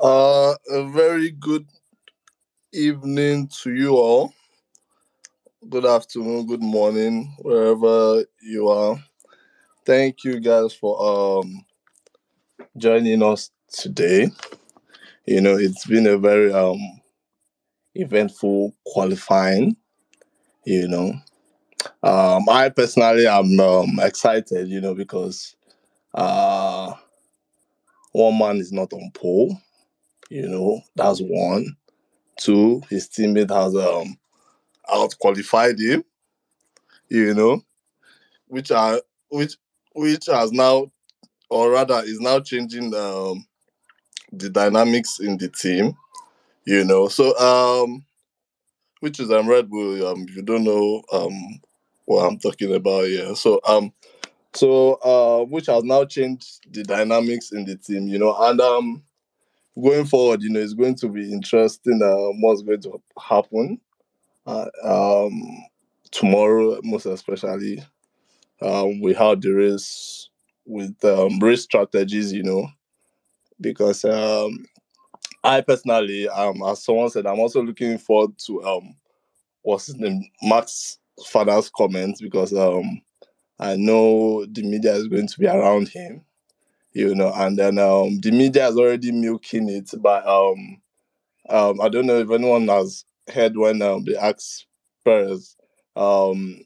Uh, a very good evening to you all. Good afternoon, good morning, wherever you are. Thank you guys for um joining us today. You know, it's been a very um eventful qualifying, you know. Um I personally am um excited, you know, because uh one man is not on pole, you know, that's one. Two, his teammate has um out qualified him, you know, which are which which has now or rather is now changing um the dynamics in the team, you know. So um which is um Red Bull, um if you don't know um what I'm talking about here. So um so uh which has now changed the dynamics in the team, you know, and um going forward, you know, it's going to be interesting uh, what's going to happen uh, um, tomorrow, most especially um, with how the race with um, race strategies, you know, because um, I personally, um, as someone said, I'm also looking forward to um, what's his name, Max father's comments because um, I know the media is going to be around him, you know, and then um, the media is already milking it by um, um, I don't know if anyone has heard when um, they asked Perez, um,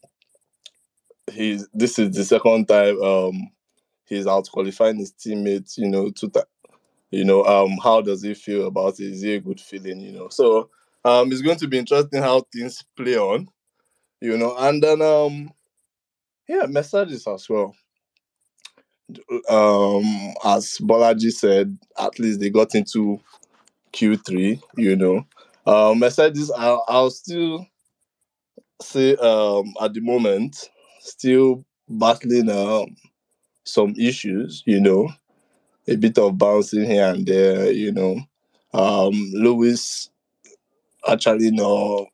he's this is the second time um he's out qualifying his teammates, you know, to ta- you know, um, how does he feel about it? Is it a good feeling, you know? So um it's going to be interesting how things play on, you know, and then um yeah, Mercedes as well. Um as Bolaji said, at least they got into Q3, you know. Um Mercedes I'll, I'll still say um at the moment still battling um some issues, you know, a bit of bouncing here and there, you know. Um Lewis actually no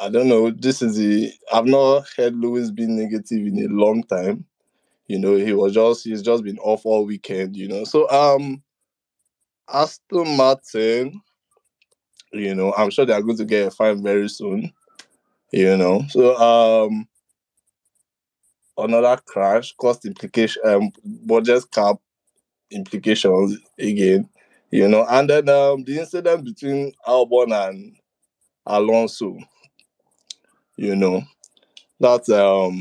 I don't know. This is the I've not heard Lewis being negative in a long time. You know, he was just he's just been off all weekend, you know. So um Aston Martin, you know, I'm sure they're going to get a fine very soon. You know. So um another crash, cost implication um budget cap implications again, you know, and then um the incident between Albon and Alonso, you know, that's um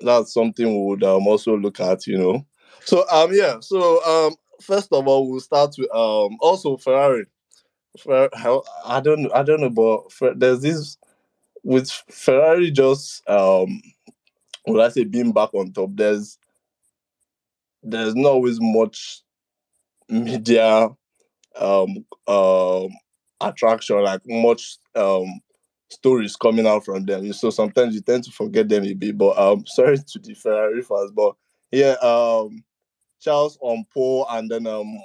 that's something we would um, also look at, you know. So um yeah, so um first of all we'll start with um also Ferrari. Fer- I don't I don't know, but Fer- there's this with Ferrari just um would I say being back on top, there's there's not always much media um um attraction, like much um stories coming out from them. So sometimes you tend to forget them a bit. But um sorry to the Ferrari fans, but yeah, um Charles on pole and then um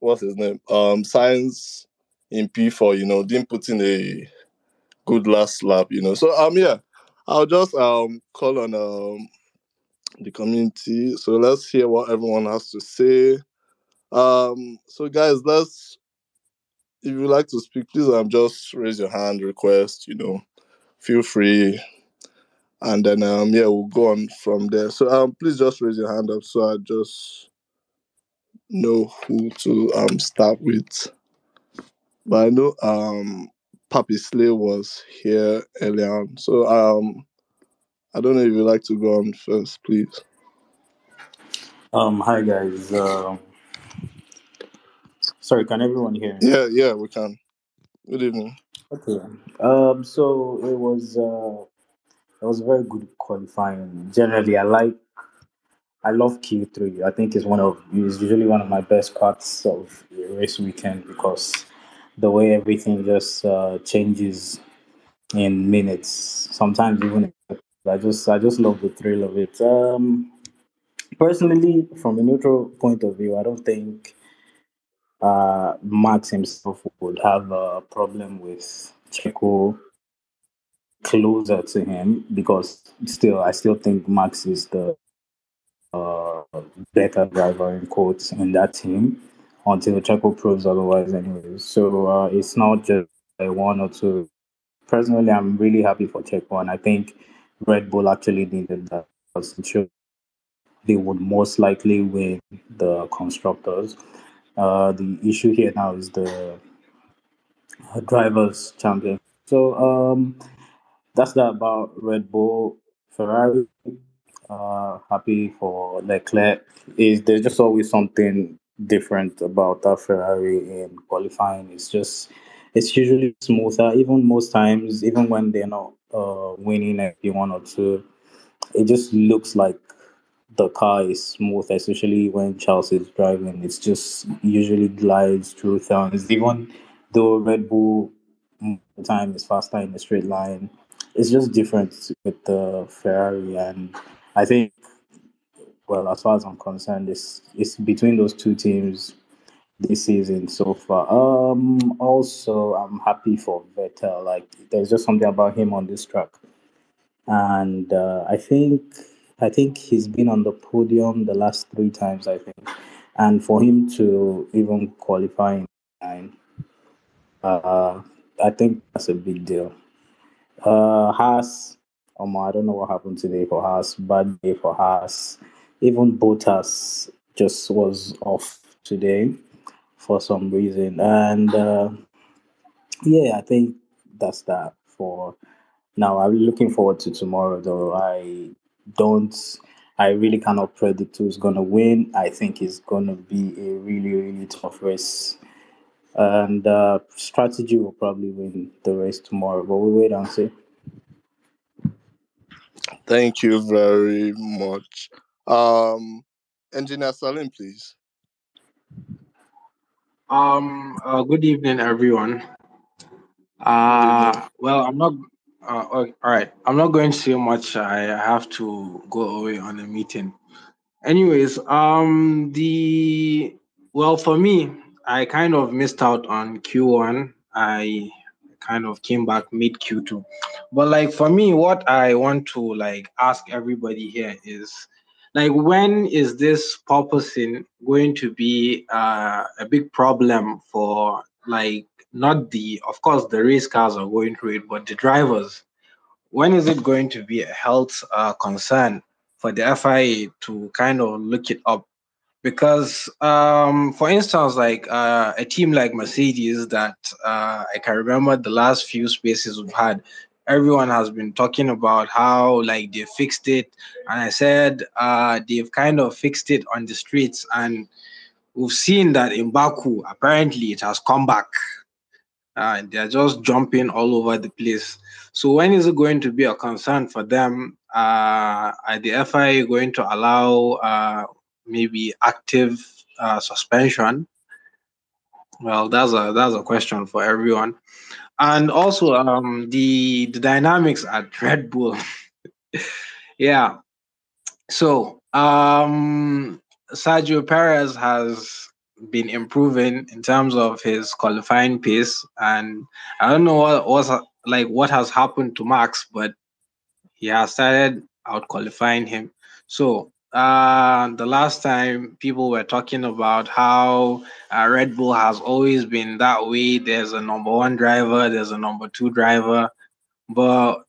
what's his name? Um Sainz in P4, you know, didn't put in a good last lap, you know. So um yeah, I'll just um call on um the community. So let's hear what everyone has to say. Um so guys, let's if you like to speak, please um just raise your hand, request, you know, feel free. And then um yeah, we'll go on from there. So um please just raise your hand up so I just know who to um start with. But I know um Papi Slay was here earlier on. So um I don't know if you'd like to go on first, please. Um, hi guys. Um, sorry, can everyone hear? Yeah, yeah, we can. Good evening. Okay. Um, so it was uh, it was a very good qualifying. Generally, I like I love Q3. I think it's one of it's usually one of my best parts of the race weekend because the way everything just uh, changes in minutes. Sometimes even I just I just love the thrill of it. Um, personally, from a neutral point of view, I don't think uh, Max himself would have a problem with Checo closer to him because still I still think Max is the uh, better driver in quotes in that team until Checo proves otherwise anyways. So uh, it's not just a one or two. Personally, I'm really happy for Checo and I think Red Bull actually needed that because they would most likely win the constructors. Uh, the issue here now is the uh, drivers champion. So um, that's that about Red Bull. Ferrari, uh, happy for Leclerc. Is there's just always something different about that Ferrari in qualifying. It's just it's usually smoother. Even most times, even when they're not uh, winning a one or two, it just looks like the car is smooth, especially when Charles is driving. It's just usually glides through thorns. Even though Red Bull time is faster in a straight line, it's just different with the Ferrari. And I think, well, as far as I'm concerned, it's it's between those two teams this season so far. Um, also, I'm happy for Vettel. Like, there's just something about him on this track, and uh, I think I think he's been on the podium the last three times. I think, and for him to even qualify in nine, uh, I think that's a big deal. Uh, Haas, um, I don't know what happened today for Haas. Bad day for Haas. Even Bottas just was off today for some reason, and uh, yeah, I think that's that for now. I'm looking forward to tomorrow, though. I don't. I really cannot predict who's gonna win. I think it's gonna be a really, really tough race and uh, strategy will probably win the race tomorrow. But we'll wait and see. Thank you very much. Um, Engineer Salim, please. Um. Uh, good evening, everyone. Uh, well, I'm not. Uh, all right. I'm not going to say much. I have to go away on a meeting. Anyways, um, the well for me, I kind of missed out on Q1. I kind of came back mid Q2. But like for me, what I want to like ask everybody here is like when is this porpoising going to be uh, a big problem for like not the of course the race cars are going through it, but the drivers. When is it going to be a health uh, concern for the FIA to kind of look it up? Because um, for instance like uh, a team like mercedes that uh, i can remember the last few spaces we've had everyone has been talking about how like they fixed it. And i said uh, they've kind of fixed it on the streets. And we've seen that in baku apparently it has come back uh, they're just jumping all over the place so when is it going to be a concern for them uh, are the fia going to allow uh, maybe active uh, suspension? Well, that's a that's a question for everyone, and also um, the the dynamics at Red Bull. yeah, so um, Sergio Perez has been improving in terms of his qualifying pace, and I don't know what was like what has happened to Max, but he has started out qualifying him. So uh, the last time people were talking about how uh, Red Bull has always been that way. There's a number one driver, there's a number two driver. But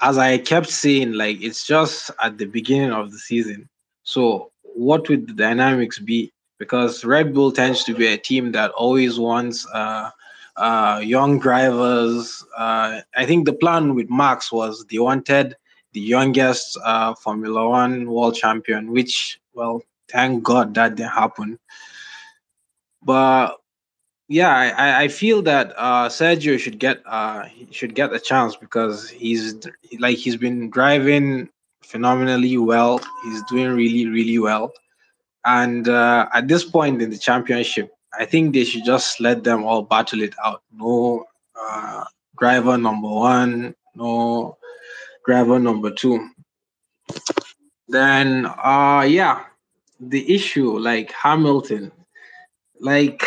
as I kept saying, like it's just at the beginning of the season. So, what would the dynamics be? Because Red Bull tends to be a team that always wants uh, uh, young drivers. Uh, I think the plan with Max was they wanted the youngest uh, Formula One world champion, which, well, thank God that didn't happen. But yeah, I, I feel that uh, Sergio should get uh, should get a chance because he's like he's been driving phenomenally well. He's doing really, really well. And uh, at this point in the championship, I think they should just let them all battle it out. No uh, driver number one, no driver number two. Then, uh, yeah, the issue like Hamilton, like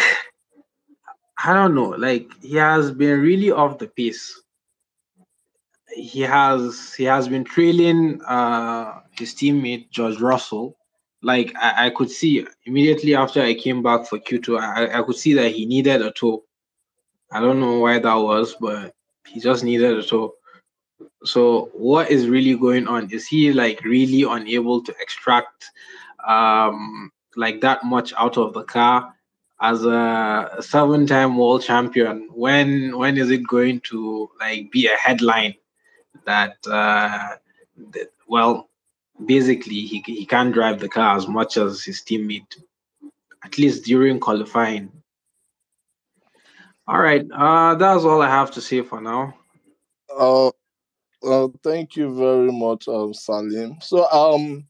I don't know, like he has been really off the pace. He has he has been trailing uh his teammate George Russell. Like I, I could see immediately after I came back for Q2, I, I could see that he needed a tow. I don't know why that was, but he just needed a tow. So what is really going on? Is he like really unable to extract um like that much out of the car? as a seven-time world champion, when when is it going to like be a headline that, uh, that well, basically he he can't drive the car as much as his teammate, at least during qualifying. All right, uh, that's all I have to say for now. Uh, uh thank you very much, um, Salim. So, um,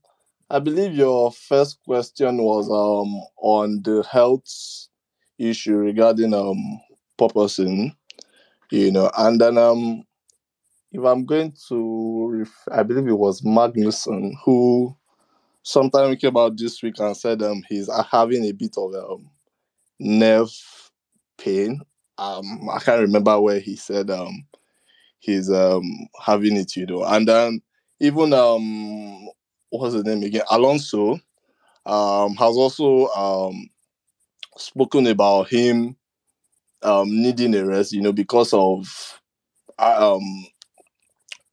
I believe your first question was um on the health issue regarding um porpoising, you know, and then um if I'm going to, I believe it was Magnussen who sometime came out this week and said um he's having a bit of um nerve pain. Um, I can't remember where he said um he's um having it, you know, and then even um what's his name again? Alonso um has also um spoken about him um needing a rest, you know, because of um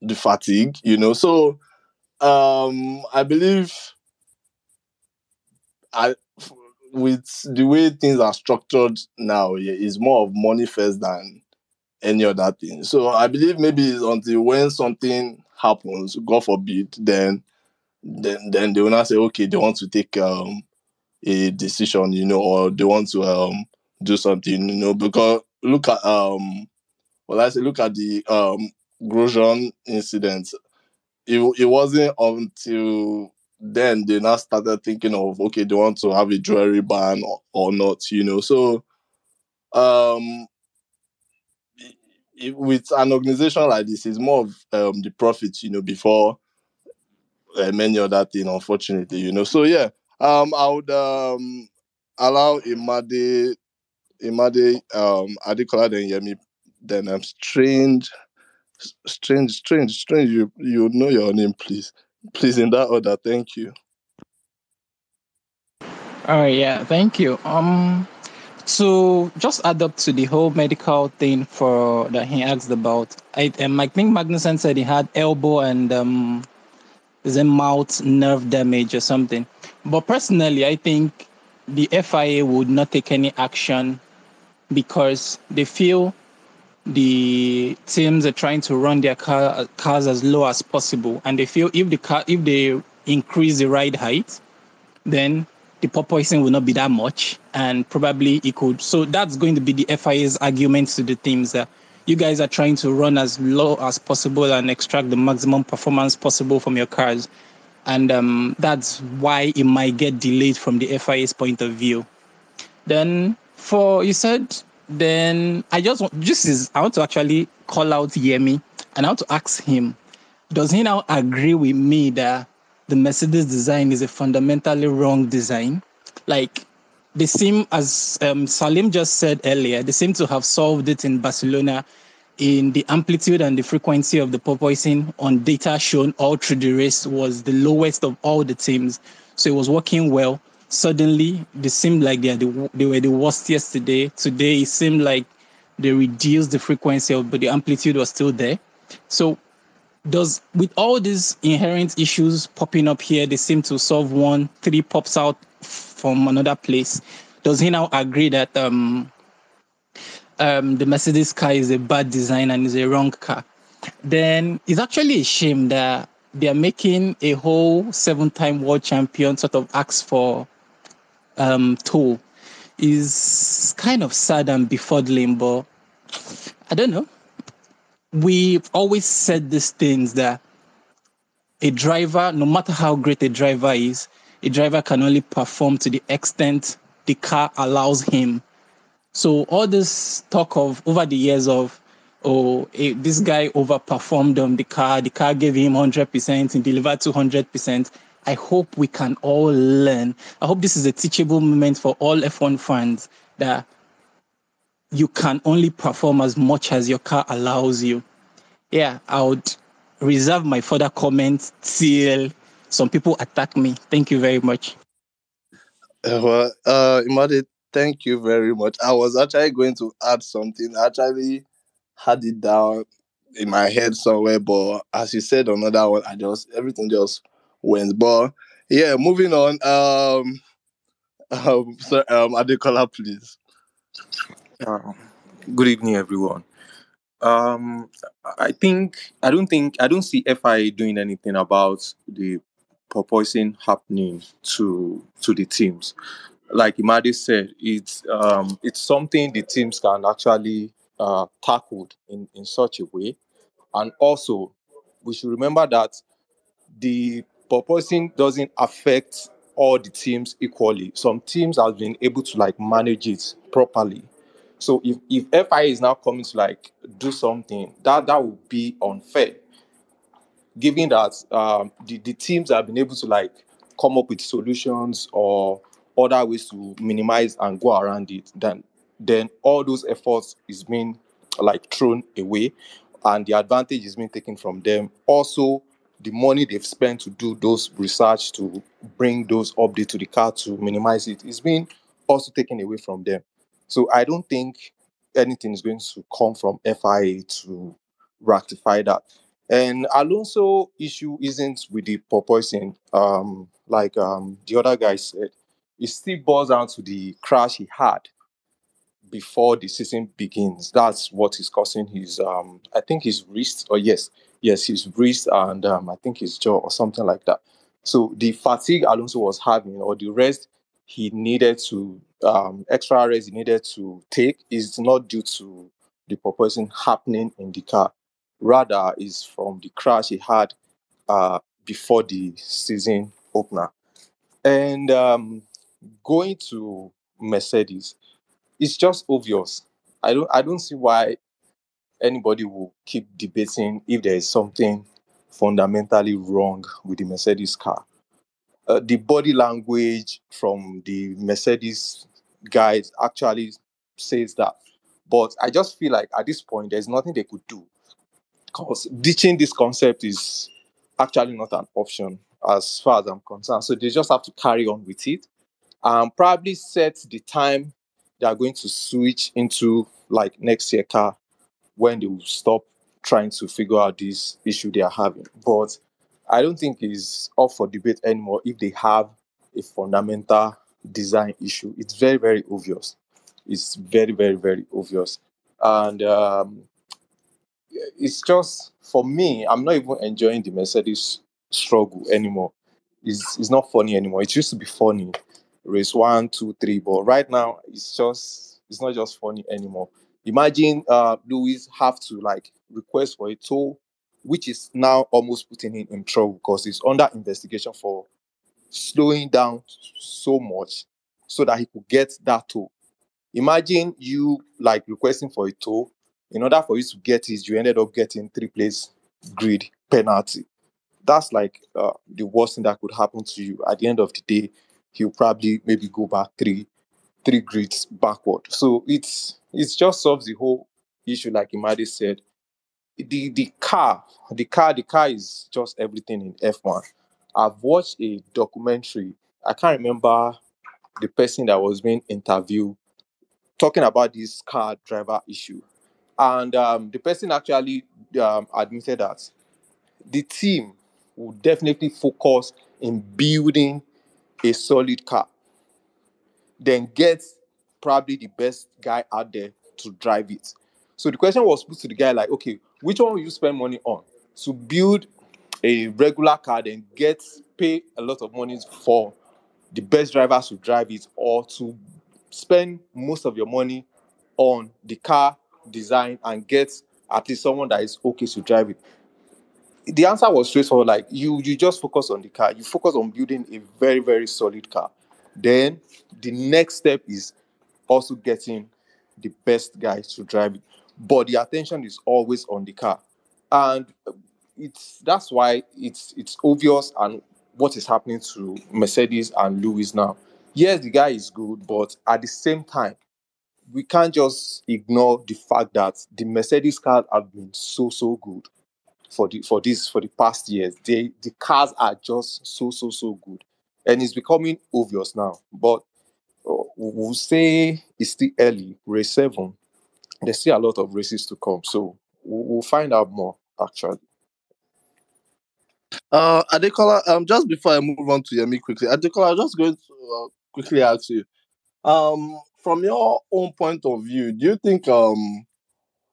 the fatigue, you know. So um I believe I with the way things are structured now, it's more of money first than any other thing. So I believe maybe until when something happens, God forbid, then then then they will not say, okay, they want to take um a decision, you know, or they want to um do something, you know, because look at um well I say look at the um Grosjean incident. It, it wasn't until then they now started thinking of okay, they want to have a jewelry ban or, or not, you know. So um with an organization like this, it's more of um, the profit, you know, before uh, many other things, unfortunately, you know. So yeah, um, I would um allow Imade Imade um Adekola then Yemi then um strange strange strange strange you you know your name please. Please in that order thank you. Oh yeah thank you. Um so just add up to the whole medical thing for that he asked about. I um, i think magnussen said he had elbow and um is mouth nerve damage or something. But personally, I think the FIA would not take any action because they feel the teams are trying to run their car, cars as low as possible, and they feel if the car if they increase the ride height, then the porpoising will not be that much, and probably it could. So that's going to be the FIA's argument to the teams that you guys are trying to run as low as possible and extract the maximum performance possible from your cars and um, that's why it might get delayed from the FIA's point of view. Then for you said, then I just want this is I want to actually call out Yemi and I want to ask him, does he now agree with me that the Mercedes design is a fundamentally wrong design? Like they seem, as um, Salim just said earlier, they seem to have solved it in Barcelona in the amplitude and the frequency of the porpoising on data shown all through the race was the lowest of all the teams. So it was working well. Suddenly, they seemed like they, the, they were the worst yesterday. Today, it seemed like they reduced the frequency, of, but the amplitude was still there. So, does with all these inherent issues popping up here, they seem to solve one, three pops out from another place. Does he now agree that um, um, the Mercedes car is a bad design and is a wrong car, then it's actually a shame that they are making a whole seven-time world champion sort of ask for um, toll. Is kind of sad and befuddling, but I don't know. We've always said these things that a driver, no matter how great a driver is, a driver can only perform to the extent the car allows him. So all this talk of over the years of oh this guy overperformed on the car, the car gave him 100% and delivered 200%. I hope we can all learn. I hope this is a teachable moment for all F1 fans that you can only perform as much as your car allows you. Yeah, I would reserve my further comments till some people attack me. Thank you very much. Uh, well, uh, Imade, thank you very much. I was actually going to add something. I actually had it down in my head somewhere, but as you said another one, I just everything just went. But yeah, moving on. Um, um, um, Adekola, please. Uh, good evening, everyone. Um, I think I don't think I don't see FI doing anything about the porpoising happening to to the teams. Like Imade said, it's um, it's something the teams can actually uh, tackle in, in such a way, and also we should remember that the porpoising doesn't affect all the teams equally. Some teams have been able to like manage it properly so if, if FI is now coming to like do something, that that would be unfair. Given that um, the, the teams have been able to like come up with solutions or other ways to minimize and go around it, then then all those efforts is being like thrown away and the advantage is being taken from them. Also, the money they've spent to do those research to bring those updates to the car to minimize it is being also taken away from them. So I don't think anything is going to come from FIA to rectify that. And Alonso issue isn't with the porpoising, um, like um, the other guy said. It still boils down to the crash he had before the season begins. That's what is causing his, um, I think his wrist, or yes, yes, his wrist and um, I think his jaw or something like that. So the fatigue Alonso was having, or the rest he needed to um, extra rest he needed to take is not due to the porpoising happening in the car. Rather, is from the crash he had uh, before the season opener. And um, going to Mercedes, it's just obvious. I don't I don't see why anybody will keep debating if there is something fundamentally wrong with the Mercedes car uh, the body language from the Mercedes guys actually says that. But I just feel like at this point, there's nothing they could do because ditching this concept is actually not an option as far as I'm concerned. So they just have to carry on with it and probably set the time they are going to switch into like next year car when they will stop trying to figure out this issue they are having. But I don't think it's up for debate anymore if they have a fundamental design issue. It's very, very obvious. It's very, very, very obvious. And um, it's just, for me, I'm not even enjoying the Mercedes struggle anymore. It's, it's not funny anymore. It used to be funny, race one, two, three, but right now it's just, it's not just funny anymore. Imagine uh, Lewis have to like request for a tow which is now almost putting him in trouble because he's under investigation for slowing down so much so that he could get that tow. Imagine you like requesting for a tow. In order for you to get it, you ended up getting three place grid penalty. That's like uh, the worst thing that could happen to you. At the end of the day, he'll probably maybe go back three three grids backward. So it's it's just solves the whole issue, like Imadi said the the car, the car, the car is just everything in F1. I've watched a documentary. I can't remember the person that was being interviewed talking about this car driver issue, and um, the person actually um, admitted that the team would definitely focus in building a solid car, then get probably the best guy out there to drive it. So the question was put to the guy like, okay, which one will you spend money on? To build a regular car and get pay a lot of money for the best drivers to drive it, or to spend most of your money on the car design and get at least someone that is okay to drive it. the answer was straightforward. Like you, you just focus on the car. You focus on building a very, very solid car. Then the next step is also getting the best guys to drive it. But the attention is always on the car, and it's that's why it's it's obvious and what is happening to Mercedes and Lewis now. Yes, the guy is good, but at the same time, we can't just ignore the fact that the Mercedes cars have been so so good for the for this for the past years. They the cars are just so so so good, and it's becoming obvious now. But we'll say it's still early, race seven. There's still a lot of races to come, so we'll, find out more actually. Uh, Adekola, um, just before I move on to Yemi quickly, Adekola, I'm just going to uh, quickly ask you, um, from your own point of view, do you think, um,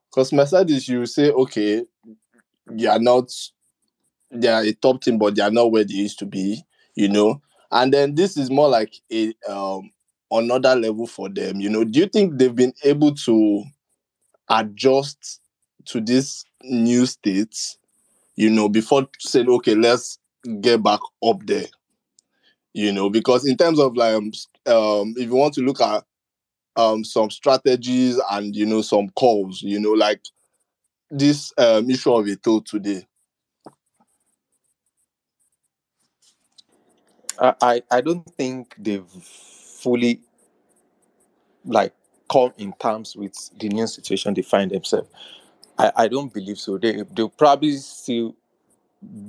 because Mercedes, you say, okay, they are not, they are a top team, but they are not where they used to be, you know, and then this is more like a um another level for them, you know. Do you think they've been able to adjust to this new state? you know, before saying, okay, let's get back up there, you know, because in terms of like, um, um if you want to look at um some strategies and you know some calls, you know, like this um issue of toll today. I I don't think they've fully like come in terms with the new situation they find themselves. I, I don't believe so. They they'll probably still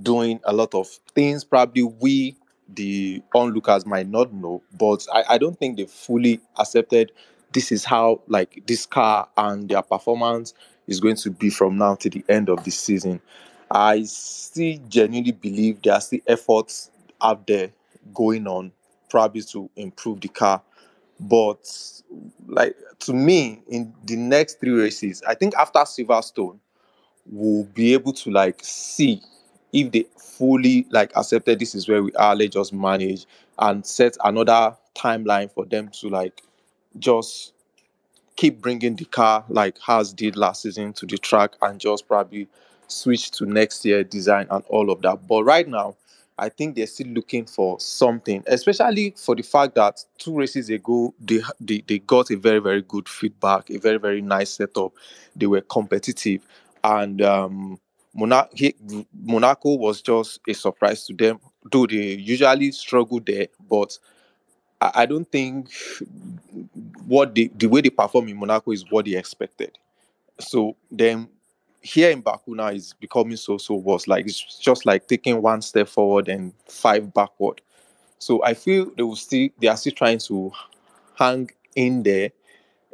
doing a lot of things. Probably we the onlookers might not know, but I, I don't think they fully accepted this is how like this car and their performance is going to be from now to the end of the season. I still genuinely believe there are still efforts out there going on, probably to improve the car. But like to me, in the next three races, I think after Silverstone, we'll be able to like see if they fully like accepted this is where we are, let's just manage and set another timeline for them to like just keep bringing the car like Haas did last season to the track and just probably switch to next year design and all of that. But right now, I think they're still looking for something, especially for the fact that two races ago they, they they got a very very good feedback, a very very nice setup. They were competitive, and um, Mona- he, Monaco was just a surprise to them. Though they usually struggle there, but I, I don't think what they, the way they perform in Monaco is what they expected. So then here in Baku now is becoming so so worse. Like it's just like taking one step forward and five backward. So I feel they will still they are still trying to hang in there,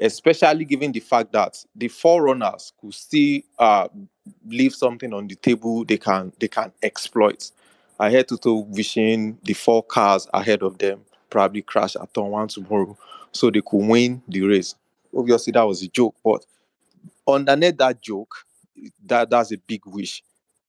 especially given the fact that the forerunners could still uh, leave something on the table they can they can exploit. I heard Toto wishing the four cars ahead of them probably crash at turn one tomorrow so they could win the race. Obviously that was a joke, but underneath that joke, that that's a big wish.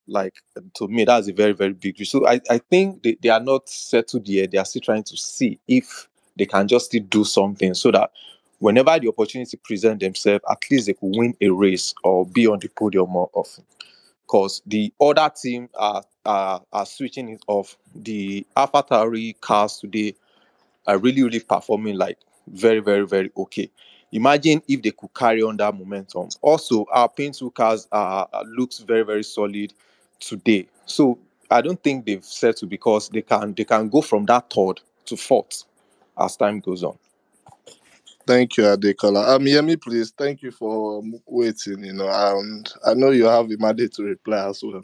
Like to me, that's a very, very big wish. So I, I think they, they are not settled yet. They are still trying to see if they can just still do something so that whenever the opportunity present themselves, at least they could win a race or be on the podium more often. Because the other team are, are are switching it off. The AlphaTauri cars today are really, really performing like very, very, very okay. Imagine if they could carry on that momentum. Also, our Pinto cars uh, looks very, very solid today. So I don't think they've settled because they can they can go from that third to fourth as time goes on. Thank you, Adekola. Um, Yemi, please. Thank you for um, waiting. You know, and I know you have Imade to reply as well.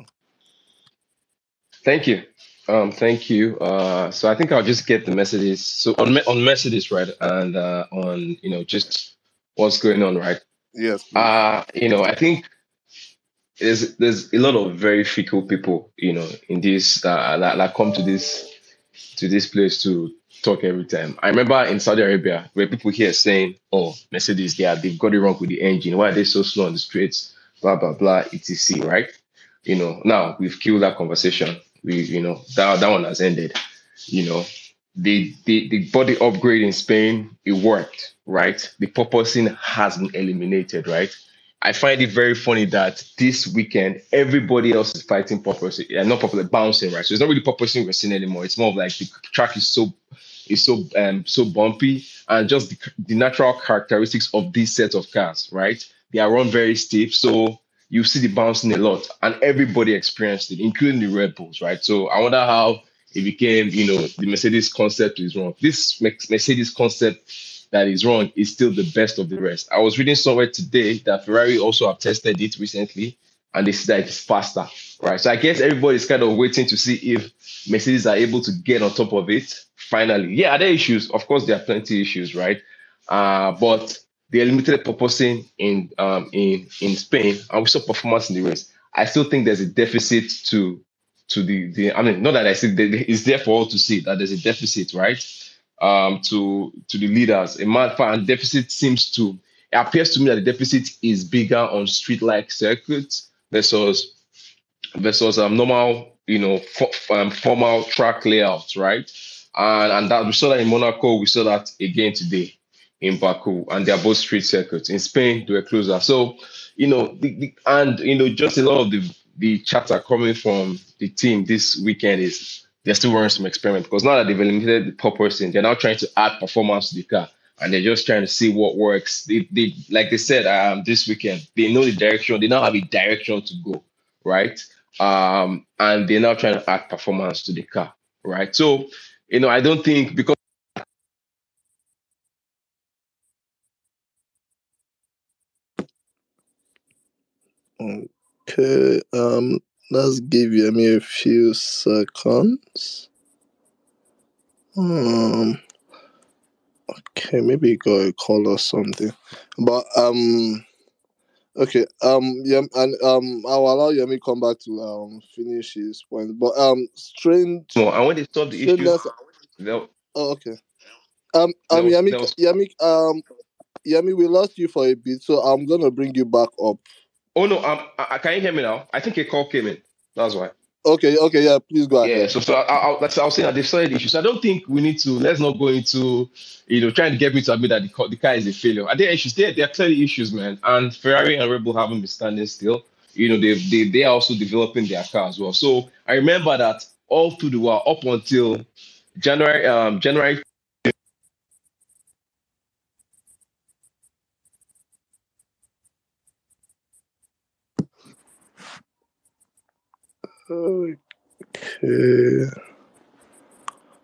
Thank you. Um, thank you. Uh, so I think I'll just get the Mercedes. So on on Mercedes, right, and uh, on you know just what's going on, right? Yes. please. Uh, you know, I think there's there's a lot of very fickle people, you know, in this uh, that, that come to this to this place to talk every time. I remember in Saudi Arabia where people here saying, "Oh, Mercedes, are they've got it wrong with the engine. Why are they so slow on the streets? Blah blah blah, etc." Right? You know, now we've killed that conversation. We, you know, that that one has ended. You know, the the the body upgrade in Spain it worked, right? The porpoising has been eliminated, right? I find it very funny that this weekend everybody else is fighting purpose and yeah, not popular bouncing, right? So it's not really porpoising we're seeing anymore. It's more of like the track is so is so um so bumpy and just the, the natural characteristics of this set of cars, right? They are run very steep, so you see the bouncing a lot, and everybody experienced it, including the Red Bulls, right? So I wonder how it became, you know, the Mercedes concept is wrong. This Mercedes concept that is wrong is still the best of the rest. I was reading somewhere today that Ferrari also have tested it recently, and they said that it's faster, right? So I guess everybody's kind of waiting to see if Mercedes are able to get on top of it finally. Yeah, are there issues? Of course, there are plenty issues, right? Uh, but they limited porpoising in um, in in Spain, and we saw performance in the race. I still think there's a deficit to to the the. I mean, not that I say it's there for all to see that there's a deficit, right? Um, to to the leaders. In matter and deficit seems to it appears to me that the deficit is bigger on street-like circuits versus versus um, normal, you know, for, um, formal track layouts, right? And and that we saw that in Monaco, we saw that again today in Baku, and they are both street circuits. In Spain, they were closer. So, you know, the, the, and you know, just a lot of the the chatter coming from the team this weekend is they're still running some experiment because now that they've eliminated the purpose, thing, they're now trying to add performance to the car. And they're just trying to see what works. They, they like they said um, this weekend, they know the direction. They now have a direction to go, right? Um, and they're now trying to add performance to the car, right? So, you know, I don't think because Okay, um, let's give Yemi a few seconds. Um, okay, maybe you got a call or something. But um, okay, um, yeah, and um, I'll allow Yemi come back to um finish his point. But um, strange. no, and when they solve the issue, they'll, Oh, okay. Um, um, they'll, Yemi, they'll Yemi, um, Yemi, we lost you for a bit, so I'm gonna bring you back up. Oh no, um, I, can you hear me now? I think a call came in. That's why. Okay, okay, yeah, please go ahead. Yeah, so so I, I, I was saying that they've started issues. I don't think we need to. Let's not go into, you know, trying to get me to admit that the, car- the car is a failure. Are there issues? There, there are clearly issues, man. And Ferrari and Red Bull haven't been standing still. You know, they they they are also developing their car as well. So I remember that all through the while up until January, um, January Okay.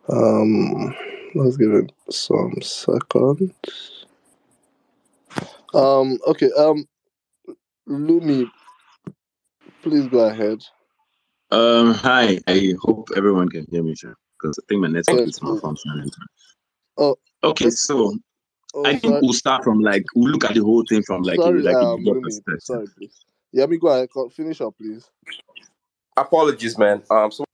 Um, let's give it some seconds. Um, okay. Um, Lumi, please go ahead. Um, hi. I hope everyone can hear me, sir, because I think my network Yes, is malfunctioning. Oh, Okay, so Oh, I think sorry, we'll start from like we'll look at the whole thing from like sorry, like um, Lumi, sorry, please. Yemi, go ahead. Finish up, please. Apologies, man. Um, so,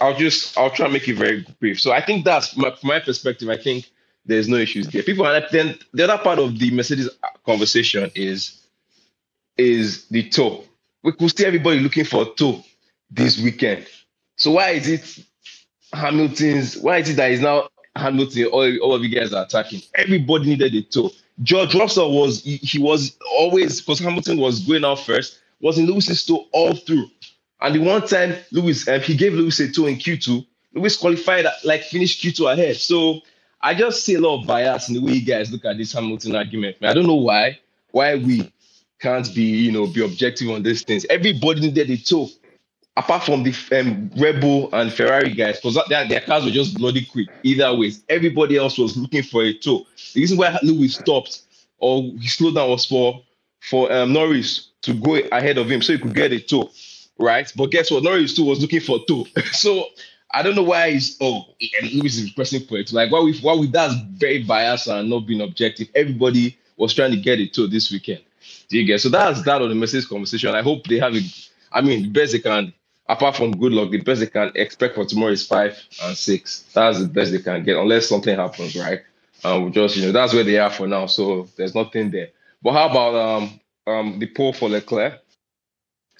I'll just I'll try and make it very brief. So I think that's my, from my perspective. I think there's no issues there. People, and then the other part of the Mercedes conversation is is the tow. We could see everybody looking for a tow this weekend. So why is it Hamilton's? Why is it that is now Hamilton? All, all of you guys are attacking. Everybody needed a tow. George Russell was he, he was always because Hamilton was going out first. Was in Lewis's tow all through. And the one time Lewis um, he gave Lewis a tow in Q2, Lewis qualified like finished Q2 ahead. So I just see a lot of bias in the way you guys look at this Hamilton argument. I don't know why why we can't be you know be objective on these things. Everybody needed a tow apart from the um, Red Bull and Ferrari guys, because their, their cars were just bloody quick. Either ways, everybody else was looking for a tow. The reason why Lewis stopped or he slowed down was for for um, Norris to go ahead of him so he could get a tow, right? But guess what? Norris too was looking for tow. so I don't know why he's oh and Lewis is pressing for it. Like why we why we that's very biased and not being objective. Everybody was trying to get it tow this weekend. Do you get? So that's that on the message conversation. I hope they have a. I mean, best they can apart from good luck, the best they can expect for tomorrow is five and six. That's the best they can get, unless something happens, right? Um, just you know that's where they are for now. So there's nothing there. But how about um um the pole for Leclerc?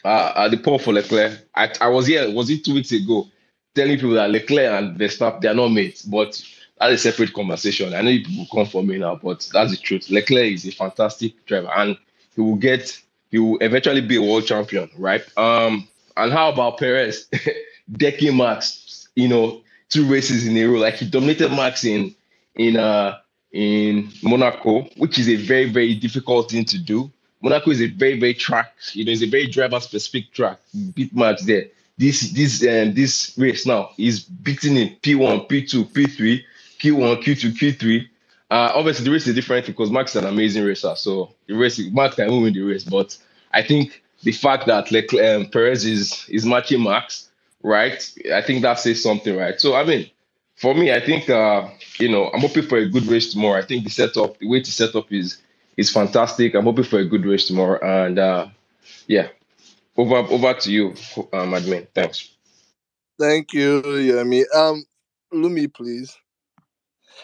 Uh, uh the pole for Leclerc. I, I was here. Was it two weeks ago? Telling people that Leclerc and Verstappen they are not mates, but that's a separate conversation. I know people come for me now, but that's the truth. Leclerc is a fantastic driver, and he will get he will eventually be a world champion, right? Um, and how about Perez decking Max? You know, two races in a row, like he dominated Max in in uh in Monaco, which is a very very difficult thing to do. Monaco is a very very track, you know, it's a very driver specific track. Beat Max there. This this um, this race now is beating in P1, P2, P3, Q1, Q2, Q3. Uh, obviously, the race is different because Max is an amazing racer. So the race, Max can win the race. But I think the fact that Leclerc, um, Perez is is matching Max, right? I think that says something, right? So I mean, for me, I think uh, you know I'm hoping for a good race tomorrow. I think the setup, the way to set up is is fantastic. I'm hoping for a good race tomorrow, and uh, yeah, over over to you, um, admin. Thanks. Thank you, Yemi. Um, Lumi, please.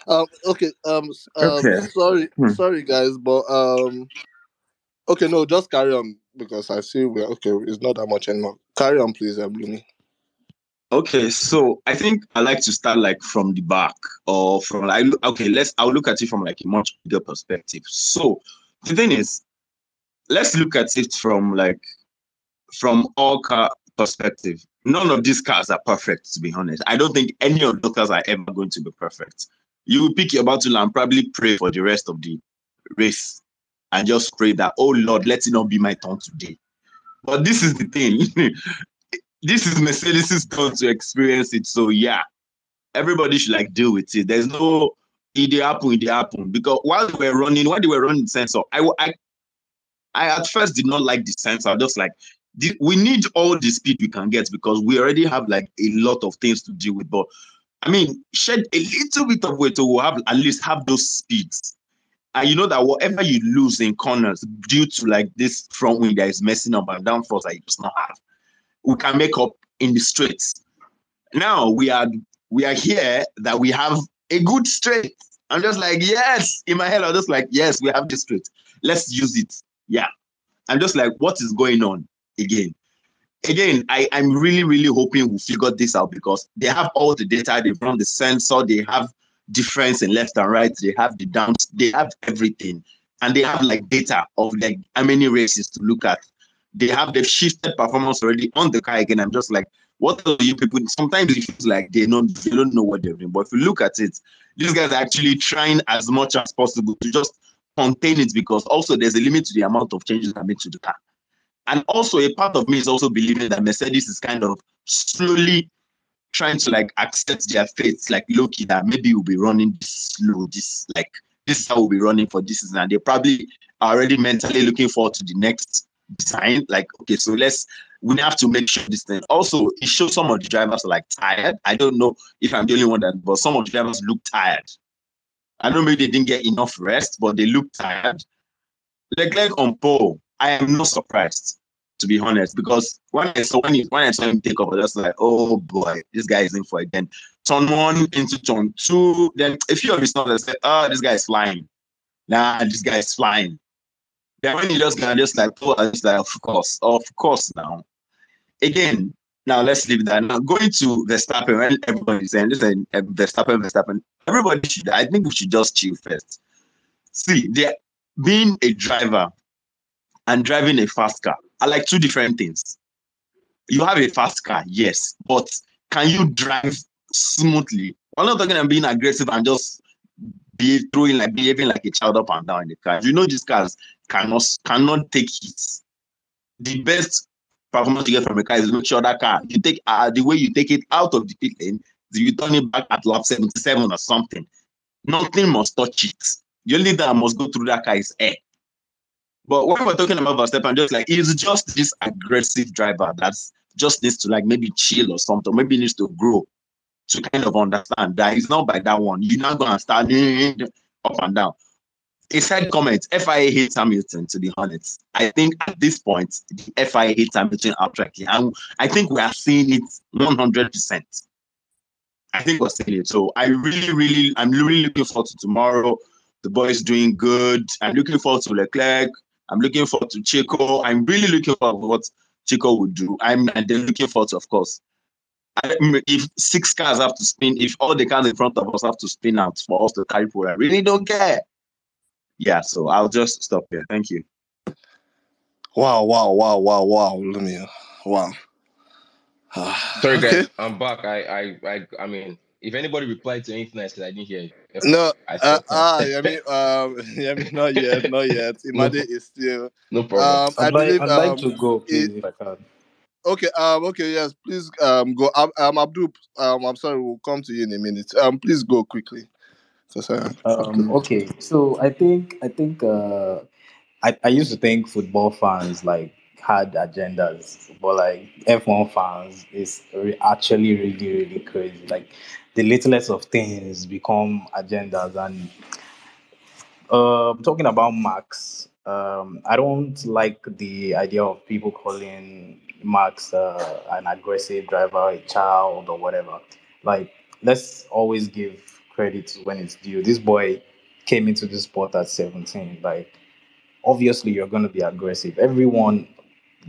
Um, okay. Um, um, Okay. sorry, Hmm. sorry, guys, but um, okay, no, just carry on because I see we're okay. It's not that much anymore. Carry on, please, um, Lumi. Okay, so I think I like to start like from the back or from like okay, let's I'll look at it from like a much bigger perspective. So the thing is, let's look at it from like from all car perspective. None of these cars are perfect, to be honest. I don't think any of those cars are ever going to be perfect. You will pick your battle and probably pray for the rest of the race and just pray that, oh Lord, let it not be my turn today. But this is the thing. this is Mercedes' turn to experience it. So yeah, everybody should like deal with it. There's no it dey happen, it dey happen. Because while they were running, while they were running the sensor, I I I at first did not like the sensor. Just like the, we need all the speed we can get because we already have like a lot of things to deal with. But I mean, shed a little bit of weight to have at least have those speeds. And you know that whatever you lose in corners due to like this front wing that is messing up and downforce that you just not have, we can make up in the straights. Now we are we are here that we have a good straight. I'm just like, yes, in my head, I'm just like, yes, we have this straight. Let's use it. Yeah. I'm just like, what is going on again? Again, I, I'm really, really hoping we figure this out because they have all the data, they've run the sensor, they have difference in left and right, they have the downs, they have everything. And they have like data of like how many races to look at. They have the shifted performance already on the car again. I'm just like, what are you people? Sometimes it feels like they don't they don't know what they're doing. But if you look at it, these guys are actually trying as much as possible to just contain it because also there's a limit to the amount of changes that made to the car. And also a part of me is also believing that Mercedes is kind of slowly trying to like accept their fate, like Loki, that maybe we'll be running this slow, this like this is how we'll be running for this season. And they probably already mentally looking forward to the next design. Like, okay, so let's we have to make sure this thing. Also, it shows some of the drivers are like tired. I don't know if I'm the only one that, but some of the drivers look tired. I don't know maybe they didn't get enough rest, but they look tired. Leclerc on pole, I am not surprised, to be honest, because when I saw when, he, when I saw him take off, I was like, oh boy, this guy is in for it. Then turn one into turn two, then a few of his that said, oh, this guy is flying. Nah, this guy is flying. Then when he just got just like, I was like, of course, of course now. Again, now let's leave that. Now going to Verstappen, when everybody's saying, listen, uh, Verstappen, Verstappen, everybody should, I think we should just chill first. See, there being a driver and driving a fast car are like two different things. You have a fast car, yes, but can you drive smoothly? I'm not talking about being aggressive and just be throwing like behaving like a child up and down in the car. You know these cars cannot cannot take hits. The best performance you get from a car is make sure that car you take uh, the way you take it out of the pit lane, you turn it back at lap 77 or something. Nothing must touch it. The only that must go through that car is air. But when we're talking about Verstappen, just like he's just this aggressive driver that's just needs to like maybe chill or something, maybe needs to grow to kind of understand that he's not by that one. You're not gonna start up and down. A side comment: FIA hates Hamilton. To be honest, I think at this point the FIA hates Hamilton outrightly, and I think we are seeing it 100. percent I think we're seeing it. So I really, really, I'm really looking forward to tomorrow. The boys doing good. I'm looking forward to Leclerc. I'm looking forward to Checo. I'm really looking forward to what Checo would do. I'm and then looking forward to, of course, I mean, if six cars have to spin, if all the cars in front of us have to spin out for us to carry pole, I really don't care. Yeah, so I'll just stop here. Thank you. Wow, wow, wow, wow, wow. Let me, wow. Sorry, Okay. guys, I'm back. I, I, I, I mean, if anybody replied to anything I said, I didn't hear you. No, I uh, stopped. ah, I mean, um, I mean, not yet, not yet. Imade is still. no problem. Um, I I'd like. I'd like Um, to go, please, it- if I can. Okay, um, okay, yes, please, um, go. Um, um Abdul, um, I'm sorry, we'll come to you in a minute. Um, please go quickly. So sorry. Um, okay, so I think I think uh, I, I used to think football fans like had agendas, but like F1 fans is re- actually really really crazy. Like the littlest of things become agendas, and uh, talking about Max, um, I don't like the idea of people calling Max uh, an aggressive driver, a child, or whatever. Like, let's always give credit when it's due. This boy came into the sport at 17. Like, obviously, you're going to be aggressive. Everyone,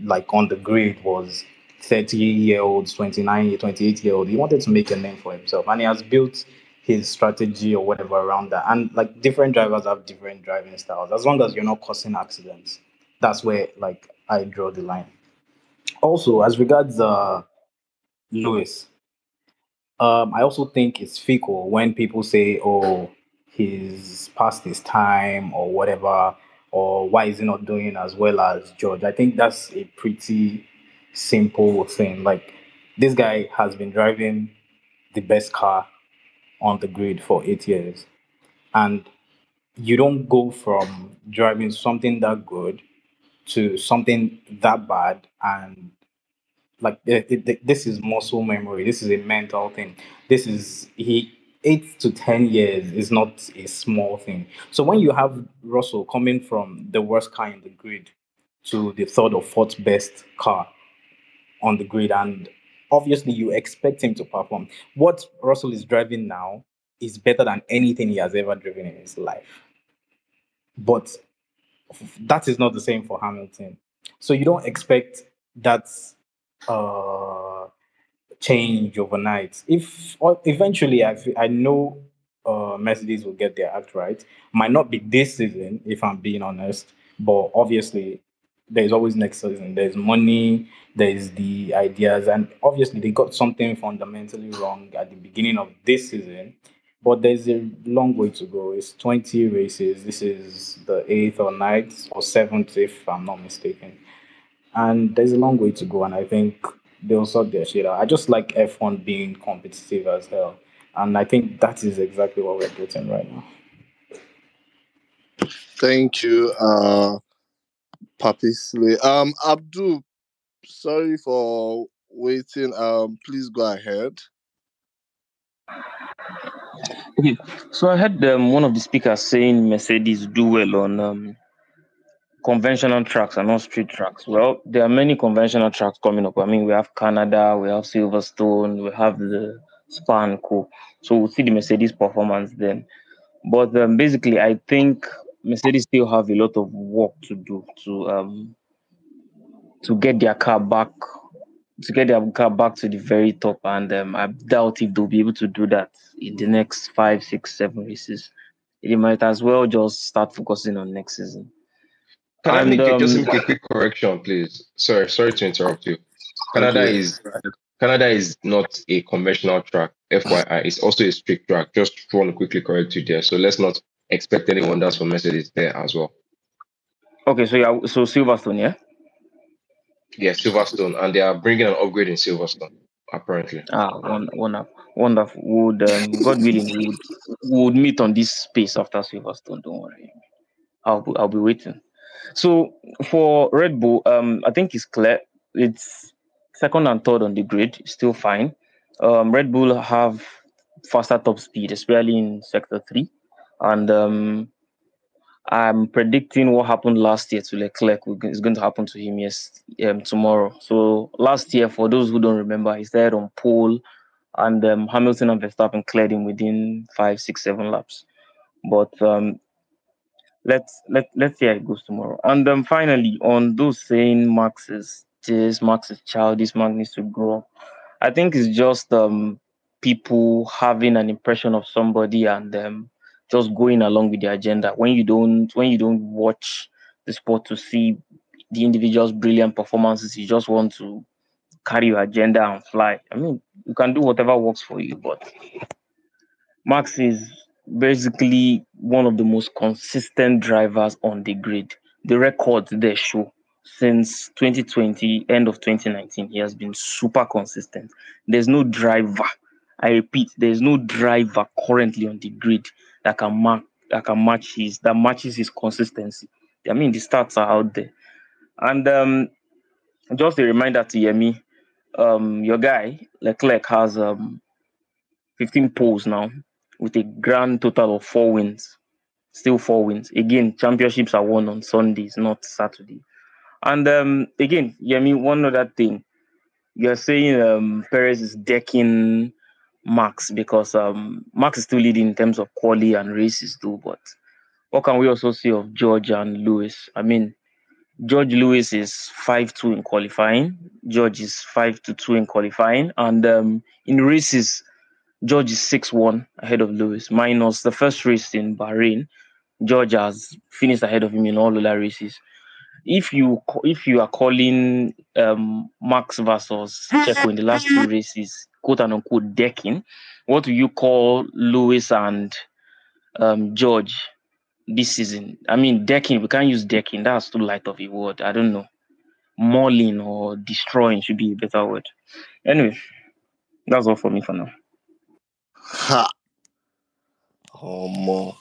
like, on the grid was 30 year olds, 29, 28 year old. He wanted to make a name for himself, and he has built his strategy or whatever around that. And like different drivers have different driving styles. As long as you're not causing accidents, that's where like I draw the line. Also, as regards uh, Lewis, um, I also think it's fickle when people say, "Oh, he's past his time" or whatever, or why is he not doing as well as George? I think that's a pretty simple thing. Like this guy has been driving the best car on the grid for eight years, and you don't go from driving something that good to something that bad and like this is muscle memory this is a mental thing. This is he eight to ten years is not a small thing. So when you have russell coming from the worst car in the grid to the third or fourth best car on the grid and obviously you expect him to perform what russell is driving now is better than anything he has ever driven in his life. But that is not the same for hamilton so you don't expect that uh change overnight. If or eventually I I know uh Mercedes will get their act right. Might not be this season, if I'm being honest, but obviously there's always next season. There's money, there's the ideas, and obviously they got something fundamentally wrong at the beginning of this season. But there's a long way to go. It's 20 races. This is the eighth or ninth or seventh, if I'm not mistaken and there's a long way to go. And I think they'll sort their shit out. I just like F1 being competitive as hell, and I think that is exactly what we're getting right now. Thank you, uh, Papi Slay. Um, Abdul, sorry for waiting. Um, please go ahead. Okay, so I heard um, one of the speakers saying Mercedes do well on um, conventional tracks and not street tracks. Well, there are many conventional tracks coming up. I mean, we have Canada, we have Silverstone, we have the Spa. So we'll see the Mercedes performance then. But um, basically, I think Mercedes still have a lot of work to do to um, to get their car back to get their car back to the very top. And um, I doubt if they'll be able to do that in the next five, six, seven races. They might as well just start focusing on next season. Can I make just um, make a quick correction, please? Sorry, sorry to interrupt you. Canada you. is Canada is not a conventional track. FYI, it's also a street track. Just want to quickly correct you there. So let's not expect anyone that's from Mercedes there as well. Okay, so yeah, so Silverstone, yeah. Yeah, Silverstone, and they are bringing an upgrade in Silverstone apparently. Ah, one, one, wonderful. Would um, God willing, we would, would meet on this space after Silverstone. Don't worry, I'll be, I'll be waiting. So for Red Bull, um, I think it's clear. It's second and third on the grid, still fine. Um, Red Bull have faster top speed, especially in sector three, and um, I'm predicting what happened last year to Leclerc is going to happen to him yes um, tomorrow. So last year, for those who don't remember, he started on pole, and um, Hamilton and Verstappen cleared him within five, six, seven laps. But um, let's let let's see how it goes tomorrow. And um, finally, on those saying Max is this, Max is childish, Max needs to grow up. I think it's just um, people having an impression of somebody and um, just going along with the agenda. When you don't, when you don't watch the sport to see the individual's brilliant performances, you just want to carry your agenda and fly. I mean, you can do whatever works for you, but Max is basically one of the most consistent drivers on the grid. The records they show since 2020, end of 2019, he has been super consistent. There's no driver. I repeat, there's no driver currently on the grid that can mark that can match his that matches his consistency. I mean, the stats are out there. And um, just a reminder to Yemi, um, your guy Leclerc has um 15 poles now with a grand total of four wins. Still four wins. Again, championships are won on Sundays, not Saturday. And um, again, Yemi, one other thing. You're saying um, Perez is decking Max because um, Max is still leading in terms of quality and races too. But what can we also see of George and Lewis? I mean, George Lewis is 5-2 in qualifying. George is 5 to 2 in qualifying. And um, in races, George is 6-1 ahead of Lewis, minus the first race in Bahrain. George has finished ahead of him in all other races. If you if you are calling um, Max versus Checo in the last two races, quote unquote decking, what do you call Lewis and um, George this season? I mean, decking. We can't use decking. That's too light of a word. I don't know. Mauling or destroying should be a better word. Anyway, that's all for me for now. Ha. Oh, more.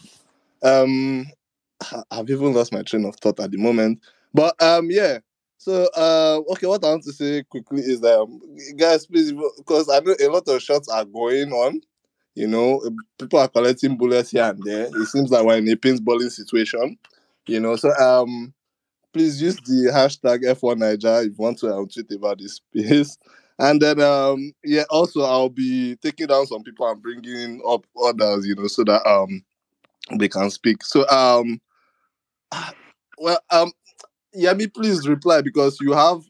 Um, I've even lost my train of thought at the moment. But um, yeah. So uh, okay, what I want to say quickly is that um, guys, please, because I know a lot of shots are going on. You know, people are collecting bullets here and there. It seems like we're in a paintballing situation. You know, so um, please use the hashtag F1 Niger if you want to um, tweet about this space. And then um, yeah, also I'll be taking down some people and bringing up others. You know, so that um they can speak. So um, well um, Yemi, please reply because you have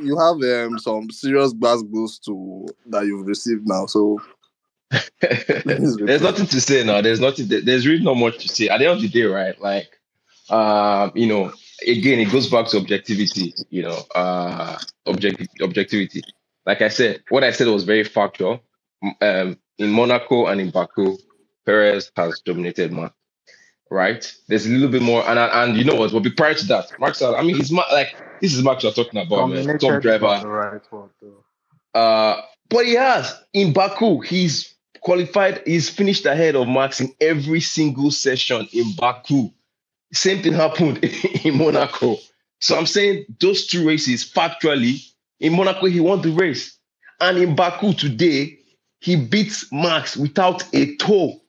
you have um some serious bass boost to that you've received now. So there's nothing to say now. There's nothing. There's really not much to say. At the end of the day, right? Like, um, you know, again, it goes back to objectivity. You know, uh, object objectivity. Like I said, what I said was very factual. Um, in Monaco and in Baku, Perez has dominated man. Right? There's a little bit more, and and you know what? But prior to that, Max. I mean, he's like this is Max you're talking about, man. Top Dominated is not driver. right though. Uh, but he has in Baku. He's qualified. He's finished ahead of Max in every single session in Baku. Same thing happened in Monaco. So I'm saying those two races, factually, in Monaco he won the race, and in Baku today he beats Max without a tow.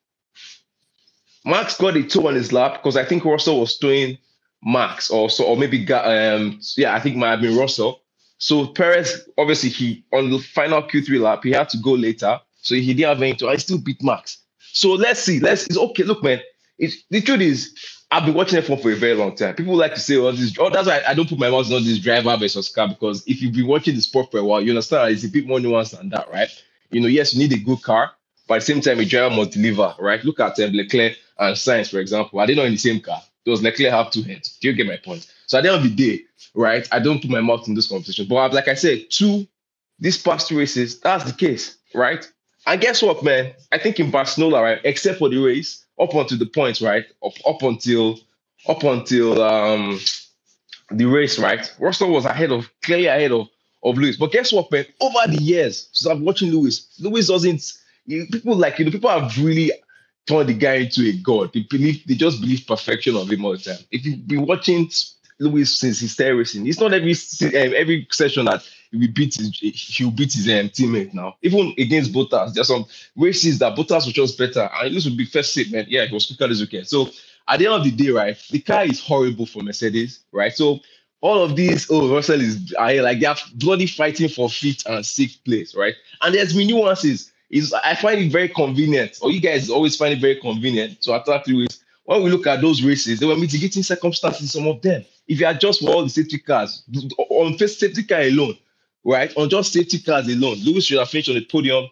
Max got a tow on his lap because I think Russell was doing Max, also, or maybe got, um, yeah, I think might have been Russell. So Perez, obviously, he on the final Q3 lap, he had to go later, so he didn't have any tow. I still beat Max. So let's see. Let's. It's okay. Look, man. It's, the truth is, I've been watching F1 for a very long time. People like to say, "Oh, this." Oh, that's why I don't put my mouth on this driver versus car because if you've been watching the sport for a while, you understand it's a bit more nuanced than that, right? You know, yes, you need a good car, but at the same time, a driver must deliver, right? Look at um, Leclerc and Sainz, for example. Are they not in the same car? Does Leclerc have two heads? Do you get my point? So at the end of the day, right, I don't put my mouth in this conversation. But like I said, two these past two races, that's the case, right? And guess what, man? I think in Barcelona, right, except for the race, up until the point, right, up, up until up until um the race, right, Russell was ahead of clearly ahead of of Lewis. But guess what, man? Over the years, since I'm watching Lewis, Lewis doesn't. You, people like you know, people have really turned the guy into a god. They believe they just believe perfection of him all the time. If you've been watching Lewis since started racing, it's not every um, every session that he beat his he'll beat his um, teammate now. Even against Bottas, there's some races that Bottas was just better. And Lewis would be first seat, man. Yeah, he was quicker this weekend. So at the end of the day, right, the car is horrible for Mercedes, right? So all of these, oh, Russell is I like they're bloody fighting for fifth and sixth place, right? And there's been nuances. Is I find it very convenient, or you guys always find it very convenient to attack Lewis. When we look at those races, there were mitigating circumstances, some of them. If you adjust for all the safety cars, on first safety car alone, right? On just safety cars alone, Lewis should have finished on the podium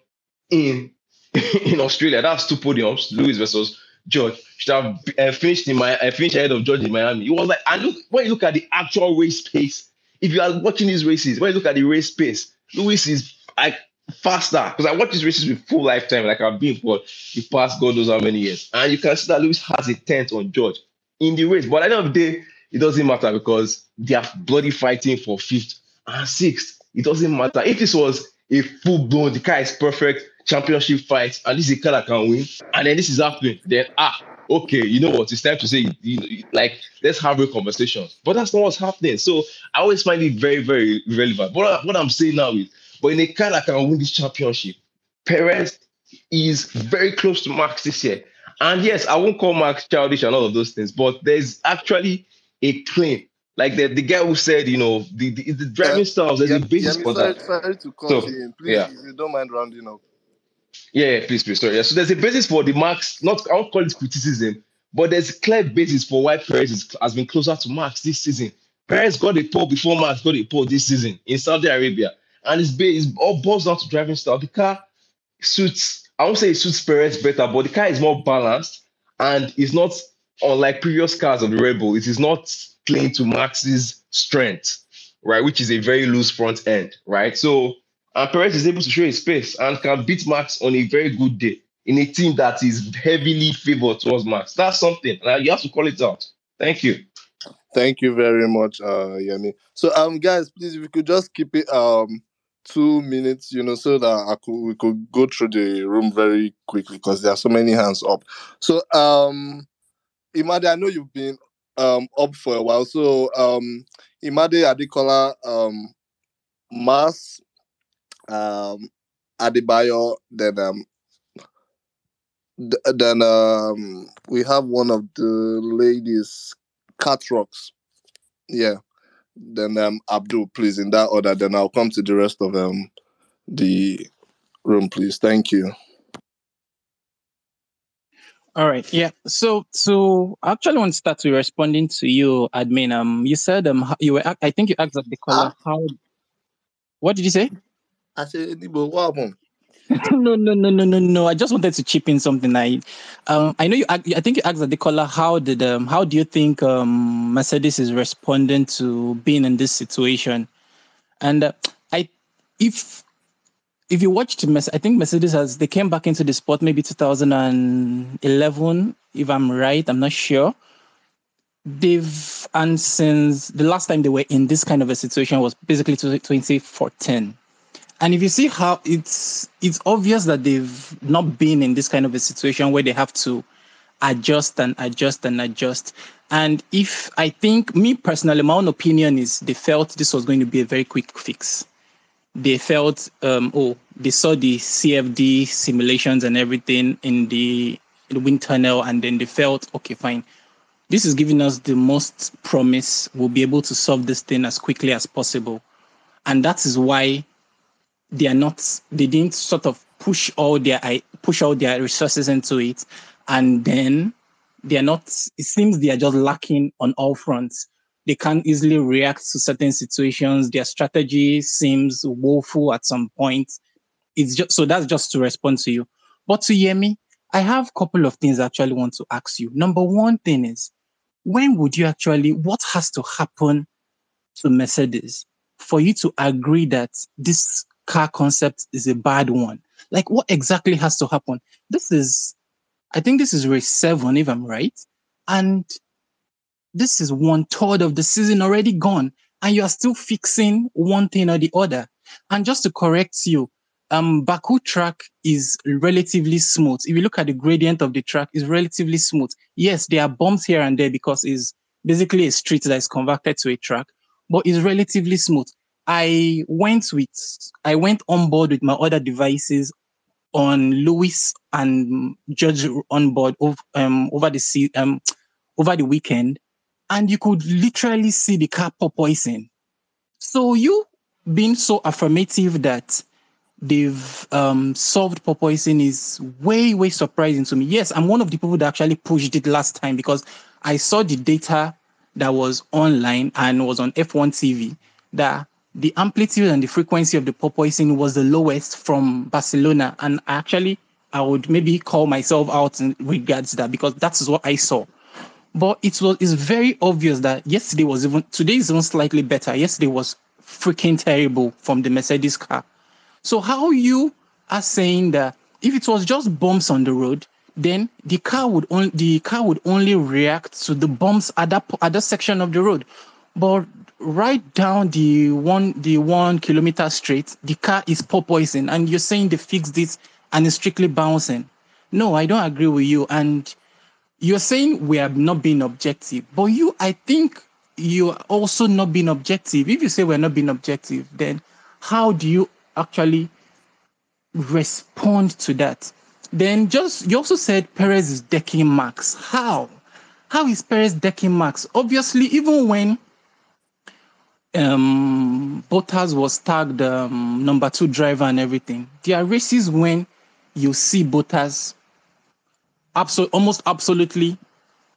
in in Australia. That's two podiums, Lewis versus George. Should have uh, finished in my uh, finished ahead of George in Miami. It was like, and look when you look at the actual race pace. If you are watching these races, when you look at the race pace, Lewis is like faster because I watch these races with full lifetime, like I've been for the past God knows how many years, and you can see that Lewis has a tenth on George in the race. But at the end of the day, it doesn't matter because they are bloody fighting for fifth and sixth. It doesn't matter if this was a full blown, the car is perfect championship fight, and this is a car that can win, and then this is happening. Then ah, okay, you know what? It's time to say, you like, let's have a conversation. But that's not what's happening. So I always find it very, very relevant. But what I'm saying now is, but in a car that can win this championship, Perez is very close to Max this year. And yes, I won't call Max childish and all of those things, but there's actually a claim. Like the, the guy who said, you know, the, the, the driving styles, there's yeah, a basis yeah, for sorry, that. sorry to cut So, in. Please, yeah. if you don't mind rounding up. Yeah, yeah, please, please, sorry. Yeah, so there's a basis for the Max, not I won't call it criticism, but there's a clear basis for why Perez is, has been closer to Max this season. Perez got a pole before Max got a pole this season in Saudi Arabia, and it's, it's all boils down to driving style. The car suits, I won't say it suits Perez better, but the car is more balanced and it's not unlike previous cars of the Red Bull. It is not playing to Max's strength, right? Which is a very loose front end, right? So and Perez is able to show his pace and can beat Max on a very good day in a team that is heavily favored towards Max. That's something. You have to call it out. Thank you. Thank you very much, uh, Yemi. So, um, guys, please, if you could just keep it um two minutes, you know, so that I could we could go through the room very quickly because there are so many hands up. So, um, Imade, I know you've been um up for a while. So, um, Imade Adekola, um, Mas, um, Adebayo, then um, th- then um, we have one of the ladies, Cat. Yeah. Then um, Abdul, please, in that order. Then I'll come to the rest of um the room, please. Thank you. All right. Yeah. So, so I actually want to start with responding to you, admin. Um, you said um, you were. I think you asked the caller how. What did you say? I said, "Nibo, what happened?" no, no, no, no, no, no. I just wanted to chip in something. I, um, I know you. I think you asked the caller how did um, how do you think um Mercedes is responding to being in this situation, and uh, I, if if you watched Mercedes, I think Mercedes has they came back into the sport maybe 2011, if I'm right. I'm not sure. They've and since the last time they were in this kind of a situation was basically 2014. And if you see how it's it's obvious that they've not been in this kind of a situation where they have to adjust and adjust and adjust. And if I think me personally, my own opinion is they felt this was going to be a very quick fix. They felt um, oh they saw the CFD simulations and everything in the, in the wind tunnel and then they felt okay fine. This is giving us the most promise. We'll be able to solve this thing as quickly as possible. And that is why they are not they didn't sort of push all their push all their resources into it and then they are not it seems they are just lacking on all fronts they can't easily react to certain situations. Their strategy seems woeful at some point. It's just so that's just to respond to you. But to Yemi, I have a couple of things I actually want to ask you. Number one thing is, when would you actually, what has to happen to Mercedes for you to agree that this car concept is a bad one? Like, what exactly has to happen? This is, I think this is race seven, if I'm right. And this is one third of the season already gone, and you are still fixing one thing or the other. And just to correct you, um, Baku track is relatively smooth. If you look at the gradient of the track, it's relatively smooth. Yes, there are bumps here and there because it's basically a street that is converted to a track, but it's relatively smooth. I went with, I went on board with my other devices on Lewis and George on board over, um, over the um, over the weekend, and you could literally see the car porpoise. So you being so affirmative that they've um, solved porpoising is way, way surprising to me. Yes, I'm one of the people that actually pushed it last time because I saw the data that was online and was on F1 TV that the amplitude and the frequency of the porpoising was the lowest from Barcelona. And actually, I would maybe call myself out in regards to that because that is what I saw. But it was it's very obvious that yesterday was even today is even slightly better. Yesterday was freaking terrible from the Mercedes car. So how you are saying that if it was just bumps on the road, then the car would only the car would only react to the bumps at that at that section of the road. But right down the one the one kilometer straight, the car is porpoising, and you're saying they fixed this and it's strictly bouncing. No, I don't agree with you. And you're saying we have not been objective, but you, I think you are also not being objective. If you say we're not being objective, then how do you actually respond to that? Then just you also said Perez is decking Max. How? How is Perez decking Max? Obviously, even when um Bottas was tagged um, number two driver and everything, there are races when you see Bottas absolutely, almost absolutely,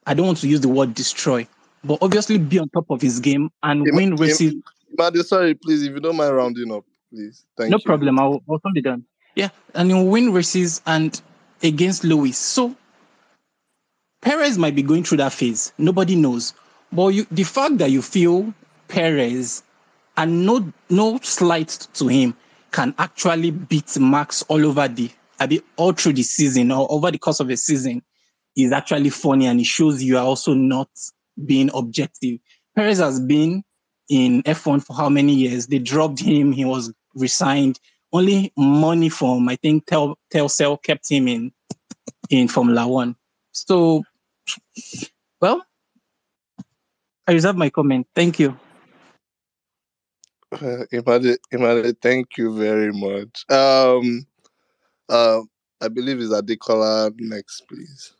I don't want to use the word destroy, but obviously be on top of his game and Im- win Im- races. Imade, sorry, please, if you don't mind rounding up, please. Thank no you. problem. I'll, I'll be done. Yeah, and he'll win races and against Lewis. So Perez might be going through that phase. Nobody knows. But you, the fact that you feel Perez and no no slight to him can actually beat Max all over the I mean all through the season or over the course of a season is actually funny and it shows you are also not being objective. Perez has been in F1 for how many years? They dropped him, he was resigned. Only money from I think Tel Telcel kept him in in Formula One. So well, I reserve my comment. Thank you. Imade, Imade, thank you very much. Um, uh, I believe it's Adekola next, please.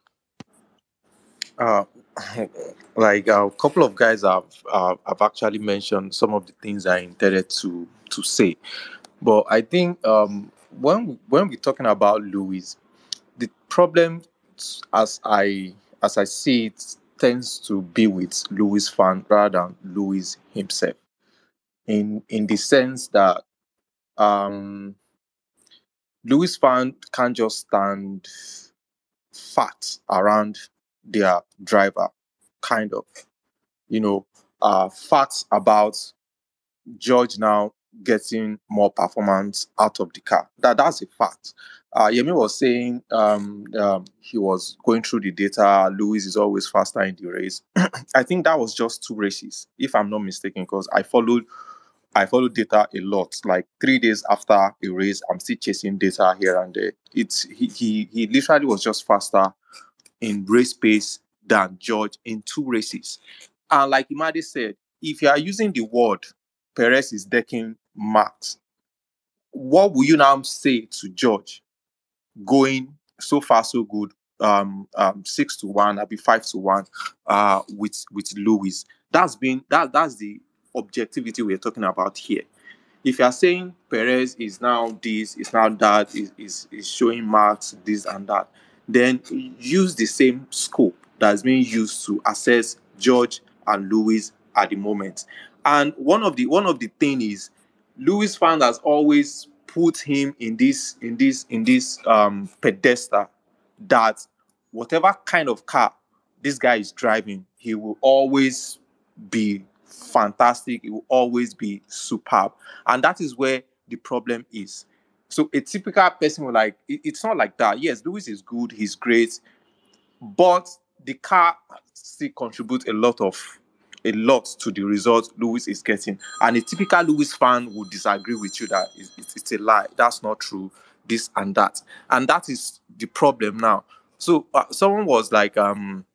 uh, like a couple of guys have uh, have actually mentioned some of the things I intended to to say, but I think um, when when we're talking about Lewis, the problem, as I as I see it, tends to be with Lewis fan rather than Lewis himself, in in the sense that um, Lewis fan can't just stand fat around their driver, kind of, you know, uh, facts about George now getting more performance out of the car. That that's a fact. Uh, Yemi was saying um, um, he was going through the data. Lewis is always faster in the race. I think that was just two races, if I'm not mistaken, because I followed I follow data a lot. Like three days after a race, I'm still chasing data here and there. It's he he, he literally was just faster in race pace than George in two races. And like Imade said, if you are using the word Perez is decking Max, what will you now say to George going so far so good? Um, um, six to one, I'll be five to one, uh, with with Lewis. That's been that that's the objectivity we're talking about here. If you are saying Perez is now this, is now that, is, is, is showing marks, this and that, then use the same scope that's being used to assess George and Lewis at the moment. And one of the one of the thing is Lewis fan has always put him in this in this in this um pedestal that whatever kind of car this guy is driving, he will always be fantastic. It will always be superb. And that is where the problem is. So a typical person will like, it- it's not like that. Yes, Lewis is good, he's great, but the car still contributes a lot of a lot to the result Lewis is getting. And a typical Lewis fan would disagree with you that it's, it's, it's a lie. That's not true. This and that. And that is the problem now. So uh, someone was like, um,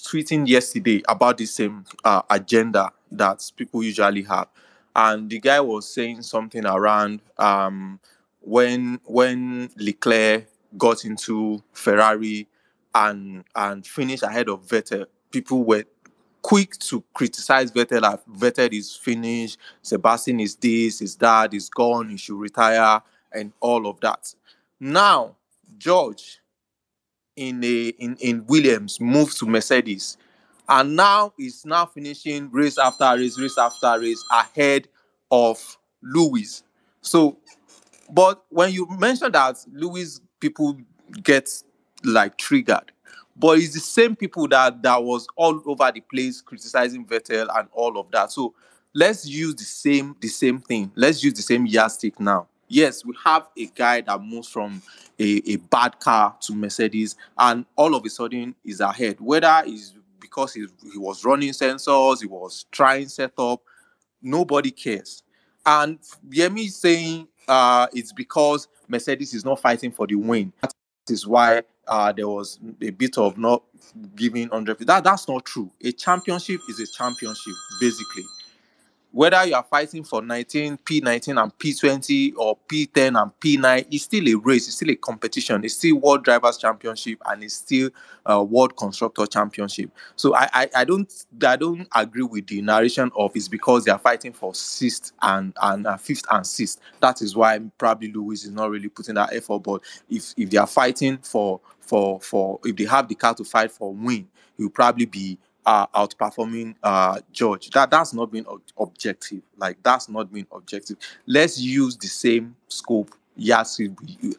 tweeting yesterday about the same uh, agenda that people usually have, and the guy was saying something around um, when when Leclerc got into Ferrari and and finished ahead of Vettel, people were quick to criticize Vettel. That Vettel is finished, Sebastian is this, is that, is gone, he should retire, and all of that. Now, George in a in, in Williams moved to Mercedes and now is now finishing race after race, race after race ahead of Lewis. So, but when you mention that Lewis people get like triggered, but it's the same people that that was all over the place criticizing Vettel and all of that. So let's use the same the same thing. Let's use the same yardstick now. Yes, we have a guy that moves from a, a bad car to Mercedes, and all of a sudden is ahead. Whether it's because he, he was running sensors, he was trying setup, nobody cares. And Yemi is saying uh, it's because Mercedes is not fighting for the win. That is why uh, there was a bit of not giving 100. That, that's not true. A championship is a championship, basically whether you are fighting for 19, P19 and P20 or P10 and P9, it's still a race, it's still a competition, it's still World Drivers Championship and it's still a World Constructor Championship. So I, I, I don't I don't agree with the narration of it's because they are fighting for sixth and and uh, fifth and sixth. That is why probably Lewis is not really putting that effort. But if if they are fighting for for for if they have the car to fight for win, he will probably be uh, outperforming uh, George. That that's not being ob- objective. Like that's not being objective. Let's use the same scope. Yes,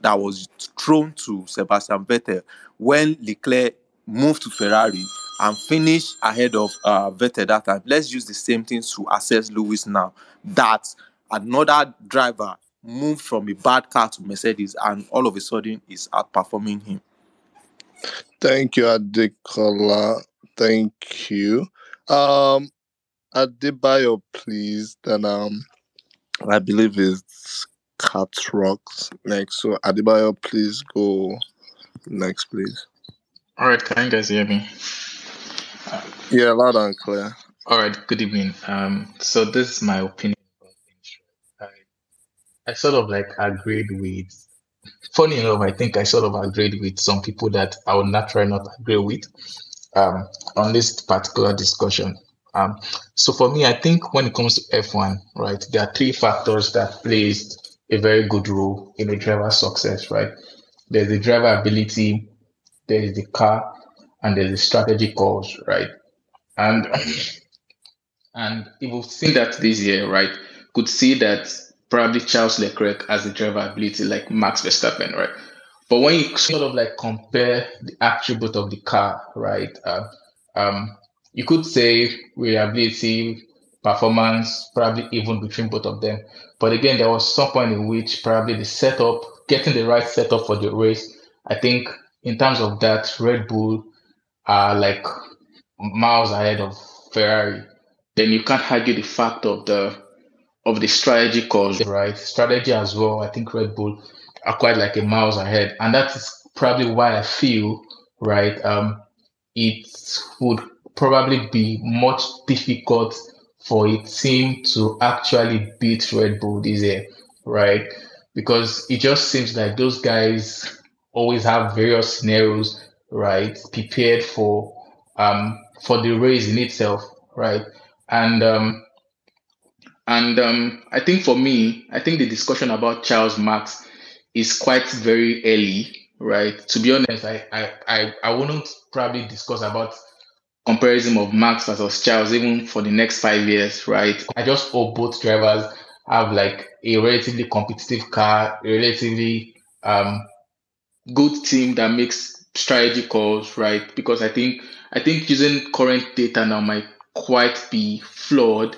that was thrown to Sebastian Vettel when Leclerc moved to Ferrari and finished ahead of uh, Vettel that time. Let's use the same thing to assess Lewis now. That another driver moved from a bad car to Mercedes and all of a sudden is outperforming him. Thank you, Adekola. Thank you. Um, Adebayo, please. Then um, I believe it's Cat Rocks next. So Adebayo, please go next, please. All right, can you guys hear me? Yeah, loud and clear. All right, good evening. Um, so this is my opinion. I, I sort of like agreed with. Funny enough, I think I sort of agreed with some people that I would naturally not agree with um, on this particular discussion. Um, so for me, I think when it comes to F1, right, there are three factors that plays a very good role in a driver's success, right? There's the driver ability, there's the car, and there's the strategy calls, right? And and if we've seen that this year, right, could see that probably Charles Leclerc has the driver ability like Max Verstappen, right? But when you sort of like compare the attribute of the car, right? Uh, um, you could say reliability, performance, probably even between both of them. But again, there was some point in which probably the setup, getting the right setup for the race, I think in terms of that, Red Bull are like miles ahead of Ferrari. Then you can't argue the fact of the of the strategy calls, right? Strategy as well. I think Red Bull are quite like a miles ahead, and that is probably why I feel right. Um, it would probably be much difficult for a team to actually beat Red Bull this year, right? Because it just seems like those guys always have various scenarios, right, prepared for um for the race in itself, right? And um and um I think for me, I think the discussion about Charles Max is quite very early, right? To be honest, I I I, I wouldn't probably discuss about comparison of Max versus Charles even for the next five years, right? I just hope both drivers have like a relatively competitive car, a relatively um, good team that makes strategy calls, right? Because I think I think using current data now might quite be flawed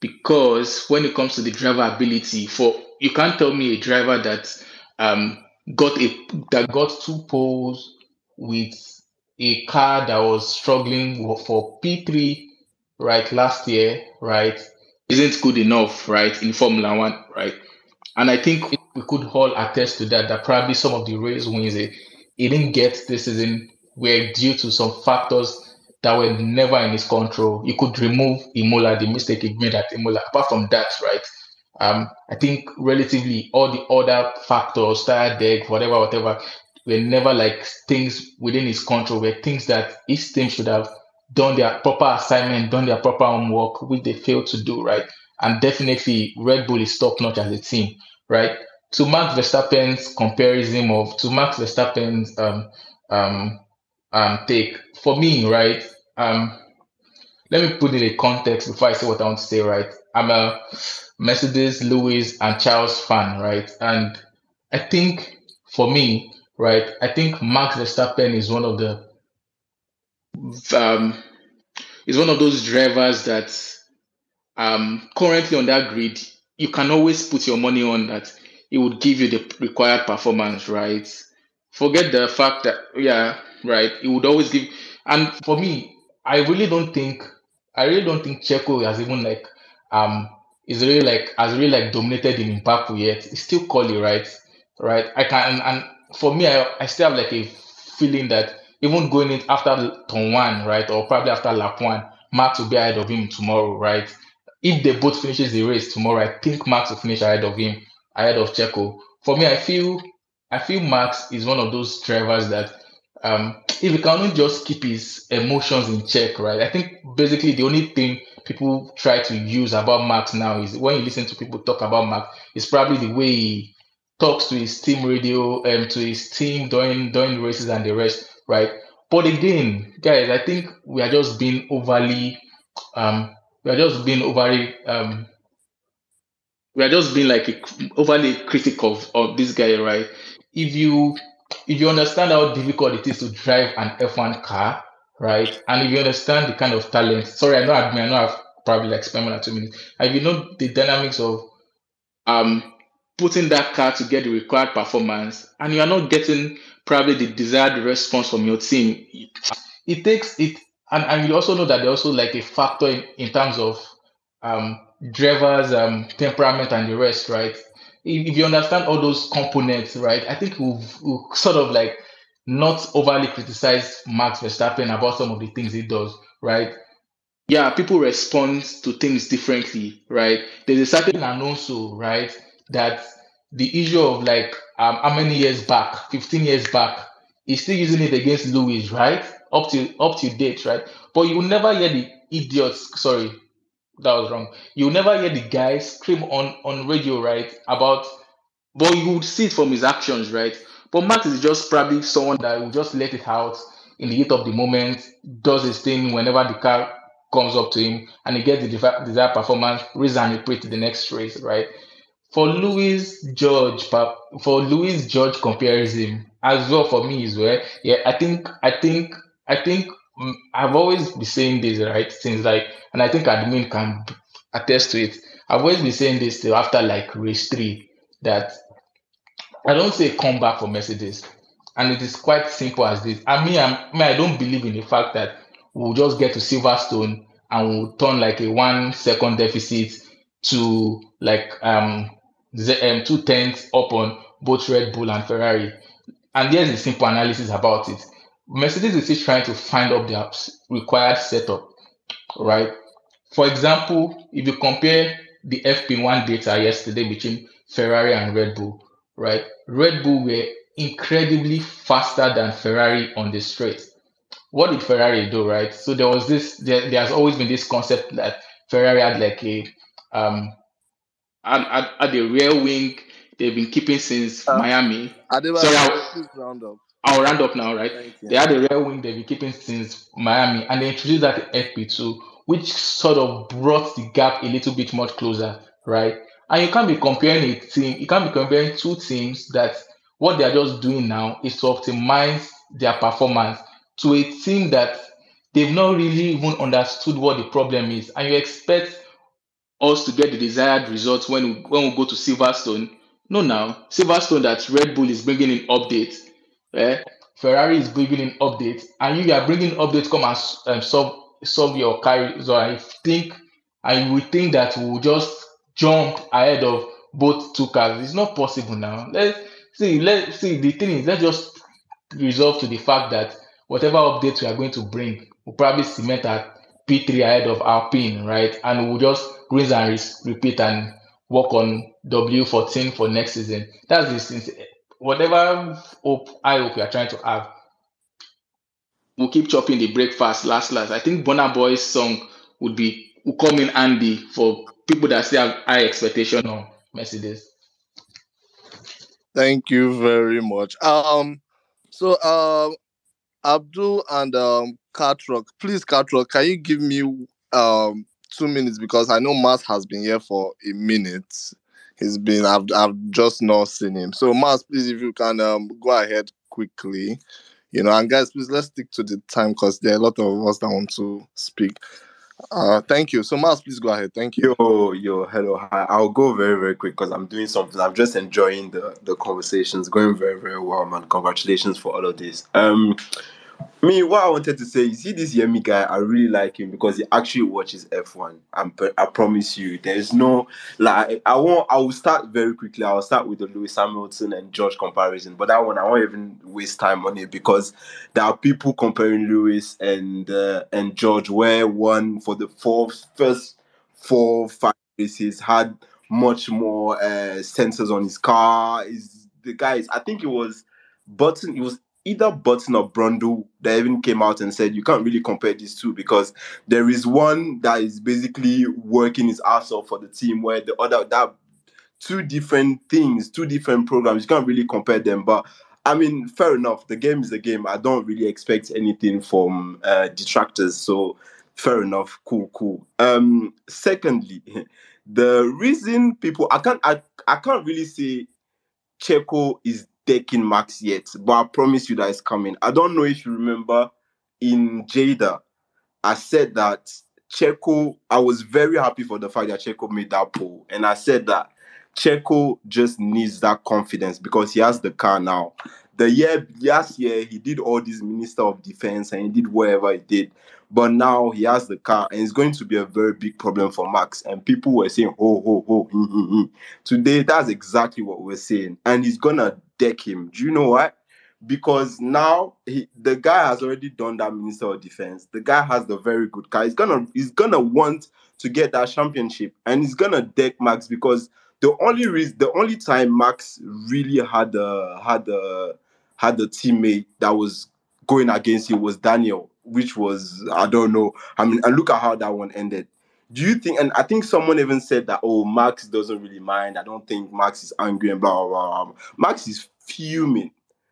because when it comes to the driver ability, for you can't tell me a driver that um, got a that got two poles with a car that was struggling for P3 right last year, right, isn't good enough, right, in Formula One, right? And I think we could all attest to that, that probably some of the race wins it, he didn't get this season were due to some factors that were never in his control. You could remove Imola, the mistake he made at Imola. Apart from that, right, um, I think relatively all the other factors, tire deck, whatever, whatever, were never like things within his control, were things that his team should have done their proper assignment, done their proper homework, which they failed to do, right? And definitely Red Bull is top notch as a team, right? To Max Verstappen's comparison of to Max Verstappen's um um um take for me, right? Um let me put it in context before I say what I want to say, right? I'm a Mercedes, Lewis, and Charles fan, right? And I think for me, right, I think Max Verstappen is one of the um is one of those drivers that um currently on that grid you can always put your money on that it would give you the required performance, right? Forget the fact that yeah, right, it would always give and for me, I really don't think I really don't think Checo has even like um is really like has really like dominated in Baku yet. It's still quali, right? Right. I can and for me I, I still have like a feeling that even going in after turn one, right, or probably after lap one, Max will be ahead of him tomorrow, right? If they both finishes the race tomorrow, I think Max will finish ahead of him, ahead of Checo. For me, I feel I feel Max is one of those drivers that um, if he can only just keep his emotions in check, right? I think basically the only thing people try to use about Max now is when you listen to people talk about Max, it's probably the way he talks to his team radio and um, to his team during during races and the rest, right? But again, guys, I think we are just being overly um we are just being overly um we are just being like a, overly critical of, of this guy, right? If you if you understand how difficult it is to drive an F1 car, right? And if you understand the kind of talent, sorry, I know I've, I know I've probably like spent more than two minutes. If you know the dynamics of um putting that car to get the required performance, and you are not getting probably the desired response from your team, it takes it. And, and you also know that there's also like a factor in, in terms of um, drivers' um, temperament and the rest, right? If, if you understand all those components, right, I think we've, we've sort of like not overly criticize Max Verstappen about some of the things he does, right? Yeah, people respond to things differently, right? There's a certain Alonso, right, that the issue of like um, how many years back, 15 years back, he's still using it against Lewis, right? Up to up to date, right? But you never hear the idiots, sorry, that was wrong. You'll never hear the guy scream on on radio, right? About but you would see it from his actions, right? But Max is just probably someone that will just let it out in the heat of the moment, does his thing whenever the car comes up to him, and he gets the desired performance, raise and repeat to the next race, right? For Lewis George, for Lewis George comparison as well for me as well. Yeah, I think I think I think mm, I've always been saying this right since like, and I think admin can attest to it. I've always been saying this till after like race three that I don't say come back for Mercedes, and it is quite simple as this. I mean, I mean, I don't believe in the fact that we'll just get to Silverstone and we'll turn like a one second deficit to like um um, two tenths up on both Red Bull and Ferrari. And here's the simple analysis about it. Mercedes is still trying to find up their required setup, right? For example, if you compare the FP1 data yesterday between Ferrari and Red Bull, right? Red Bull were incredibly faster than Ferrari on the straight. What did Ferrari do, right? So there was this, there, there has always been this concept that Ferrari had like a um at, at, at the rear wing they've been keeping since uh, Miami. Sorry, I'll, round up. I'll round up now, right? They had a rear wing they've been keeping since Miami, and they introduced that to FP2, which sort of brought the gap a little bit much closer, right? And you can't be comparing a team, you can't be comparing two teams that what they're just doing now is to optimize their performance to a team that they've not really even understood what the problem is. And you expect us to get the desired results when we, when we go to Silverstone. No, now Silverstone that Red Bull is bringing in updates, eh? Ferrari is bringing in updates, and you are bringing updates come and um, solve solve your carry. So I think I would think that we will just jump ahead of both two cars. It's not possible now. Let's see. Let's see. The thing is, let's just resolve to the fact that whatever updates we are going to bring will probably cement at P3 ahead of Alpine, right? And we'll just rinse and repeat and work on W14 for next season. That's this. Whatever hope I hope you are trying to have, we'll keep chopping the breakfast last last. I think Burna Boy's song would be will come in handy for people that still have high expectation on Mercedes. Thank you very much. Um, so um, Abdul and um, Catrock, please, Catrock, can you give me um two minutes because I know Mas has been here for a minute. He's been I've I've just not seen him. So Mas, please if you can um go ahead quickly. You know, and guys, please let's stick to the time because there are a lot of us that want to speak. Uh thank you. So Mas, please go ahead. Thank you. Yo, yo, hello, hi. I'll go very, very quick because I'm doing something. I'm just enjoying the the conversations, going very, very well, man. Congratulations for all of this. Um, me, what I wanted to say, you see this Yemi guy, I really like him because he actually watches F1. I'm, I promise you, there's no like I won't. I will start very quickly. I'll start with the Lewis Hamilton and George comparison, but that one I won't even waste time on it because there are people comparing Lewis and uh, and George, where one for the first four five races had much more uh, sensors on his car. Is the guys? I think it was Button. It was either Button or Brundle that even came out and said you can't really compare these two because there is one that is basically working his ass off for the team where the other that two different things, two different programs. You can't really compare them, but. I mean, fair enough. The game is a game. I don't really expect anything from uh, detractors. So, fair enough. Cool, cool. Um, secondly, the reason people I can't I, I can't really say Checo is taking Max yet, but I promise you that it's coming. I don't know if you remember in Jeddah, I said that Checo, I was very happy for the fact that Checo made that pole. And I said that Checo just needs that confidence because he has the car now. The year last year, he did all this Minister of Defense and he did whatever he did. But now he has the car and it's going to be a very big problem for Max. And people were saying, oh, oh, oh, mm, mm, mm. today, that's exactly what we're saying. And he's gonna deck him. Do you know why? Because now he, the guy has already done that Minister of Defense. The guy has the very good car. He's gonna he's gonna want to get that championship, and he's gonna deck Max because the only reason, the only time Max really had a had a had a teammate that was going against him was Daniel, which was I don't know. I mean, and look at how that one ended. Do you think? And I think someone even said that oh, Max doesn't really mind. I don't think Max is angry and blah blah blah. Max is fuming.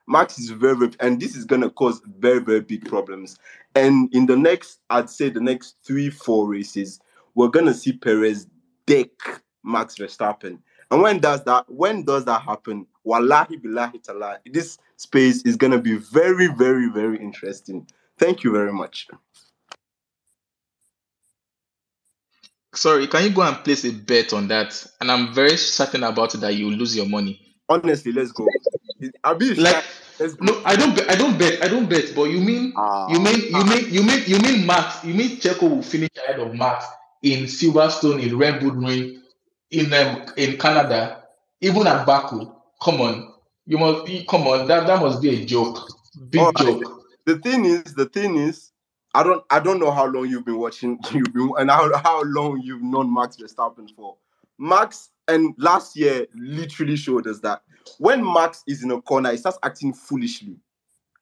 Max is very, very, and this is gonna cause very, very big problems. And in the next, I'd say the next three, four races, we're gonna see Perez deck Max Verstappen. And when does that when does that happen? Wallahi billahi ta'ala, this space is gonna be very, very, very interesting. Thank you very much. Sorry, can you go and place a bet on that? And I'm very certain about it that you lose your money. Honestly, let's go. I'll be Like no, I don't. Bet, I don't bet. I don't bet. But you mean Ah, you mean you mean you mean you mean Max? You mean Checo will finish ahead of Max in Silverstone, in Red Bull Ring, in um, in Canada, even at Baku? Come on, you must be, come on. That that must be a joke, big right. joke. the thing is, the thing is, I don't, I don't know how long you've been watching, you've been, and how, how long you've known Max Verstappen for. Max, and last year literally showed us that when Max is in a corner, he starts acting foolishly.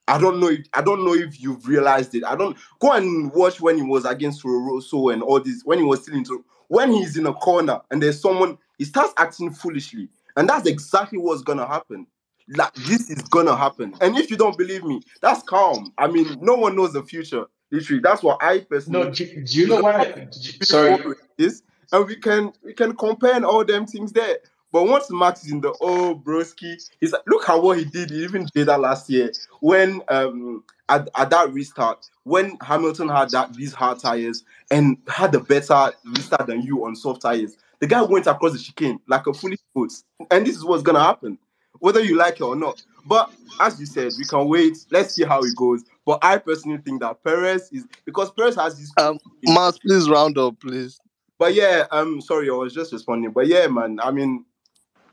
I don't know if I don't know if you've realized it. I don't go and watch when he was against Rosso and all this, when he was still into when he's in a corner and there's someone, he starts acting foolishly. And that's exactly what's gonna happen. Like this is gonna happen. And if you don't believe me, that's calm. I mean, no one knows the future. Literally, that's what I personally No, do, do you know why? Sorry, is, and we can we can compare and all them things there. But once Max is in the oh broski, he's like, look at what he did. He even did that last year when um at, at that restart when Hamilton had that these hard tires and had a better restart than you on soft tires. The guy went across the chicane like a foolish foot, and this is what's gonna happen, whether you like it or not. But as you said, we can wait. Let's see how it goes. But I personally think that Perez is because Perez has this Um, Mas, please round up, please. but yeah, I'm um, sorry, I was just responding. But yeah, man, I mean,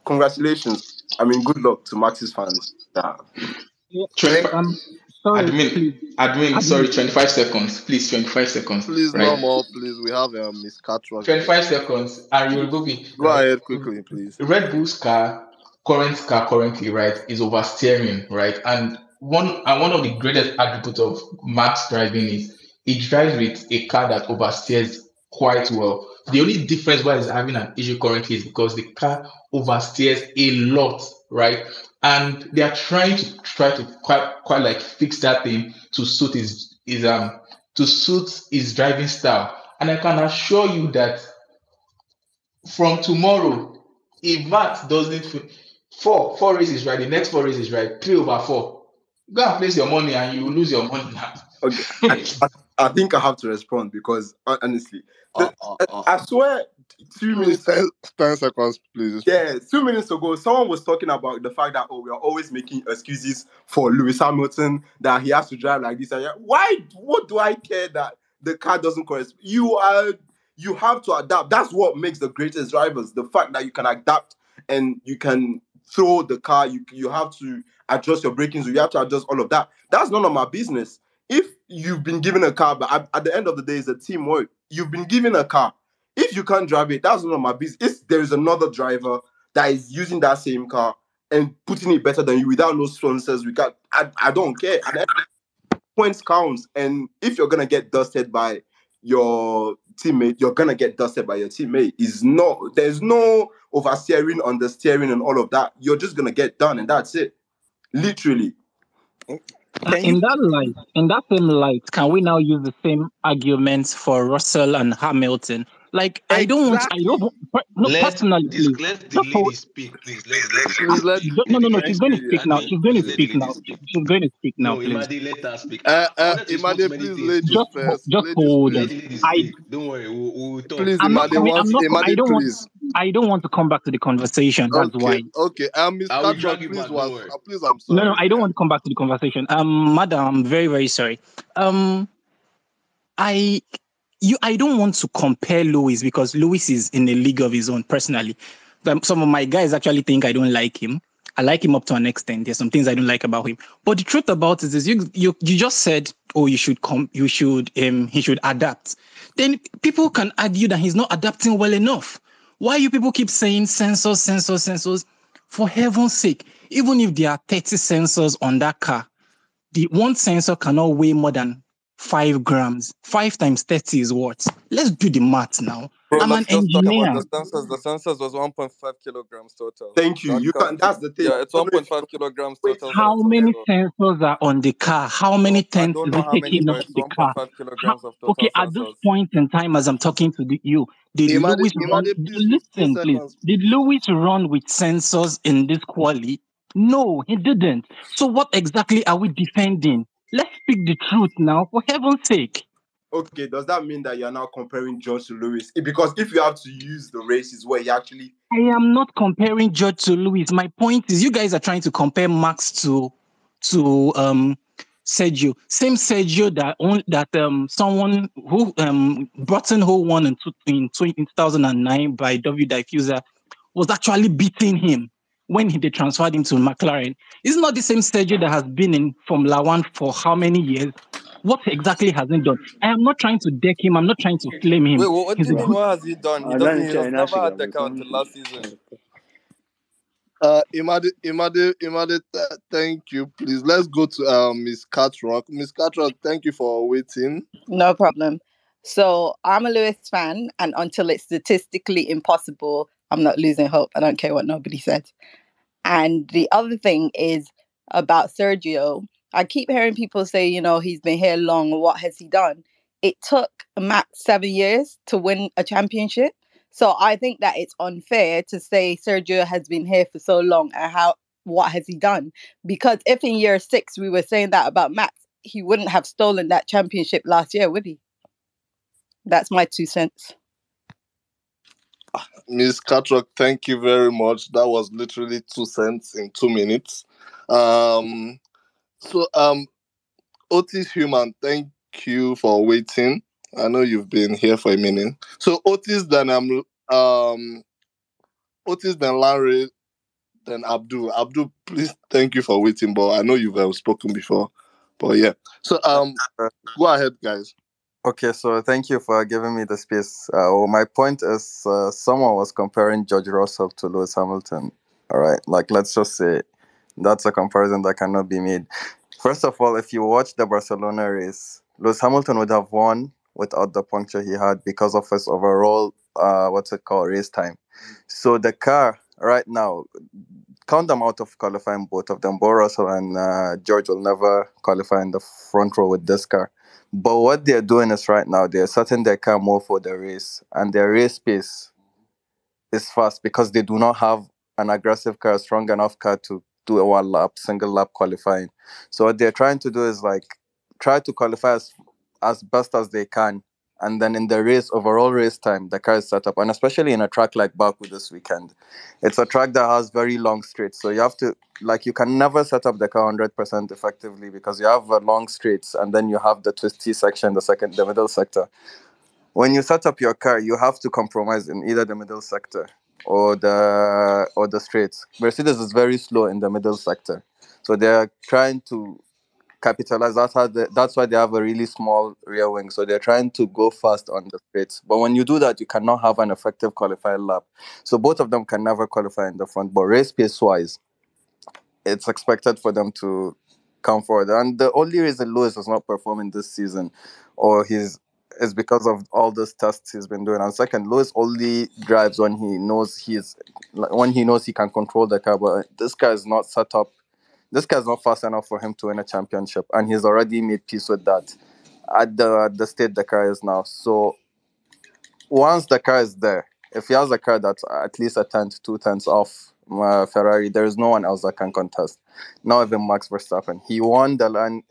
congratulations. I mean, good luck to Max's fans. Yeah. Yeah, 25, um, sorry, admin, please. admin, Admin. sorry, 25 seconds, please, 25 seconds, Please, right? no more, please. We have um, Miss Catron. 25 seconds, and you'll go be Go right. ahead quickly, please. Red Bull's car, current car currently, right, is oversteering, right? And one and one of the greatest attributes of Max driving is he drives with a car that oversteers quite well. The only difference why he's having an issue currently is because the car oversteers a lot, right? And they are trying to try to quite quite like fix that thing to suit his his um to suit his driving style. And I can assure you that from tomorrow, if Matt doesn't four four races right, the next four races right, three over four. Go and place your money and you will lose your money now. Okay, I, I, I think I have to respond because honestly, the- Uh, uh, I, uh, I swear, two minutes. please, 10, 10 seconds, please. Yeah, two minutes ago, someone was talking about the fact that oh, we are always making excuses for Lewis Hamilton that he has to drive like this. And yeah, why? What do I care that the car doesn't correspond? You are, you have to adapt. That's what makes the greatest drivers. The fact that you can adapt and you can throw the car. You you have to adjust your braking. You have to adjust all of that. That's none of my business. If you've been given a car, but at, the end of the day, it's a teamwork. You've been given a car. If you can't drive it, that's none of my business. If there is another driver that is using that same car and putting it better than you without no sponsors, we got. I, I don't care. Points counts, and if you're gonna get dusted by your teammate, you're gonna get dusted by your teammate. Is not there's no oversteering, understeering, and all of that. You're just gonna get done, and that's it. Literally. Uh, in that light, in that same light, can we now use the same arguments for Russell and Hamilton? Like, I don't want, I don't, per- no, Let personally, this please. let the Just for, speak, please. Let the lady Please speak. let don't- no, no, no, she's going to speak now. She's going to please let the speak now. She's going to speak now, No, please. Imade, let her speak. Uh, I uh, wanted to respond to Imade, many please, ladies Just, first. just Ladies, hold Let on. the please. lady I. Don't worry, we'll, we'll talk. Please, I'm not Imade, I'm not, co- I don't want, please. I don't want to come back to the conversation. That's Okay, why. okay. Um, Miss I will Catron, drag please, back. Don't was, uh, please, I'm sorry. No, no. I don't want to come back to the conversation. Um, madam, I'm very, very sorry. Um, I you I don't want to compare Lewis because Lewis is in a league of his own personally. But some of my guys actually think I don't like him. I like him up to an extent. There's some things I don't like about him. But the truth about it is you you you just said, oh, you should come, you should um he should adapt. Then people can argue that he's not adapting well enough. Why you people keep saying sensors, sensors, sensors? For heaven's sake, even if there are 30 sensors on that car, the one sensor cannot weigh more than five grams. Five times 30 is what? Let's do the math now. Bro, I'm an let's just talk engineer. the sensors. The sensors was 1.5 kilograms total. Thank you. That You car, can. That's the thing. yeah, it's 1.5 kilograms wait, total How many So, sensors are on the car? How many I tenths don't is it taking but off it's the car? 1.5 How, kilograms of okay, at this point in time, as I'm talking to the, you, did Imade, Lewis run? Imade, please, Listen, please. Did Lewis run with sensors in this quali? No, he didn't. So what exactly are we defending? Let's speak the truth now, for heaven's sake. Okay, does that mean that you're now comparing George to Lewis? Because if you have to use the races where he actually I am not comparing George to Lewis. My point is, you guys are trying to compare Max to to um Sergio. Same Sergio that on, that um someone who um Button who won in, two, in 2009 by double diffuser was actually beating him when he, they transferred him to McLaren. It's not the same Sergio that has been in Formula One for how many years? What exactly has he done? I am not trying to deck him. I'm not trying to flame him. Wait, what, what do you mean? What has he done? He doesn't. He has never had the car until last season. Uh, Imade, Imade, Imade, th- thank you. Please, let's go to um, Miss Catrock. Miss Catrock, thank you for waiting. No problem. So I'm a Lewis fan, and until it's statistically impossible, I'm not losing hope. I don't care what nobody says. And the other thing is about Sergio. I keep hearing people say, you know, he's been here long. What has he done? It took max seven years to win a championship. So I think that it's unfair to say Sergio has been here for so long and how what has he done? Because if in year six we were saying that about Max, he wouldn't have stolen that championship last year, would he? That's my two cents. Miss Catrock, thank you very much. That was literally two cents in two minutes. Um, so um, Otis Human, thank you for waiting. I know you've been here for a minute. So Otis, then um, um, Otis, then Larry, then Abdul. Abdul, please thank you for waiting, but I know you've uh, spoken before. But yeah, so um, go ahead, guys. Okay, so thank you for giving me the space. Uh, well, my point is, uh, someone was comparing George Russell to Lewis Hamilton. All right, like let's just say that's a comparison that cannot be made. First of all, if you watch the Barcelona race, Lewis Hamilton would have won without the puncture he had because of his overall, uh, what's it called, race time. So the car right now, count them out of qualifying both of them. Bo Russell and uh, George will never qualify in the front row with this car. But what they're doing is right now they're setting their car more for the race, and their race pace is fast because they do not have an aggressive car, strong enough car to do a one lap, single lap qualifying. So what they're trying to do is like try to qualify as as best as they can. And then in the race, overall race time, the car is set up. And especially in a track like Baku this weekend, it's a track that has very long straights. So you have to, like, you can never set up the car 100% effectively because you have uh, long straights and then you have the twisty section, the second, the middle sector. When you set up your car, you have to compromise in either the middle sector or the or the straights. Mercedes is very slow in the middle sector. So they're trying to capitalize. That's how they, that's why they have a really small rear wing. So they're trying to go fast on the straights. But when you do that, you cannot have an effective qualifying lap. So both of them can never qualify in the front. But race pace wise, it's expected for them to come forward. And the only reason Lewis is not performing this season, or he's is because of all those tests he's been doing. And second, Lewis only drives when he knows he's when he knows he can control the car. But this guy is not set up this guy's not fast enough for him to win a championship, and he's already made peace with that at the the state the car is now. So once the car is there, if he has a car that's at least a tenth, two tenths off uh, Ferrari, there is no one else that can contest. Not even Max Verstappen. He won the line.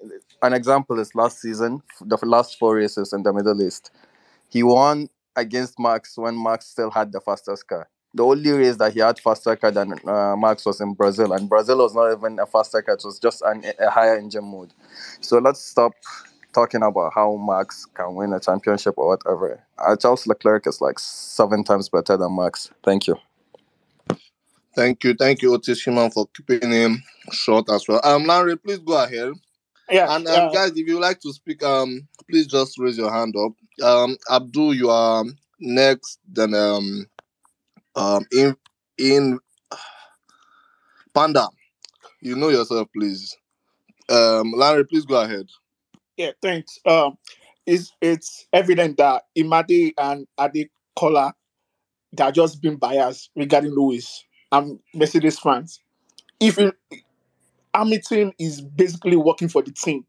An example is last season, the last four races in the Middle East. He won against Max when Max still had the fastest car. The only race that he had faster car than uh, Max was in Brazil, and Brazil was not even a faster car; it was just an, a higher engine mode. So let's stop talking about how Max can win a championship or whatever. Uh, Charles Leclerc is like seven times better than Max. Thank you. Thank you, thank you, Otis Human, for keeping him short as well. Um, Larry, please go ahead. Yeah, And um, yeah. guys, if you like to speak, um, please just raise your hand up. Um, Abdul, you are next. Then um, um, in in Panda, you know yourself, please. Um, Larry, please go ahead. Yeah, thanks. Um, it's it's evident that Imade and Ade Kola they are just being biased regarding Lewis. I'm Mercedes fans. If you, Hamilton is basically working for the team,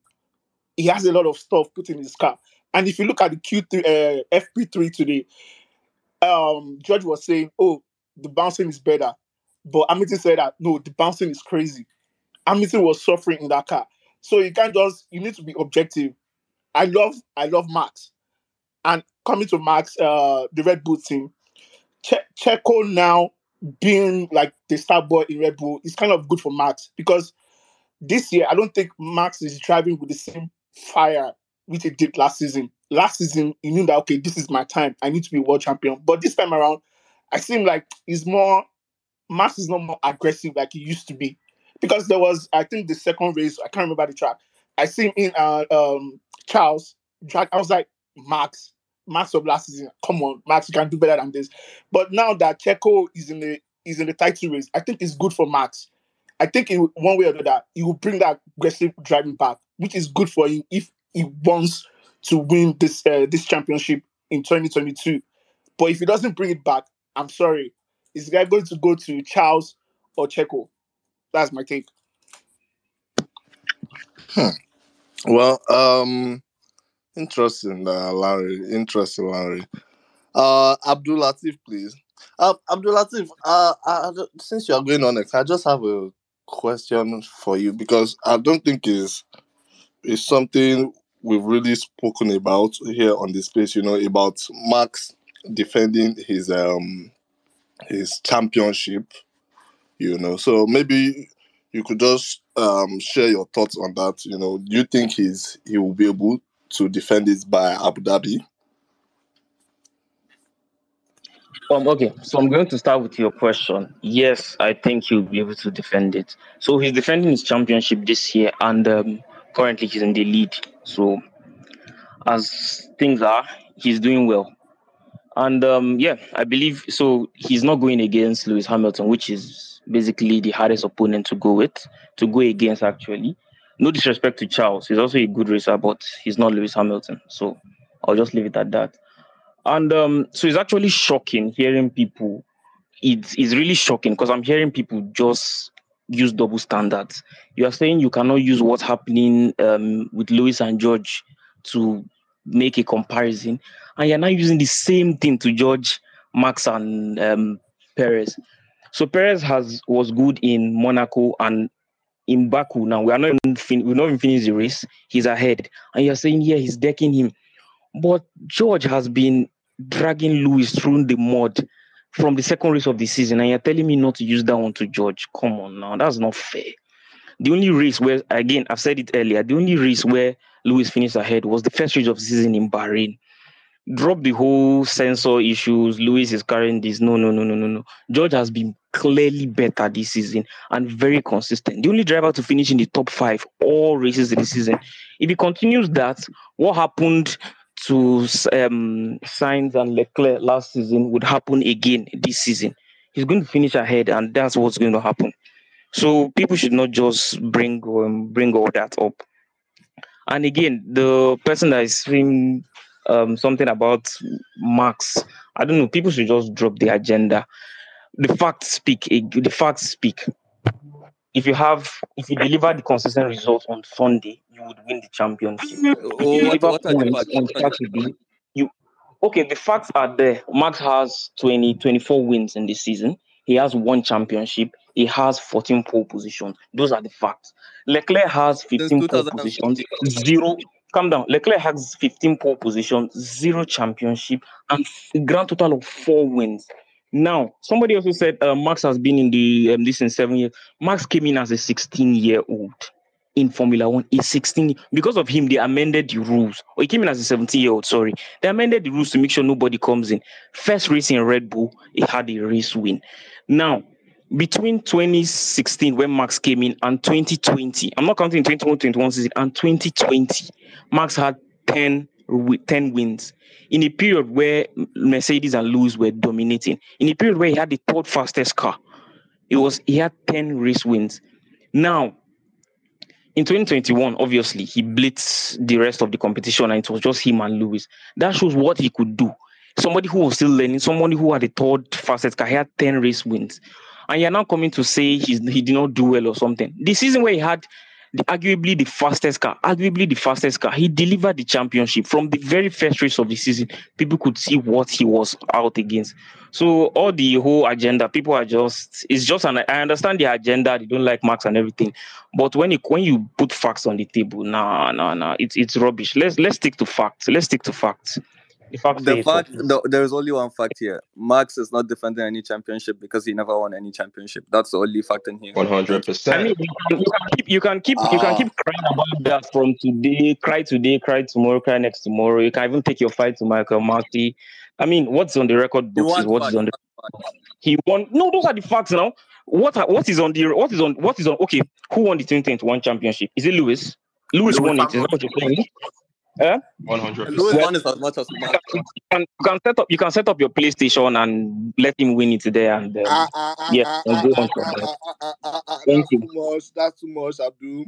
he has a lot of stuff put in his car. And if you look at the Q3 uh, FP3 today, um, George was saying, "Oh, the bouncing is better," but Hamilton said that no, the bouncing is crazy. Hamilton was suffering in that car, so you can't just. You need to be objective. I love, I love Max, and coming to Max, uh, the Red Bull team, che- Checo now being like the star boy in Red Bull is kind of good for Max because this year I don't think Max is driving with the same fire which he did last season. Last season, he knew that okay, this is my time. I need to be world champion. But this time around, I seem like he's more Max is not more aggressive like he used to be. Because there was, I think, the second race, I can't remember the track. I see him in uh, um, Charles track. I was like, Max, Max of last season. Come on, Max, you can do better than this. But now that Checo is in the is in the title race, I think it's good for Max. I think in one way or the other, he will bring that aggressive driving back, which is good for him if he wants to win this uh, this championship in 2022. But if he doesn't bring it back, I'm sorry, is the guy going to go to Charles or Checo? That's my take. Hmm. Well, um, interesting, uh, Larry. Interesting, Larry. Uh, Abdul Latif, please. Uh, Abdul Latif, uh, I since you are going on next, I just have a question for you because I don't think it's it's something we've really spoken about here on this space. You know about Max defending his um his championship. You know, so maybe you could just um share your thoughts on that. You know, do you think he's he will be able to defend it by Abu Dhabi? Um, okay, so I'm going to start with your question. Yes, I think he'll be able to defend it. So he's defending his championship this year, and um, currently he's in the lead. So as things are, he's doing well. And um, yeah, I believe so. He's not going against Lewis Hamilton, which is basically the hardest opponent to go with, to go against actually. No disrespect to Charles, he's also a good racer, but he's not Lewis Hamilton. So I'll just leave it at that. And um, so it's actually shocking hearing people. It's, it's really shocking because I'm hearing people just use double standards. You are saying you cannot use what's happening um, with Lewis and George to make a comparison, and you're now using the same thing to judge Max and um, Perez. So Perez has was good in Monaco and in Baku. Now we are not even fin- we're not even finished the race. He's ahead, and you're saying yeah he's decking him, but George has been dragging Lewis through the mud from the second race of the season, and you're telling me not to use that one to George. Come on now, that's not fair. The only race where, again, I've said it earlier, the only race where Lewis finished ahead was the first race of the season in Bahrain. Drop the whole sensor issues. Lewis is carrying this. No, no, no, no, no, no. George has been clearly better this season and very consistent. The only driver to finish in the top five all races this season. If he continues that, what happened to um, and Leclerc last season would happen again this season. He's going to finish ahead, and that's what's going to happen. So people should not just bring um, bring all that up. And again, the person that is saying um, something about Max, I don't know. People should just drop the agenda. The facts speak. The facts speak. If you have, if you deliver the consistent results on Sunday, you would win the championship. If Oh, what, deliver what are the points facts? are the you okay. The facts are there. Max has 20, 24 wins in this season. He has one championship. He has 14 pole positions. Those are the facts. Leclerc has 15 pole positions, zero. Calm down. Leclerc has 15 pole positions, zero championship, and a grand total of four wins. Now, somebody also said uh, Max has been in the um, this in seven years. Max came in as a 16 year old in Formula One. He's 16. Because of him, they amended the rules. Or he came in as a 17 year old, sorry. They amended the rules to make sure nobody comes in. First race in Red Bull, he had a race win. Now, between 2016, when Max came in, and 2020, I'm not counting 21 21 season, and 2020, Max had 10, 10 wins in a period where Mercedes and Lewis were dominating, in a period where he had the third fastest car. It was he had 10 race wins. Now, in 2021, obviously, he blitzed the rest of the competition and it was just him and Lewis. That shows what he could do. Somebody who was still learning, somebody who had the third fastest car, he had 10 race wins. And you're now coming to say he's, he did not do well or something. The season where he had the, arguably the fastest car, arguably the fastest car, he delivered the championship from the very first race of the season. People could see what he was out against. So all the whole agenda, people are just it's just an I understand the agenda, they don't like Max and everything. But when you when you put facts on the table, nah, nah, nah, it's it's rubbish. Let's let's stick to facts. Let's stick to facts. The facts The fact, the, there is only one fact here. Max is not defending any championship because he never won any championship. That's the only fact in here. One hundred I percent. mean, you can, you can keep you can keep you can Ah, keep crying about that from today, cry today, cry tomorrow, cry next tomorrow. You can even take your fight to Michael Masi. I mean, what's on the record books is what is on the fact. he won. No, those are the facts now. What are- what is on the what is on what is on? Okay, who won the 2021 championship? Is it Lewis? Lewis Lewis won it. Is that what you're saying? One hundred Lewis percent. won as much as Max. You can, you can set up you can set up your PlayStation and let him win it there and um, ah, ah, ah, yeah, ah, and go on from there. Thank That's you. too much. That's too much, Abdul.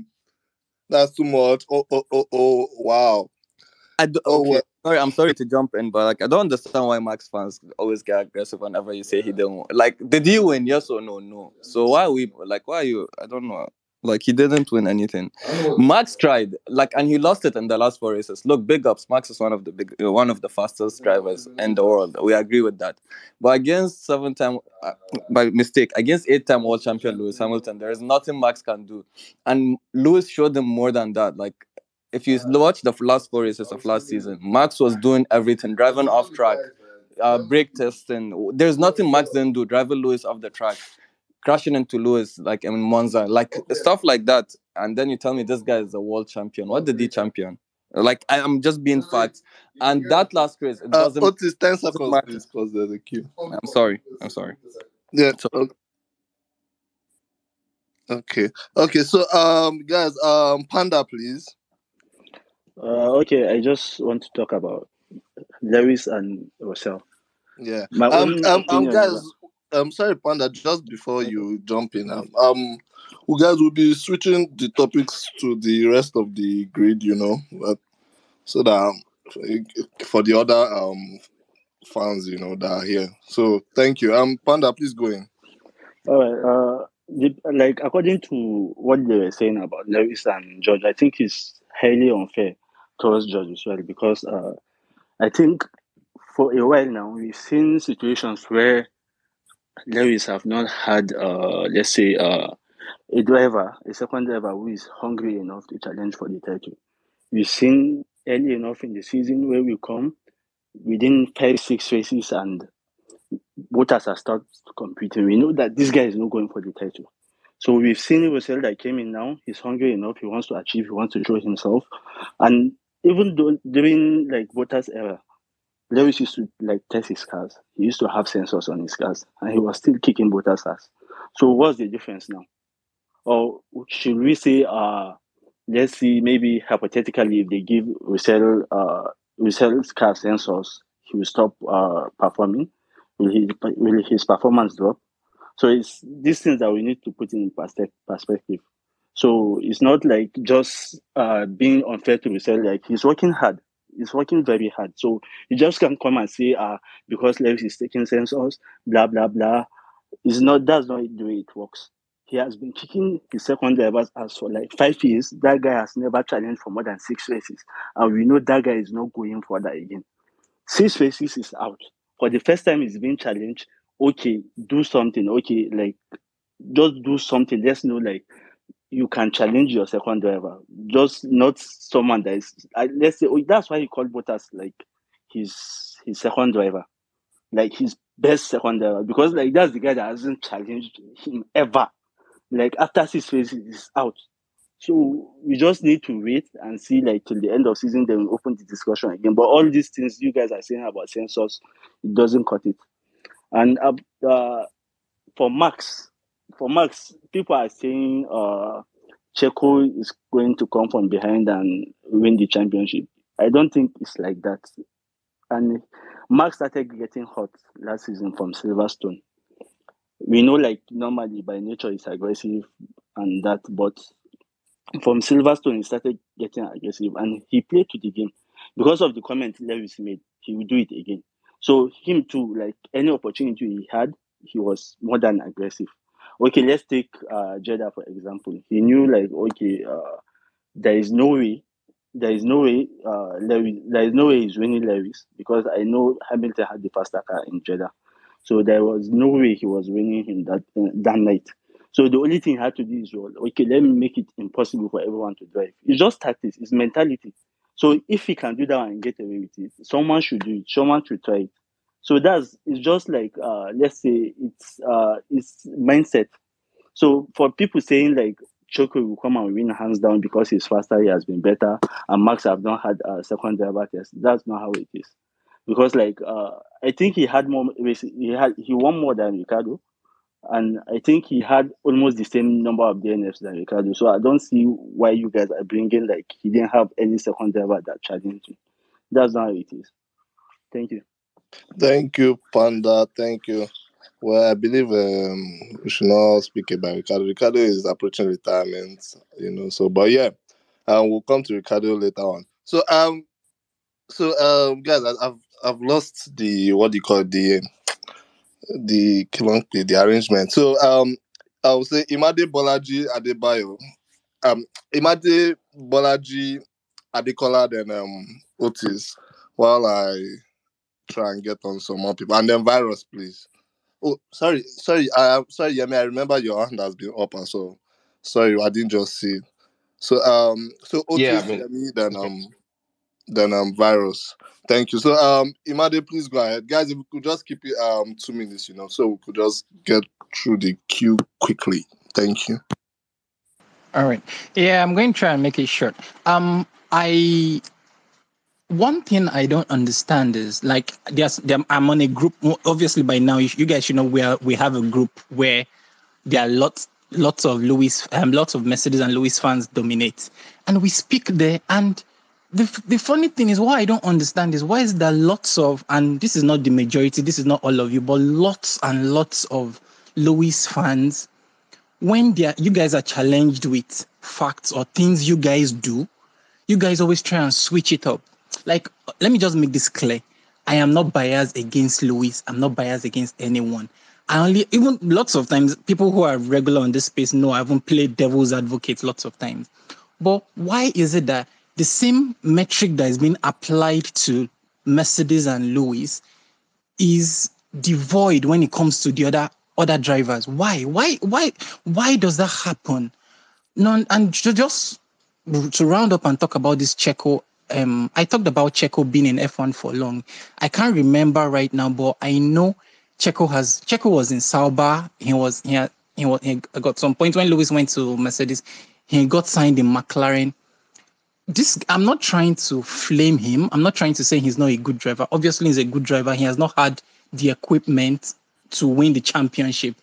That's too much. Oh, oh, oh, oh. Wow. I do, Oh, okay, well. sorry, I'm sorry to jump in, but like I don't understand why Max fans always get aggressive whenever you say he didn't. win. Like, did he win? Yes or no? No. So why are we like? Why are you? I don't know. Like he didn't win anything. Max tried, like, and he lost it in the last four races. Look, big ups. Max is one of the big, uh, one of the fastest drivers in the world. We agree with that. But against seven-time, uh, by mistake, against eight-time world champion Lewis Hamilton, there is nothing Max can do, and Lewis showed them more than that. Like, if you watch the last four races of last season, Max was doing everything, driving off track, uh, brake testing. There's nothing Max didn't do, driving Lewis off the track, crashing into Lewis like in Monza, like stuff like that. And then you tell me this guy is a world champion. What did he champion? Like I, am just being facts. And that last race, it Uh, doesn't. Otis, 10 doesn't seconds, matter. please, because there's a queue. I'm sorry. I'm sorry. Yeah. So Okay. Okay. So, um, guys, um, Panda, please. Uh, okay, I just want to talk about Lewis and Russell. Yeah. My Um, own um, um, guys. Um, sorry, Panda. Just before you jump in, um, um, we guys will be switching the topics to the rest of the grid. You know, but so that um, for the other um fans, you know, that are here. So, thank you. Um, Panda, please go in. All right. Uh, the, like according to what they were saying about Lewis and George, I think it's highly unfair towards George as well because uh, I think for a while now we've seen situations where Lewis have not had, uh, let's say, uh, a driver, a second driver who is hungry enough to challenge for the title. We've seen early enough in the season where we come within five, six races and Bottas has started competing. We know that this guy is not going for the title. So we've seen Russell that came in now. He's hungry enough. He wants to achieve. He wants to show himself. And even though during like Bottas era, Lewis used to like test his cars. He used to have sensors on his cars, and he was still kicking Bottas ass. So what's the difference now? Or should we say, uh, let's see, maybe hypothetically, if they give Russell uh, Russell's car sensors, he will stop uh, performing. Will, he, will his performance drop? So it's these things that we need to put in perspective. So it's not like just uh, being unfair to Russell. Like he's working hard. He's working very hard. So you just can't come and say, uh, because Lewis is taking sensors, blah blah blah. It's not that's not the way it works. He has been kicking his second drivers as for like five years. That guy has never challenged for more than six races. And we know that guy is not going for that again. Six races is out. For the first time he's been challenged, okay, do something. Okay, like just do something. Let's know like you can challenge your second driver, just not someone that is. Uh, let's say oh, that's why he called Bottas like his his second driver, like his best second driver, because like that's the guy that hasn't challenged him ever. Like after six races, is out. So we just need to wait and see like till the end of season, then we open the discussion again. But all these things you guys are saying about sensors, it doesn't cut it. And uh, uh, for Max, for Max, people are saying uh, Checo is going to come from behind and win the championship. I don't think it's like that. And Max started getting hot last season from Silverstone. We know, like normally by nature, he's aggressive and that, but from Silverstone, he started getting aggressive and he played to the game. Because of the comment Lewis made, he will do it again. So him too, like any opportunity he had, he was more than aggressive. Okay, let's take uh, Jeddah for example. He knew like okay, uh, there is no way, there is no way, uh, Lewis, there is no way he's winning Lewis because I know Hamilton had the faster car in Jeddah, so there was no way he was winning him that uh, that night. So the only thing he had to do is, well, okay, let me make it impossible for everyone to drive. It's just tactics, it's mentality. So if he can do that and get away with it, someone should do it. Someone should try it. So that's it's just like uh, let's say it's uh, it's mindset. So for people saying like Checo will come and win hands down because he's faster, he has been better, and Max have not had a second driver test. That's not how it is. Because like uh, I think he had more he had he won more than Ricciardo, and I think he had almost the same number of DNFs than Ricciardo. So I don't see why you guys are bringing like he didn't have any second driver that challenged him. That's not how it is. Thank you. Thank you, Panda. Thank you. Well, I believe um, we should not speak about Ricciardo. Ricciardo is approaching retirement, you know. So, but yeah, um, we'll come to Ricciardo later on. So, um, so um, guys, I- I've I've lost the what do you call it, the the kilonki, the arrangement. So, um, I will say Imade Bolaji Adebayo, um, Imade Bolaji Adekola, then um, Otis, while I try and get on some more people, and then virus, please. Oh, sorry, sorry, I am sorry, Yemi. I remember your hand has been up, and so sorry, I didn't just see. it. So, um, so Otis, Yeah, I mean, Yemi, then um, then um, virus. Thank you. So, um, Imade, please go ahead, guys. If we could just keep it um two minutes, you know, so we could just get through the queue quickly. Thank you. All right. Yeah, I'm going to try and make it short. Um, I one thing I don't understand is like there's there, I'm on a group. Obviously, by now you, guys should know we are we have a group where there are lots lots of Lewis um lots of Mercedes and Lewis fans dominate, and we speak there. And the the funny thing is, what I don't understand is why is there lots of and this is not the majority, this is not all of you, but lots and lots of Lewis fans when they are, you guys are challenged with facts or things you guys do, you guys always try and switch it up. Like, let me just make this clear. I am not biased against Lewis. I'm not biased against anyone. I only even lots of times people who are regular on this space know I haven't played devil's advocate lots of times. But why is it that the same metric that is being applied to Mercedes and Lewis is devoid when it comes to the other other drivers? Why? Why? Why? Why does that happen? No, and just to round up and talk about this Checo. Um, I talked about Checo being in F1 for long. I can't remember right now, but I know Checo has Checo was in Sauber. He was he had, he was he got some point when Lewis went to Mercedes. He got signed in McLaren. This I'm not trying to flame him. I'm not trying to say he's not a good driver. Obviously, he's a good driver. He has not had the equipment to win the championship.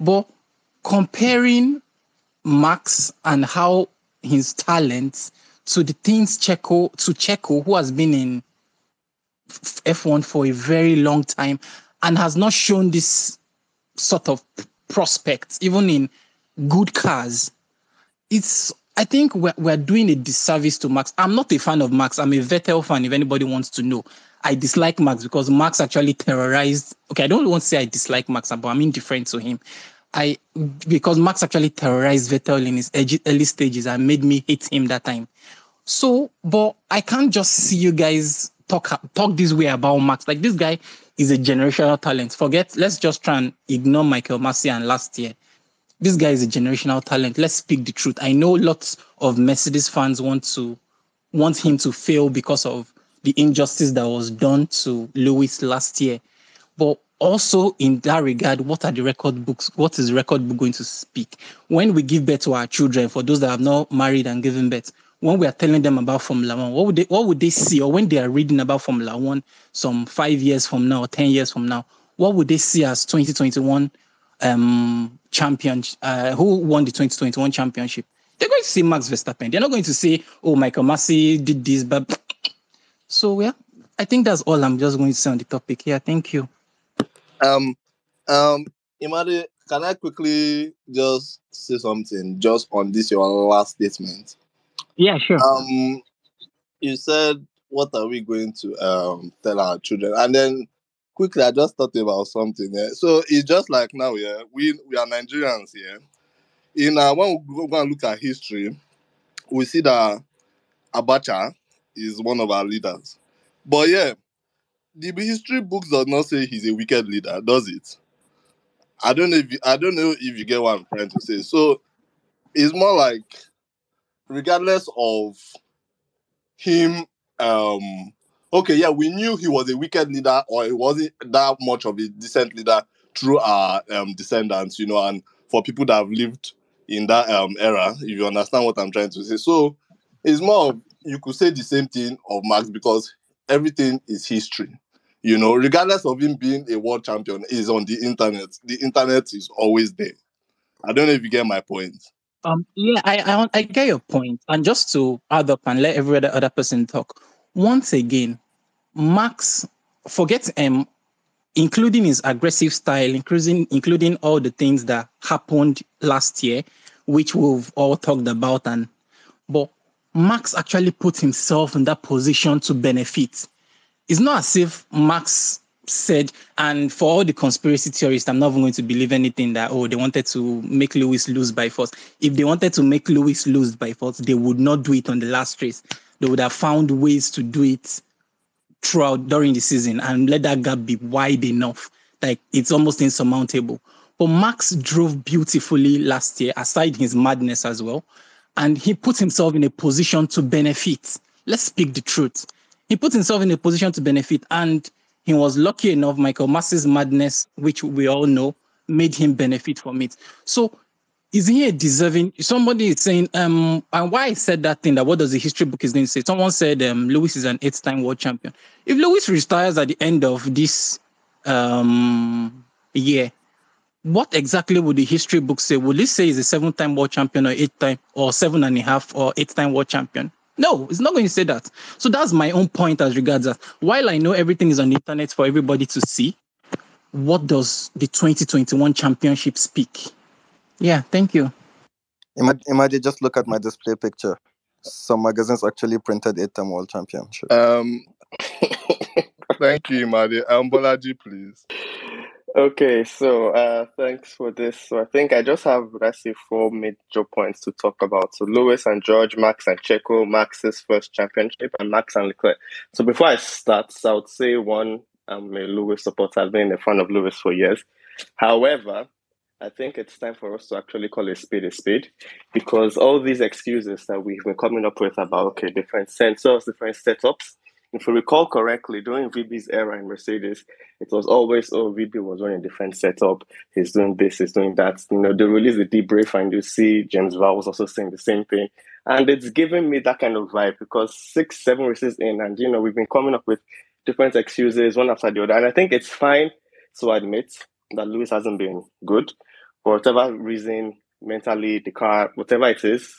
But comparing Max and how his talents to the things Checo to Checo, who has been in F1 for a very long time and has not shown this sort of prospects, even in good cars. It's I think we're, we're doing a disservice to Max. I'm not a fan of Max. I'm a Vettel fan, if anybody wants to know. I dislike Max because Max actually terrorized. Okay, I don't want to say I dislike Max, but I'm indifferent to him. I because Max actually terrorized Vettel in his early stages and made me hate him that time. So, but I can't just see you guys talk talk this way about Max. Like this guy is a generational talent. Forget, let's just try and ignore Michael Masi and last year. This guy is a generational talent. Let's speak the truth. I know lots of Mercedes fans want to want him to fail because of the injustice that was done to Lewis last year. But also in that regard, what are the record books? What is the record book going to speak? When we give birth to our children, for those that have not married and given birth, when we are telling them about Formula One, what would they what would they see? Or when they are reading about Formula One some five years from now, or 10 years from now, what would they see as 2021 um champion uh, who won the 2021 championship? They're going to see Max Verstappen. They're not going to say, oh, Michael Masi did this, but so yeah, I think that's all I'm just going to say on the topic. Yeah, thank you. Um, um, Imade, can I quickly just say something just on this your last statement? Yeah, sure. Um, you said, "What are we going to um tell our children?" And then quickly, I just thought about something. Yeah? So it's just like now, yeah, we we are Nigerians, yeah. In uh, when we go and look at history, we see that Abacha is one of our leaders. But yeah, the history books does not say he's a wicked leader, does it? I don't know if you, I don't know if you get what I'm trying to say. So it's more like, regardless of him, um, okay, yeah, we knew he was a wicked leader, or he wasn't that much of a decent leader through our um, descendants, you know, and for people that have lived in that um, era, if you understand what I'm trying to say. So it's more of you could say the same thing of Max because everything is history. You know, regardless of him being a world champion, is on the internet. The internet is always there. I don't know if you get my point. Um, yeah, I, I I get your point. And just to add up and let every other, other person talk. Once again, Max, forget um, including his aggressive style, including including all the things that happened last year, which we've all talked about, and but Max actually put himself in that position to benefit. It's not as if Max said, and for all the conspiracy theorists, I'm not even going to believe anything that, oh, they wanted to make Lewis lose by force. If they wanted to make Lewis lose by force, they would not do it on the last race. They would have found ways to do it throughout during the season and let that gap be wide enough. Like it's almost insurmountable. But Max drove beautifully last year, aside his madness as well and he put himself in a position to benefit. Let's speak the truth. He put himself in a position to benefit, and he was lucky enough. Michael Masi's madness, which we all know, made him benefit from it. So, is he a deserving? Somebody is saying, um, and why I said that thing that what does the history book is going to say? Someone said, um, Lewis is an eight-time world champion. If Lewis retires at the end of this um year, what exactly would the history book say? Would it say he's a seven time world champion or eight time or seven and a half or eight time world champion? No, it's not going to say that. So that's my own point as regards that. While I know everything is on the internet for everybody to see, what does the 2021 championship speak? Yeah, thank you. Imagine, imagine just look at my display picture. Some magazines actually printed eight time world championship. Um, thank you, Imade. Um, Bolaji, please. Okay, so uh, thanks for this. So I think I just have let's say four major points to talk about. So Lewis and George, Max and Checo, Max's first championship, and Max and Leclerc. So before I start, I would say one, I'm a Lewis supporter. I've been a fan of Lewis for years. However, I think it's time for us to actually call a spade a because all these excuses that we've been coming up with about okay, different sensors, different setups. If you recall correctly, during VB's era in Mercedes, it was always oh VB was running a different setup. He's doing this, he's doing that. You know, they release the debrief and you see James Vowles was also saying the same thing. And it's giving me that kind of vibe because six, seven races in, and you know, we've been coming up with different excuses one after the other. And I think it's fine to admit that Lewis hasn't been good for whatever reason, mentally, the car, whatever it is,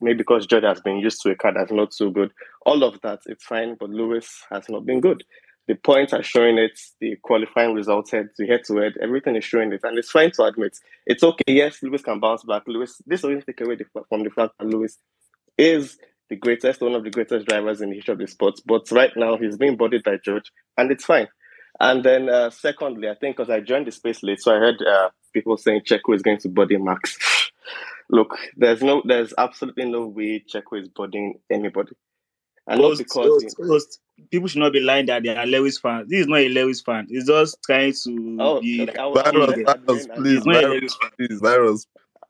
maybe because George has been used to a car that's not so good. All of that, it's fine, but Lewis has not been good. The points are showing it, the qualifying results, head to head to head, everything is showing it, and it's fine to admit. It's okay, yes, Lewis can bounce back. Lewis, this doesn't take away the, from the fact that Lewis is the greatest, one of the greatest drivers in the history of the sport. But right now, he's being bodied by George, and it's fine. And then, uh, secondly, I think because I joined the space late, so I heard uh, people saying Checo is going to body Max. Look, there's no, there's absolutely no way Checo is bodying anybody, and Host, not because host, host. People should not be lying that they are Lewis fans. This is not a Lewis fan. He's just trying to Oh, be. like, I will, I will Virus, virus, please, virus, please, virus.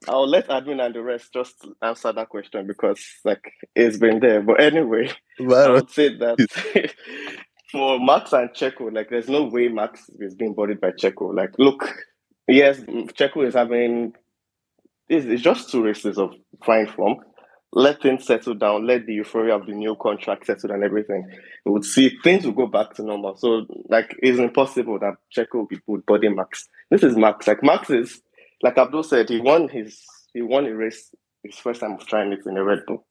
I'll let admin and the rest just answer that question because like it's been there. But anyway, I would say that for Max and Checo, like there's no way Max is being bodied by Checo. Like, look, yes, Checo is having it's, it's just two races of fine form. Let things settle down. Let the euphoria of the new contract settle and everything. We would see things will go back to normal. So, like, it's impossible that Checo will be would body Max. This is Max. Like, Max is like Abdul said. He won his he won a race his first time of trying it in a Red Bull.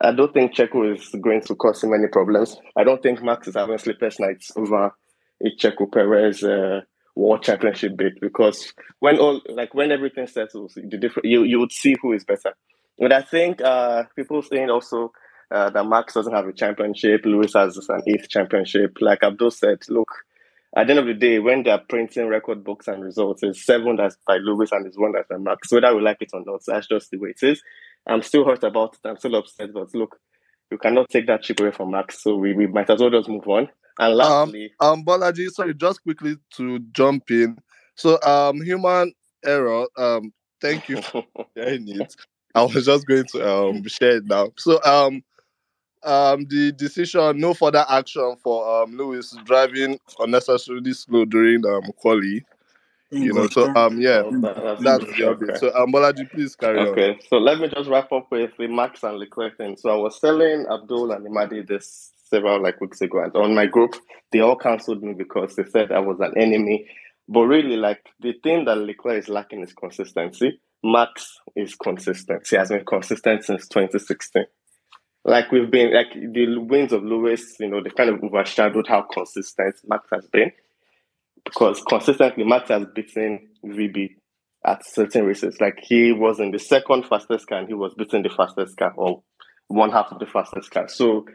I don't think Checo is going to cause him any problems. I don't think Max is having sleepless nights over a Checo Perez uh, World Championship bid because when all like when everything settles, the different you you would see who is better. But I think uh, people saying also uh, that Max doesn't have a championship, Lewis has an eighth championship. Like Abdul said, look, at the end of the day, when they're printing record books and results, it's seven that's by Lewis and it's one that's by Max. Whether we like it or not, that's just the way it is. I'm still hurt about it. I'm still upset, but look, you cannot take that chip away from Max. So we, we might as well just move on. And Um, lastly, um, Bolaji, sorry, just quickly to jump in. So, um, human error. Um, thank you for sharing it. I was just going to um share it now. So, um, um, the decision, no further action for um Lewis driving unnecessarily slow during um quali. You know, so um, yeah, Oh, that- that's that's good. the update. Okay. So, um, Bolaji, please carry on. Okay, so let me just wrap up with the Max and Leclerc thing. So I was telling Abdul and Imade this several like weeks ago, and on my group, they all cancelled me because they said I was an enemy. But really, like the thing that Leclerc is lacking is consistency. Max is consistent. He has been consistent since 2016. Like we've been like the wins of Lewis, you know, they kind of overshadowed how consistent Max has been because consistently Max has beaten VB at certain races. Like he was in the second fastest car and he was beating the fastest car or one half of the fastest car. So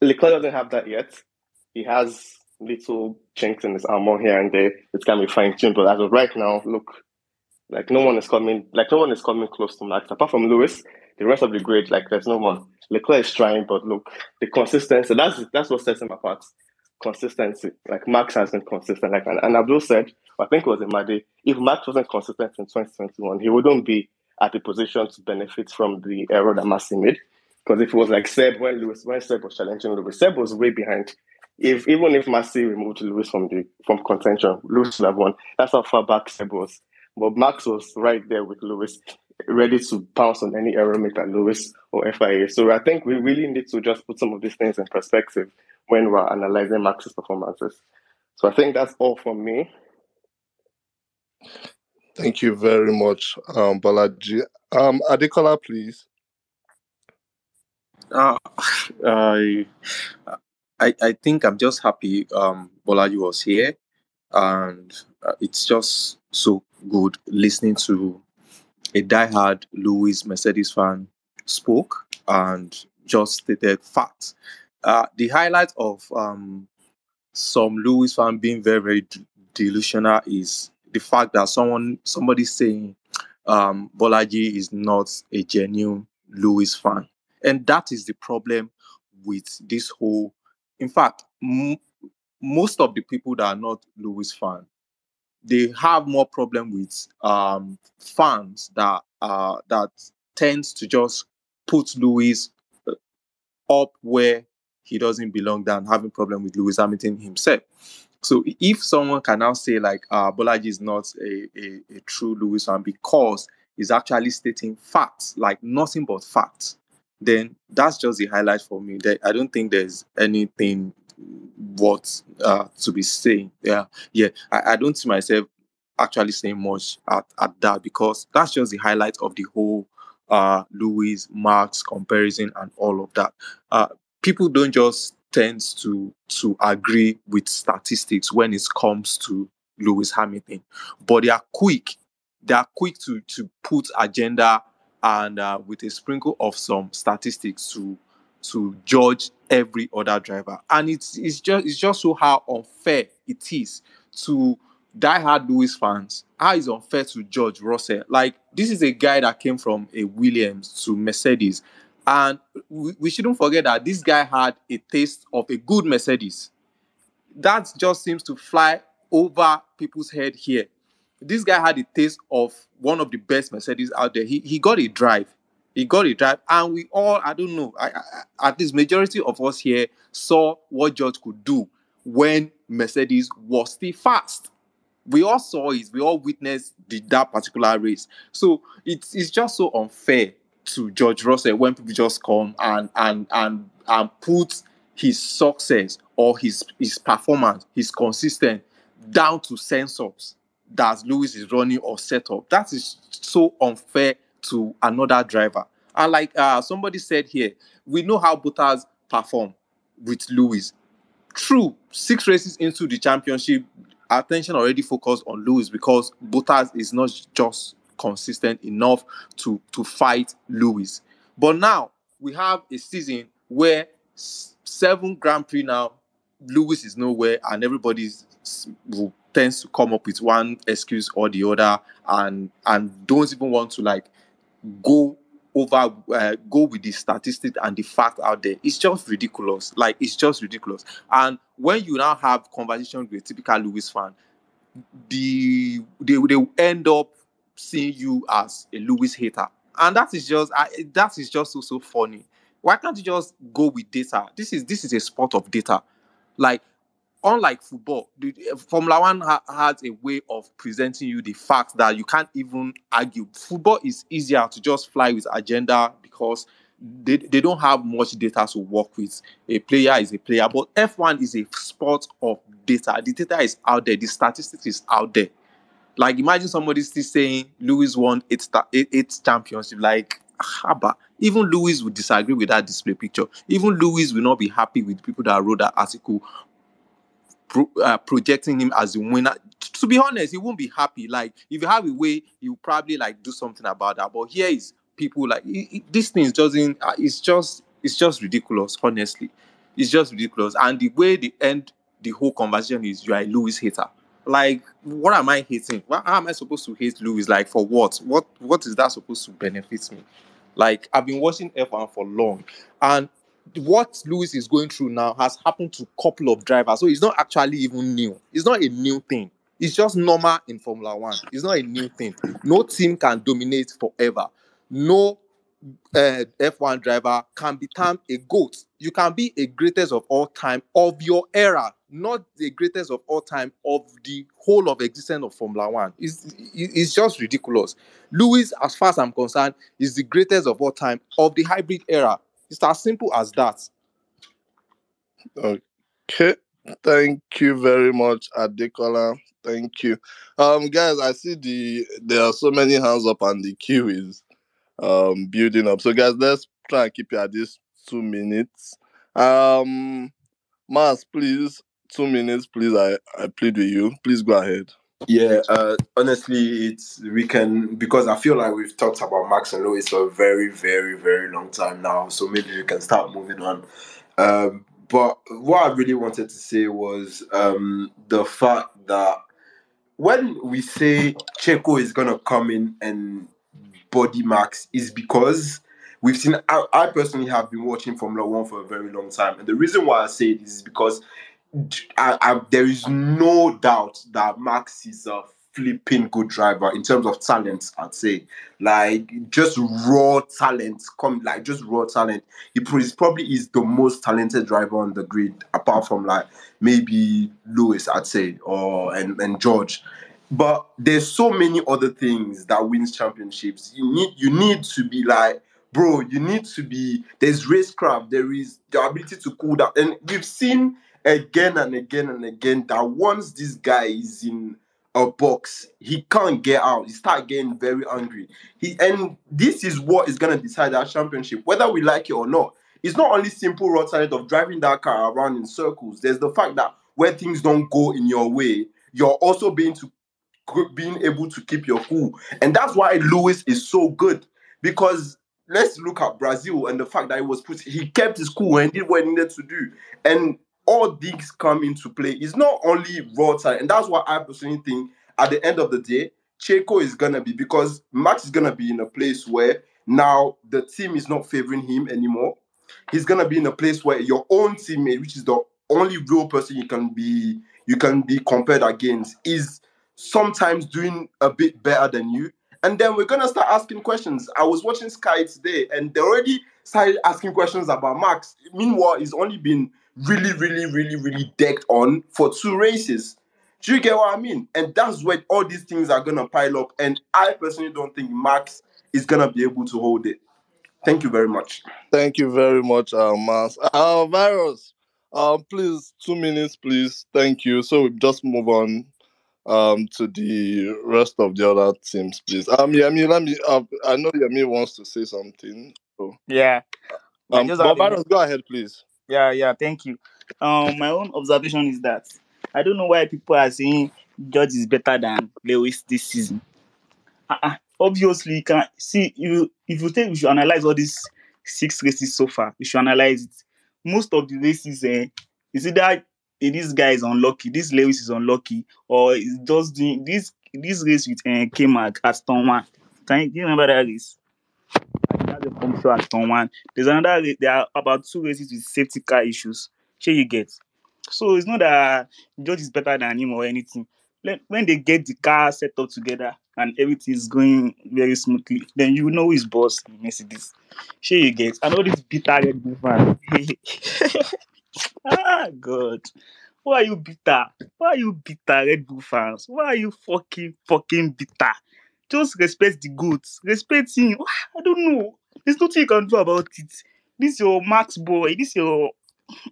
Leclerc doesn't have that yet. He has little chinks in his armor here and there. It can be fine tuned, but as of right now, look, like no one is coming, like no one is coming close to Max apart from Lewis. The rest of the grid, like there's no one. Leclerc is trying, but look, the consistency. That's that's what sets him apart. Consistency. Like Max has been consistent. Like and, and Abdul said, I think it was Imade, if Max wasn't consistent in 2021, he wouldn't be at the position to benefit from the error that Masi made. Because if it was like Seb when Lewis when Seb was challenging Lewis, Seb was way behind. If even if Masi removed Lewis from the from contention, Lewis would have won. That's how far back Seb was. But Max was right there with Lewis, ready to pounce on any error made by Lewis or FIA. So I think we really need to just put some of these things in perspective when we're analyzing Max's performances. So I think that's all from me. Thank you very much, um, Bolaji. Um, Adekola, please. Uh, I, I, I think I'm just happy um, Bolaji was here, and uh, it's just so good listening to a diehard Lewis Mercedes fan spoke and just stated facts. Uh, the highlight of um, some Lewis fan being very, very delusional is the fact that someone somebody saying um Bolaji is not a genuine Lewis fan. And that is the problem with this whole in fact m- most of the people that are not Lewis fan they have more problem with um fans that uh that tends to just put Lewis uh, up where he doesn't belong than having problem with Lewis Hamilton himself. So if someone can now say like uh Bolaji is not a, a, a true Lewis fan because he's actually stating facts, like nothing but facts, then that's just the highlight for me. That I don't think there's anything worth uh to be saying. Yeah, yeah. I, I don't see myself actually saying much at, at that because that's just the highlight of the whole uh Lewis Max comparison and all of that. Uh people don't just tend to to agree with statistics when it comes to Lewis Hamilton, but they are quick. They are quick to to put agenda and uh, with a sprinkle of some statistics to to judge every other driver, and it's it's just it's just so how unfair it is to diehard Lewis fans. How is unfair to judge Russell? Like this is a guy that came from a Williams to Mercedes, and we, we shouldn't forget that this guy had a taste of a good Mercedes. That just seems to fly over people's head here. This guy had a taste of one of the best Mercedes out there. He he got a drive. He got a drive, and we all, I don't know, I, I, at least majority of us here saw what George could do when Mercedes was still fast. We all saw it. We all witnessed the, that particular race. So it's it's just so unfair to George Russell when people just come and and and and put his success or his his performance, his consistent down to sensors that Lewis is running or set up. That is so unfair to another driver. And like uh, somebody said here, we know how Bottas perform with Lewis. True, six races into the championship, attention already focused on Lewis because Bottas is not just consistent enough to to fight Lewis. But now we have a season where seven Grand Prix now, Lewis is nowhere, and everybody's will- tends to come up with one excuse or the other, and and don't even want to like go over uh, go with the statistic and the fact out there. It's just ridiculous. Like it's just ridiculous. And when you now have conversation with a typical lewis fan the they they will end up seeing you as a lewis hater. And that is just I, that is just so so funny. Why can't you just go with data? This is this is a sport of data. Like unlike football, the uh, Formula One ha- has a way of presenting you the fact that you can't even argue. Football is easier to just fly with agenda because they, they don't have much data to work with. A player is a player, but F1 is a sport of data. The data is out there, the statistics is out there. Like imagine somebody still saying Lewis won eight championship. Like haba. Even Lewis would disagree with that display picture. Even Lewis will not be happy with people that wrote that article uh, projecting him as the winner. To be honest, he won't be happy. Like if you have a way, you probably like do something about that. But here is people like it, it- this thing doesn't. Uh, it's just it's just ridiculous. Honestly, it's just ridiculous. And the way they end the whole conversation is you are a Lewis hater. Like what am I hating? Why, am I supposed to hate Lewis? Like for what? What what is that supposed to benefit me? Like I've been watching F1 for long, and what Lewis is going through now has happened to a couple of drivers. So it's not actually even new. It's not a new thing. It's just normal in Formula One. It's not a new thing. No team can dominate forever. No uh, F1 driver can be termed a GOAT. You can be a greatest of all time of your era, not the greatest of all time of the whole of existence of Formula One. It's, it's just ridiculous. Lewis, as far as I'm concerned, is the greatest of all time of the hybrid era. It's as simple as that. Okay. Thank you very much, Adekola. Thank you. Um, guys, I see the there are so many hands up and the queue is um building up. So guys, let's try and keep it at this two minutes. Um Mas, please, two minutes, please. I, I plead with you. Please go ahead. Yeah, uh, honestly, it's we can because I feel like we've talked about Max and Lewis for a very, very, very long time now. So maybe we can start moving on. Um, but what I really wanted to say was um, the fact that when we say Checo is gonna come in and body max is because we've seen I, I personally have been watching Formula One for a very long time. And the reason why I say this is because I, I, there is no doubt that Max is a flipping good driver in terms of talent, I'd say. Like just raw talent, come like just raw talent. He pro- probably is the most talented driver on the grid, apart from like maybe Lewis, I'd say, or and, and George. But there's so many other things that wins championships. You need you need to be like, bro, you need to be there's racecraft, there is the ability to cool down. And we've seen again and again and again that once this guy is in a box, he can't get out. He start getting very angry. He and this is what is gonna decide our championship, whether we like it or not. It's not only simple raw talent of driving that car around in circles. There's the fact that where things don't go in your way, you're also being to being able to keep your cool, and that's why Lewis is so good because let's look at Brazil and the fact that he was put, he kept his cool and did what he needed to do, and all these come into play. It's not only raw talent, and that's what I personally think. At the end of the day, Checo is gonna be because Max is gonna be in a place where now the team is not favoring him anymore. He's gonna be in a place where your own teammate, which is the only real person you can be you can be compared against, is sometimes doing a bit better than you. And then we're gonna start asking questions. I was watching Sky today, and they already started asking questions about Max. Meanwhile, he's only been really, really, really, really decked on for two races. Do you get what I mean? And that's when all these things are gonna pile up. And I personally don't think Max is gonna be able to hold it. Thank you very much. Thank you very much, uh, Mas. Uh, Virus, um, please, two minutes, please. Thank you. So we just move on um to the rest of the other teams, please. Um, Yemi, let me. Uh, I know Yami wants to say something. So, Yeah. I um, just but Virus, go ahead, please. Yeah, yeah, thank you. Um, my own observation is that I don't know why people are saying George is better than Lewis this season. Uh-uh. Obviously, you can see you if you think we should analyze all these six races so far, we should analyze it. Most of the races, eh, is either eh, this guy is unlucky, this Lewis is unlucky, or is just doing this this race with uh, K-Mag at turn one. Can you, you remember that race? One. There's another there are about two races with safety car issues. Sure you get. So it's not that George is better than him or anything. When they get the car set up together and everything is going very smoothly, then you know his boss Mercedes. Sure you get. I know this bitter Red Bull fan. ah God. Why are you bitter? Why are you bitter, Red Bull fans? Why are you fucking fucking bitter? Just respect the goods. Respect him. I don't know. There's nothing you can do about it. This your Max boy. This your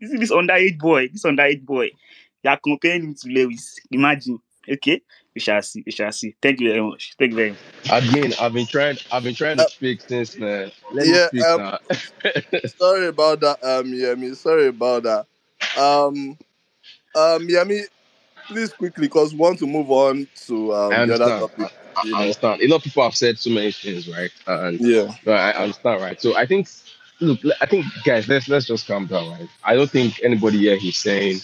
this is this underage boy. This underage boy. You are comparing him to Lewis. Imagine. Okay? We shall see. We shall see. Thank you very much. Thank you very much. Admin, I've been trying. I've been trying to speak since man. Let me yeah, speak um, now. sorry about that, um, Yemi. Sorry about that. Um, um, Yemi, please quickly, because we want to move on to um, the other topic. I, You I understand. A lot of people have said so many things, right? And yeah. no, I I understand, right? So I think, look, I think, guys, let's let's just calm down, right? I don't think anybody here is saying,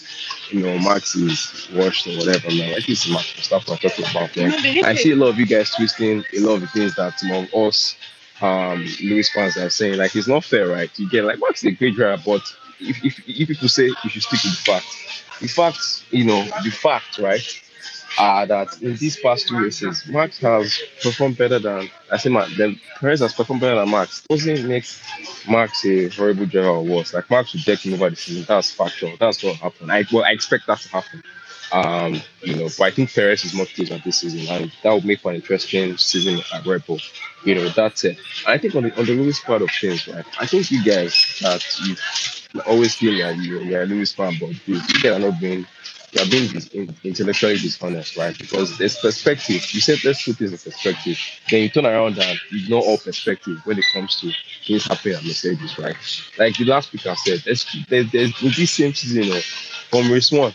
you know, Max is washed or whatever. Man, like this is Max stuff we're talking about. Man. I see a lot of you guys twisting a lot of the things that among us, um, Lewis fans are saying. Like it's not fair, right? You get like Max is a great driver, but if if, if people say you should stick with the facts, the facts, you know, the fact, right? Are that in these past two races, Max has performed better than I say Max, then Perez has performed better than Max. Doesn't make Max a horrible driver or worse. Like Max will deck him over the season. That's factual. That's what happened. I well, I expect that to happen. Um, you know, but I think Perez is much closer this season, and that would make for an interesting season at Red Bull. You know, that's it. I think on the on the Lewis part of things, right? I think you guys that you always feel like you you're a Lewis fan, but you, you guys are not being you're being intellectually dishonest, right? Because there's perspective. You said let's put this in perspective. Then you turn around and ignore all perspective when it comes to things happening at Mercedes, right? Like the last speaker said, there's, there's, there's in this same season, from race one,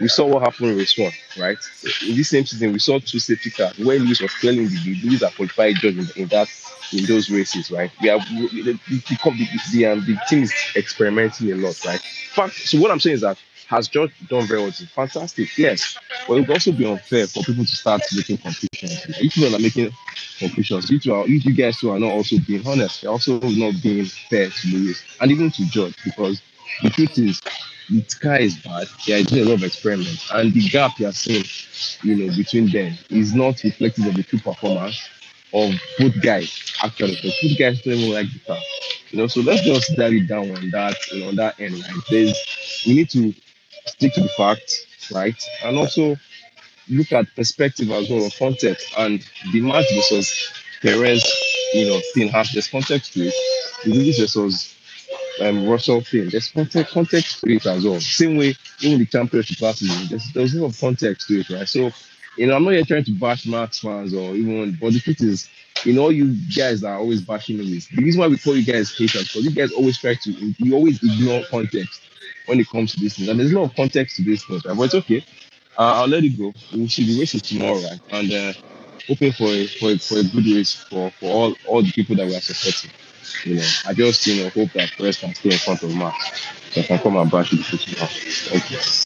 we saw what happened in race one, right? In this same season, we saw two safety cars where Lewis was in the lead. Lewis are qualified judge in, in that in those races, right? We we, the, the, the, the, um, the team is experimenting a lot, right? Fact, so what I'm saying is that has George done very well? It's fantastic, yes. But it would also be unfair for people to start making conclusions. You people are making conclusions. You two are you, guys two are not also being honest. You're also not being fair to Lewis and even to George because the truth is the sky is bad. They are doing a lot of experiments, and the gap you are seeing, you know, between them is not reflective of the true performance of both guys. Actually, because both guys don't even like the car. You know, so let's just dial it down on that, you know, on that end. Right? There's we need to stick to the facts, right? And also look at perspective as well, context. And the Max versus Perez, you know, thing has this context to it. The Lewis versus um, Russell thing. There's context, context to it as well. Same way, even the championship last there's, there's lot of context to it, right? So, you know, I'm not here trying to bash Max fans or even, but the truth is, you know, you guys are always bashing Lewis. The reason why we call you guys haters because you guys always try to, you always ignore context when it comes to this thing. And there's a lot of context to this thing, but it's okay. Uh, I'll let it go. We should be racing tomorrow, right? And uh, hoping for a, for a, for a good race for, for all, all the people that we are supporting. You know, I just you know hope that Perez can stay in front of Max so I can come and back to the football. Thank you.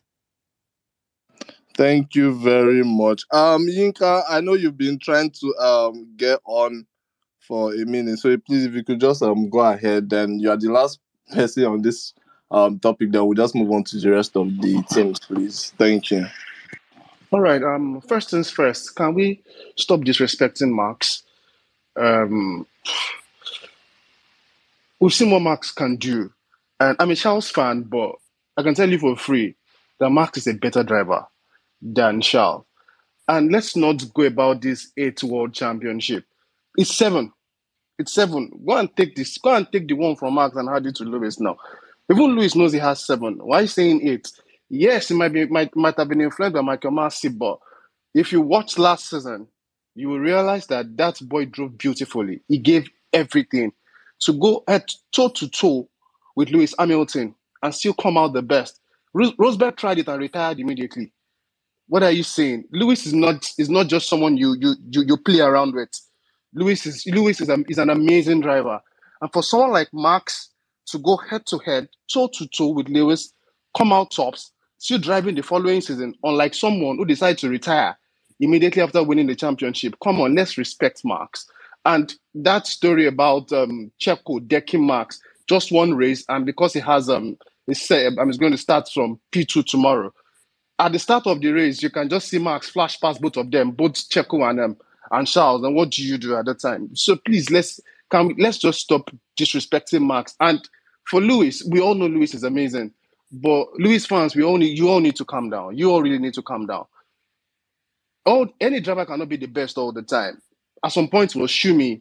Thank you very much. Um, Yinka, I know you've been trying to um get on for a minute, so please, if you could just um go ahead, then you are the last person on this um topic. Then we'll just move on to the rest of the teams, please. Thank you. All right. Um, first things first. Can we stop disrespecting Max? Um, we've seen what Max can do, and I'm a Charles fan, but I can tell you for free that Max is a better driver than Charles. And let's not go about this eight world championship. It's seven. It's seven. Go and take this. Go and take the one from Max and add it to Lewis now. Even Lewis knows he has seven. Why saying eight? Yes, it might be might, might have been influenced by Michael Masi, but if you watch last season, you will realize that that boy drove beautifully. He gave everything to go head toe to toe with Lewis Hamilton and still come out the best. Ros- Rosberg tried it and retired immediately. What are you saying? Lewis is not is not just someone you you you, you play around with. Lewis is Lewis is, a, is an amazing driver, and for someone like Max to go head to head, toe to toe with Lewis, come out tops, still driving the following season, unlike someone who decided to retire immediately after winning the championship. Come on, let's respect Max. And that story about um, Checo decking Max, just one race, and because he has um, he said I'm going to start from P2 tomorrow. At the start of the race, you can just see Max flash past both of them, both Checo and um, and Charles. And what do you do at that time? So please let's can let's just stop disrespecting Max. And for Lewis, we all know Lewis is amazing, but Lewis fans, we all need you all need to calm down. You all really need to calm down. Oh, any driver cannot be the best all the time. At some point, it was Schumi.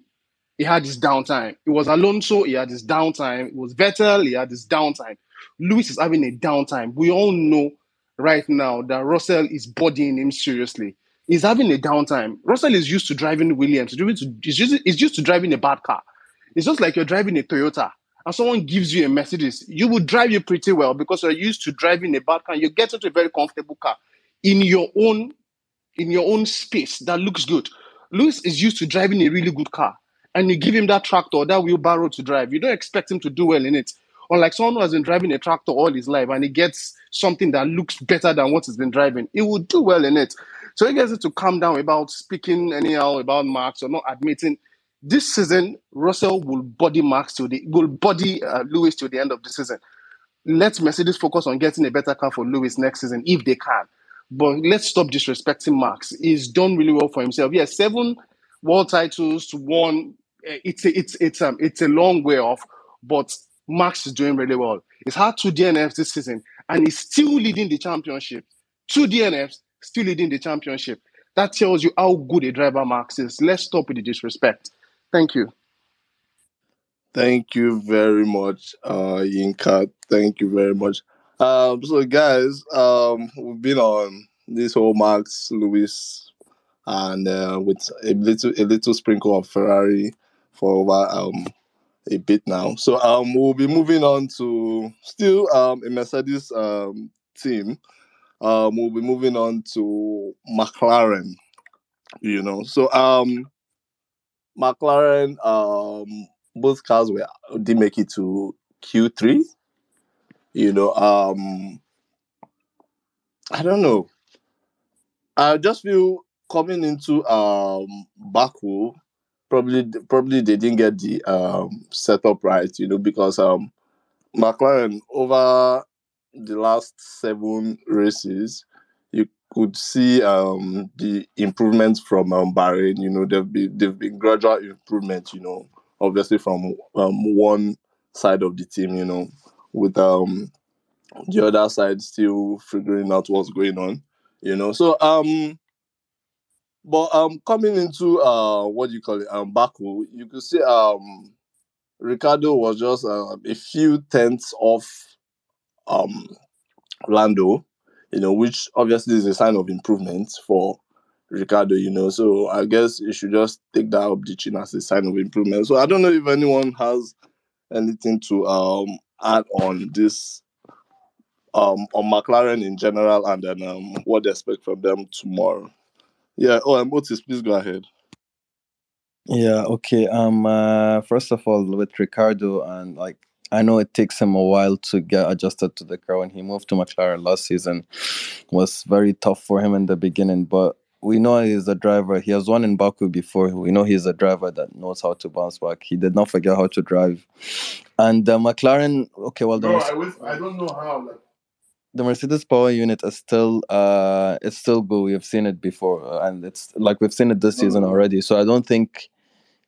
He had his downtime. It was Alonso. He had his downtime. It was Vettel. He had his downtime. Lewis is having a downtime. We all know right now that Russell is bodying him seriously. He's having a downtime. Russell is used to driving Williams. He's used, he's used to driving a bad car. It's just like you're driving a Toyota and someone gives you a Mercedes. You will drive you pretty well because you're used to driving a bad car. You get into a very comfortable car in your own in your own space that looks good. Lewis is used to driving a really good car, and you give him that tractor, that wheelbarrow to drive. You don't expect him to do well in it. Unlike someone who has been driving a tractor all his life and he gets something that looks better than what he's been driving, he will do well in it. So he gets it to calm down about speaking anyhow about Max or not admitting. This season, Russell will body Max to the will body uh, Lewis to the end of the season. Let Mercedes focus on getting a better car for Lewis next season if they can. But let's stop disrespecting Max. He's done really well for himself. Yeah, seven world titles to one. eh, It's a, it's it's um it's a long way off, but Max is doing really well. He's had two DNFs this season, and he's still leading the championship. Two DNFs, still leading the championship. That tells you how good a driver Max is. Let's stop with the disrespect. Thank you. Thank you very much, uh, Yinka. Thank you very much. Um, so guys, um, we've been on this whole Max Lewis and uh, with a little a little sprinkle of Ferrari for over um a bit now. So um, we'll be moving on to still um a Mercedes um team. Um, we'll be moving on to McLaren. You know, so um, McLaren um both cars were did make it to Q three. You know, um, I don't know. I just feel coming into um Baku, probably probably they didn't get the um setup right, you know, because um McLaren over the last seven races, you could see um the improvements from um, Bahrain. You know, they've been they've been gradual improvement. You know, obviously from um one side of the team. You know, with um the other side still figuring out what's going on. You know, so um. But um, coming into uh, what do you call it, um, Baku, you could see um, Ricciardo was just uh, a few tenths off um Lando, you know, which obviously is a sign of improvement for Ricciardo, you know. So I guess you should just take that up the chin as a sign of improvement. So I don't know if anyone has anything to um add on this um on McLaren in general and then um what they expect from them tomorrow. Yeah, oh um, Otis, please go ahead. Yeah, okay. Um uh, first of all with Ricciardo and like I know it takes him a while to get adjusted to the car when he moved to McLaren last season was very tough for him in the beginning, but we know he's a driver. He has won in Baku before. We know he's a driver that knows how to bounce back. He did not forget how to drive. And the McLaren, okay, well, No, Mercedes I was I don't know how like the Mercedes power unit is still uh it's still good. We've seen it before, uh, and it's like we've seen it this season already. So I don't think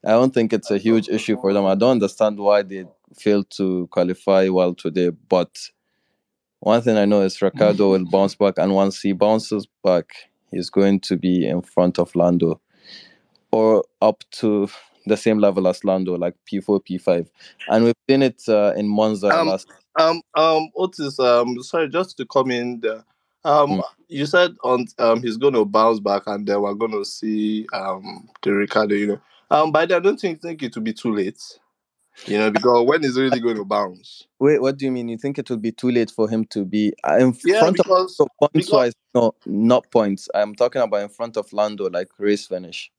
I don't think it's a huge issue for them. I don't understand why they failed to qualify well today. But one thing I know is Ricciardo will bounce back, and once he bounces back, he's going to be in front of Lando or up to the same level as Lando, like P4, P5. And we've seen it uh, in Monza um last. um um Otis, um sorry, just to come in there. Um Mm. you said on um he's gonna bounce back and then we're gonna see um the Ricciardo, you know. Um by then I don't think think it will be too late. You know, because when is really going to bounce? Wait, what do you mean? You think it will be too late for him to be uh, in Yeah, front of because so points because wise? No, not points. I'm talking about in front of Lando, like race finish.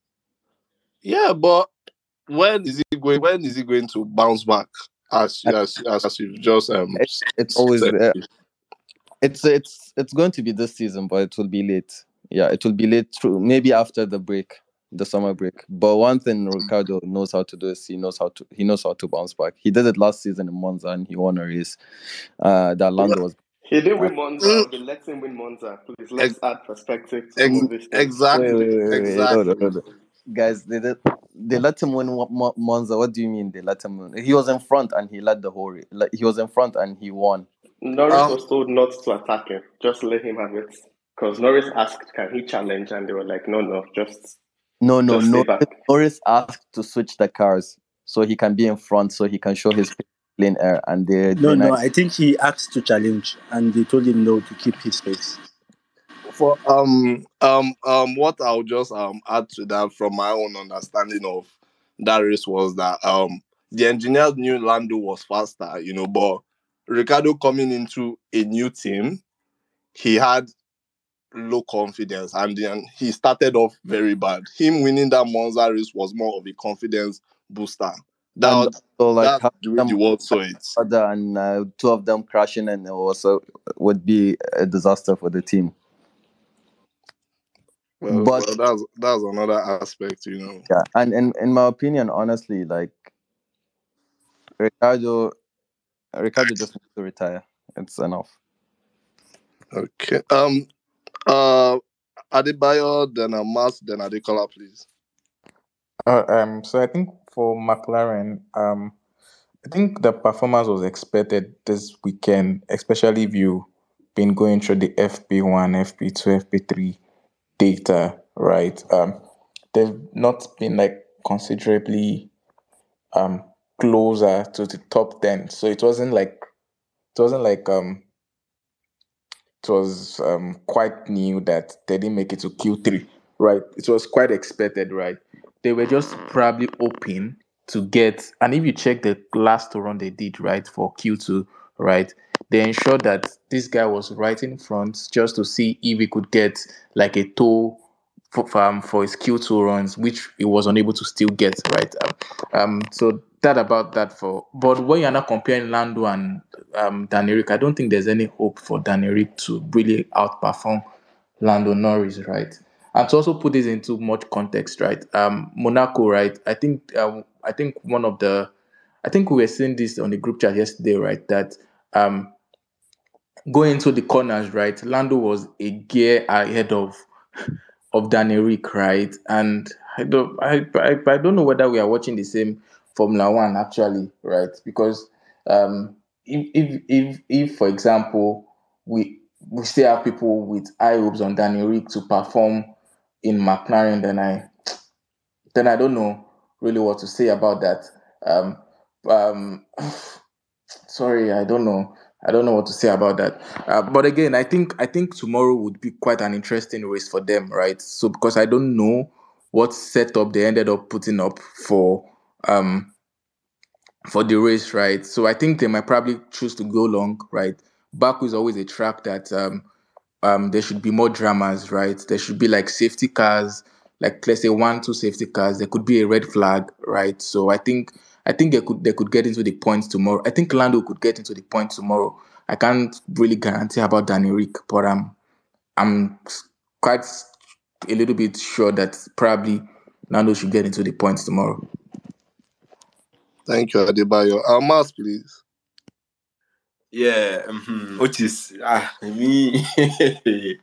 yeah, but when is he going when is he going to bounce back as as as, as you've just um it, it's always said? uh, it's it's it's going to be this season, but it will be late. Yeah, it will be late through maybe after the break, the summer break. But one thing Ricciardo knows how to do is he knows how to he knows how to bounce back. He did it last season in Monza and he won a race. Uh, that Lando was. He didn't Uh, win Monza. They let him win Monza. Please let's Ex- add perspective to ex- of these things. wait, exactly, wait, wait, wait, wait, hold on, exactly. Hold on. Guys, they did, they let him win Mo- Mo- Monza. What do you mean they let him win? He was in front and he led the whole race. Like, he was in front and he won. Norris Um was told not to attack him. Just let him have it. Because Norris asked, "Can he challenge?" And they were like, "No, no, just No, no, just no. back." Norris asked to switch the cars so he can be in front, so he can show his clean air, and they No, no, denied. I think he asked to challenge and they told him no to keep his space. For um um um what I'll just um add to that from my own understanding of that race was that um the engineers knew Lando was faster, you know, but Ricciardo coming into a new team, he had low confidence and then he started off very bad. Him winning that Monza race was more of a confidence booster. And That so, like, the them the world saw it. and uh, two of them crashing, and it also would be a disaster for the team. Well, But well that's that's another aspect, you know. yeah, and in in my opinion, honestly, like Ricciardo, Ricciardo just needs to retire. It's enough. Okay. Um uh Adebayo, then a Mas, then Adekola, please. Uh, um, so I think for McLaren, um, I think the performance was expected this weekend, especially if you've been going through the FP1, FP2, FP3 data, right? Um, they've not been like considerably um closer to the top ten, so it wasn't like it wasn't like um it was um quite new that they didn't make it to Q3, right? It was quite expected, right? They were just probably hoping to get, and if you check the last run they did, right, for Q2, right, they ensured that this guy was right in front just to see if he could get like a toe for um, for his Q2 runs, which he was unable to still get right. Um, um, so that about that for. But when you're not comparing Lando and um, Danny Ric, I don't think there's any hope for Danny Ric to really outperform Lando Norris, right? And to also put this into much context, right? Um, Monaco, right? I think um, I think one of the I think we were seeing this on the group chat yesterday, right? That um, going into the corners, right? Lando was a gear ahead of of Danny Ric, right? And I don't I, I I don't know whether we are watching the same Formula One actually, right? Because um, if if if if for example we we still have people with high hopes on Danny Ric to perform in McLaren, then I then I don't know really what to say about that. Um, um, sorry, I don't know. I don't know what to say about that. Uh, but again, I think I think tomorrow would be quite an interesting race for them, right? So because I don't know what setup they ended up putting up for um for the race, right? So I think they might probably choose to go long, right? Baku is always a track that um um there should be more dramas, right? There should be like safety cars, like let's say one, two safety cars. There could be a red flag, right? So I think I think they could they could get into the points tomorrow. I think Lando could get into the points tomorrow. I can't really guarantee about Danny Ric, but I'm I'm quite a little bit sure that probably Lando should get into the points tomorrow. Thank you, Adebayo. Almas, please. Yeah, mhm, which is ah, me.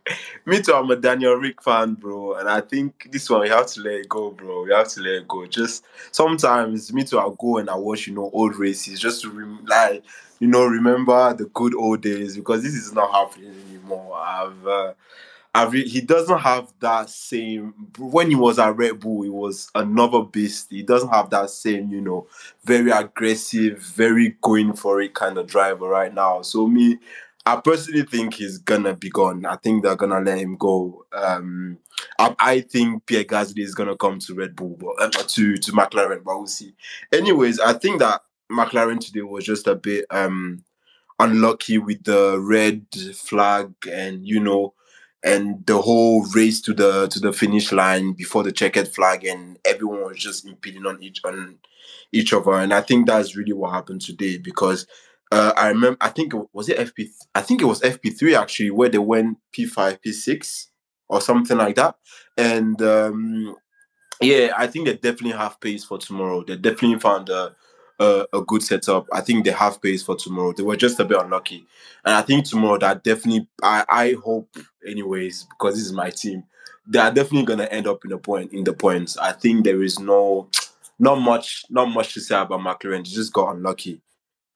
me too. I'm a Daniel Rick fan, bro, and I think this one we have to let it go, bro. We have to let it go. Just sometimes, me too. I'll go and I watch, you know, old races just to rem- like, you know, remember the good old days because this is not happening anymore. I've uh, I re- he doesn't have that same when he was at Red Bull, he was another beast. He doesn't have that same, you know, very aggressive, very going for it kind of driver right now. So me, I personally think he's gonna be gone. I think they're gonna let him go. Um, I, I think Pierre Gasly is gonna come to Red Bull, but uh, to to McLaren, but we'll see. Anyways, I think that McLaren today was just a bit um unlucky with the red flag and you know and the whole race to the to the finish line before the checkered flag and everyone was just impeding on each on each other. And i think that's really what happened today because uh, i remember i think was it fp i think it was fp3 actually where they went p5 p6 or something like that. And um yeah i think they definitely have pace for tomorrow. They definitely found a a, a good setup. I think they have pace for tomorrow. They were just a bit unlucky, and I think tomorrow that definitely. I I hope, anyways, because this is my team. They are definitely gonna end up in the point in the points. I think there is no, not much, not much to say about McLaren. They just got unlucky.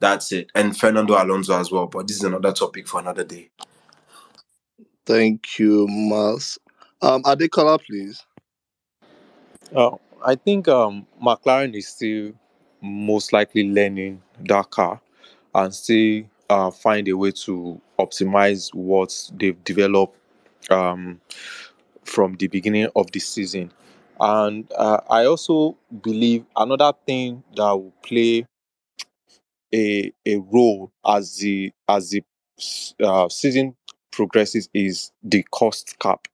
That's it. And Fernando Alonso as well. But this is another topic for another day. Thank you, Mas. Um, Adekola, please. Uh, I think um, McLaren is still most likely learning car and still uh, find a way to optimize what they've developed um, from the beginning of the season. And uh, I also believe another thing that will play a, a role as the as the uh, season progresses is the cost cap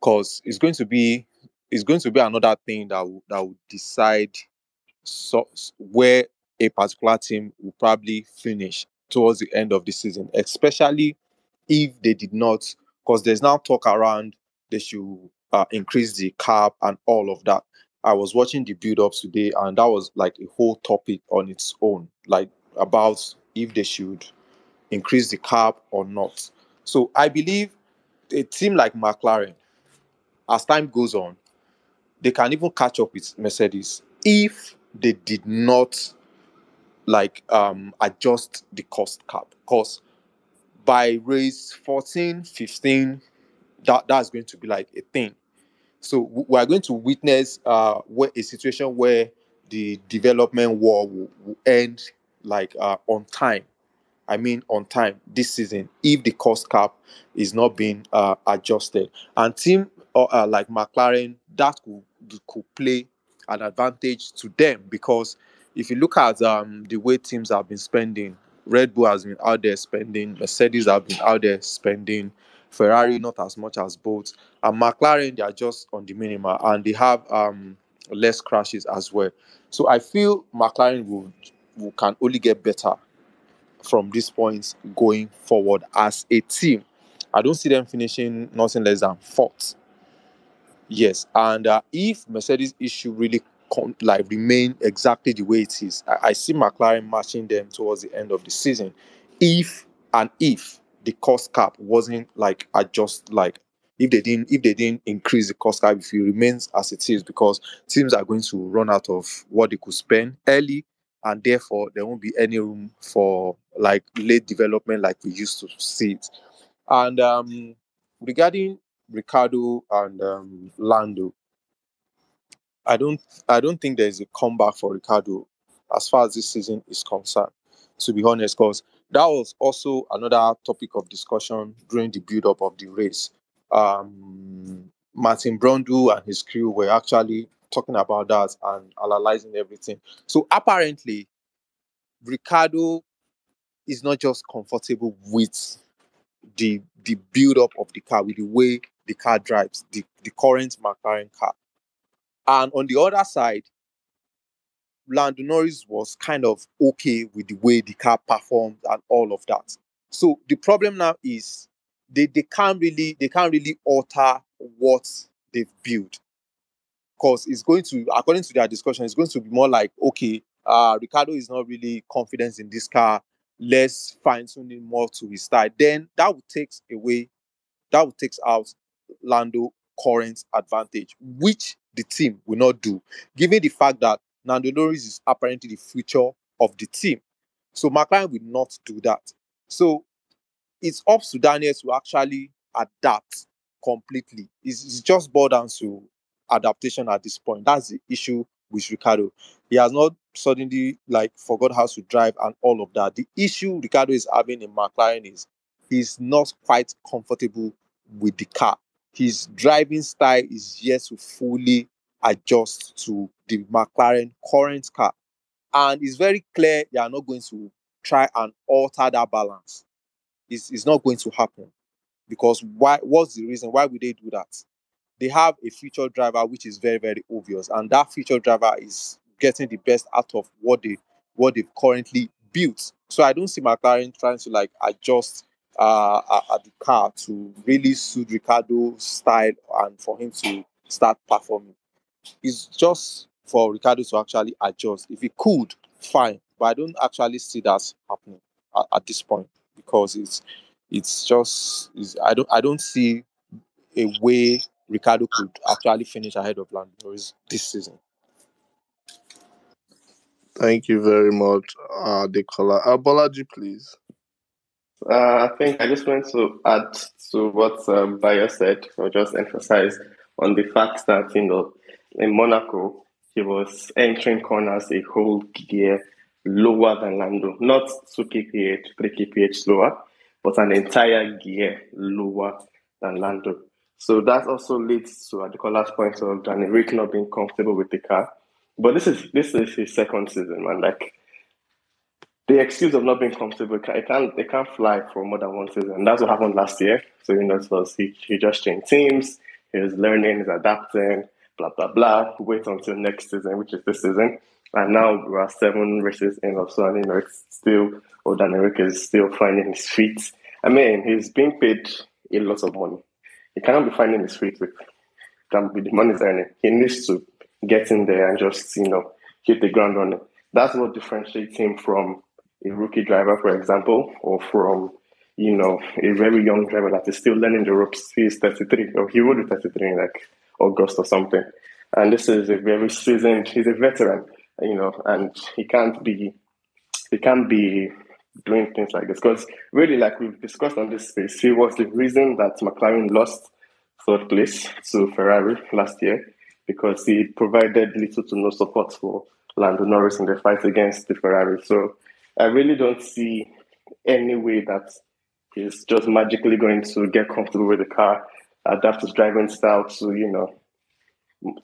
because it's going to be it's going to be another thing that will, that will decide so, where a particular team will probably finish towards the end of the season, especially if they did not, because there's now talk around they should uh, increase the cap and all of that. I was watching the build ups today, and that was like a whole topic on its own, like about if they should increase the cap or not. So I believe a team like McLaren, as time goes on, they can even catch up with Mercedes if they did not like um adjust the cost cap. Because by race 14 15 that that's going to be like a thing. So we are going to witness uh a situation where the development war will, will end like uh on time. I mean on time this season if the cost cap is not being uh adjusted. And team uh, uh, like mclaren that could could play an advantage to them because if you look at um, the way teams have been spending, Red Bull has been out there spending, Mercedes have been out there spending, Ferrari not as much as both, and McLaren they are just on the minimum and they have um, less crashes as well. So I feel McLaren will, will can only get better from this point going forward as a team. I don't see them finishing nothing less than fourth. Yes, and uh, if Mercedes issue really con- like remain exactly the way it is, I-, I see McLaren matching them towards the end of the season. If and if the cost cap wasn't like adjust like if they didn't if they didn't increase the cost cap if it remains as it is because teams are going to run out of what they could spend early and therefore there won't be any room for like late development like we used to see it and um regarding ricciardo and um lando. I don't i don't think there's a comeback for ricciardo as far as this season is concerned to be honest because that was also another topic of discussion during the build up of the race. Um martin brundle and his crew were actually talking about that and analyzing everything. So apparently ricciardo is not just comfortable with the the build up of the car with the way the car drives the, the current mclaren car and on the other side Lando Norris was kind of okay with the way the car performed and all of that. So the problem now is they, they can't really they can't really alter what they've built. Because it's going to, according to their discussion, it's going to be more like, okay, uh Ricciardo is not really confident in this car. Let's fine tune it more to his style. Then that would take away, that would take out Lando current advantage, which the team will not do, given the fact that Lando Norris is apparently the future of the team. So McLaren will not do that. So it's up to Daniel to actually adapt completely. It's, it's just boiled down to adaptation at this point. That's the issue with Ricciardo. He has not suddenly like forgot how to drive and all of that. The issue Ricciardo is having in McLaren is he's not quite comfortable with the car. His driving style is yet to fully adjust to the McLaren current car. And it's very clear they are not going to try and alter that balance. It's, it's not going to happen. Because why what's the reason? Why would they do that? They have a future driver which is very, very obvious. And that future driver is getting the best out of what they what they've currently built. So I don't see McLaren trying to like adjust uh, at the car to really suit Ricciardo's style and for him to start performing. It's just for Ricciardo to actually adjust. If he could, fine, but I don't actually see that happening at, at this point because it's it's just it's, I don't I don't see a way Ricciardo could actually finish ahead of Lando this season. Thank you very much, uh, Dekola. Uh, Bolaji, please. Uh, I think I just want to add to what um, Bayo said, or just emphasize on the fact that, you know, in Monaco, he was entering corners a whole gear lower than Lando. Not 2 kph, 3 kph slower, but an entire gear lower than Lando. So that also leads to the Adekola's point of Danny Ric not being comfortable with the car. But this is this is his second season, man. Like the excuse of not being comfortable, it can't it can't fly for more than one season. And that's what happened last year. So you know, he, he just changed teams, he was learning, he's adapting, blah blah blah. Wait until next season, which is this season. And now we are seven races in or so, and you know it's still Odan Eric is still finding his feet. I mean, he's being paid a lot of money. He cannot be finding his feet with, with the money he's earning. He needs to get in there and just, you know, hit the ground running. That's what differentiates him from a rookie driver, for example, or from, you know, a very young driver that is still learning the ropes. He's 33, or he will be 33 in like August or something. And this is a very seasoned, he's a veteran, you know, and he can't be, he can't be doing things like this. Because really, like we've discussed on this space, he was the reason that McLaren lost third place to Ferrari last year because he provided little to no support for Lando Norris in the fight against the Ferrari. So I really don't see any way that he's just magically going to get comfortable with the car, adapt his driving style to, you know,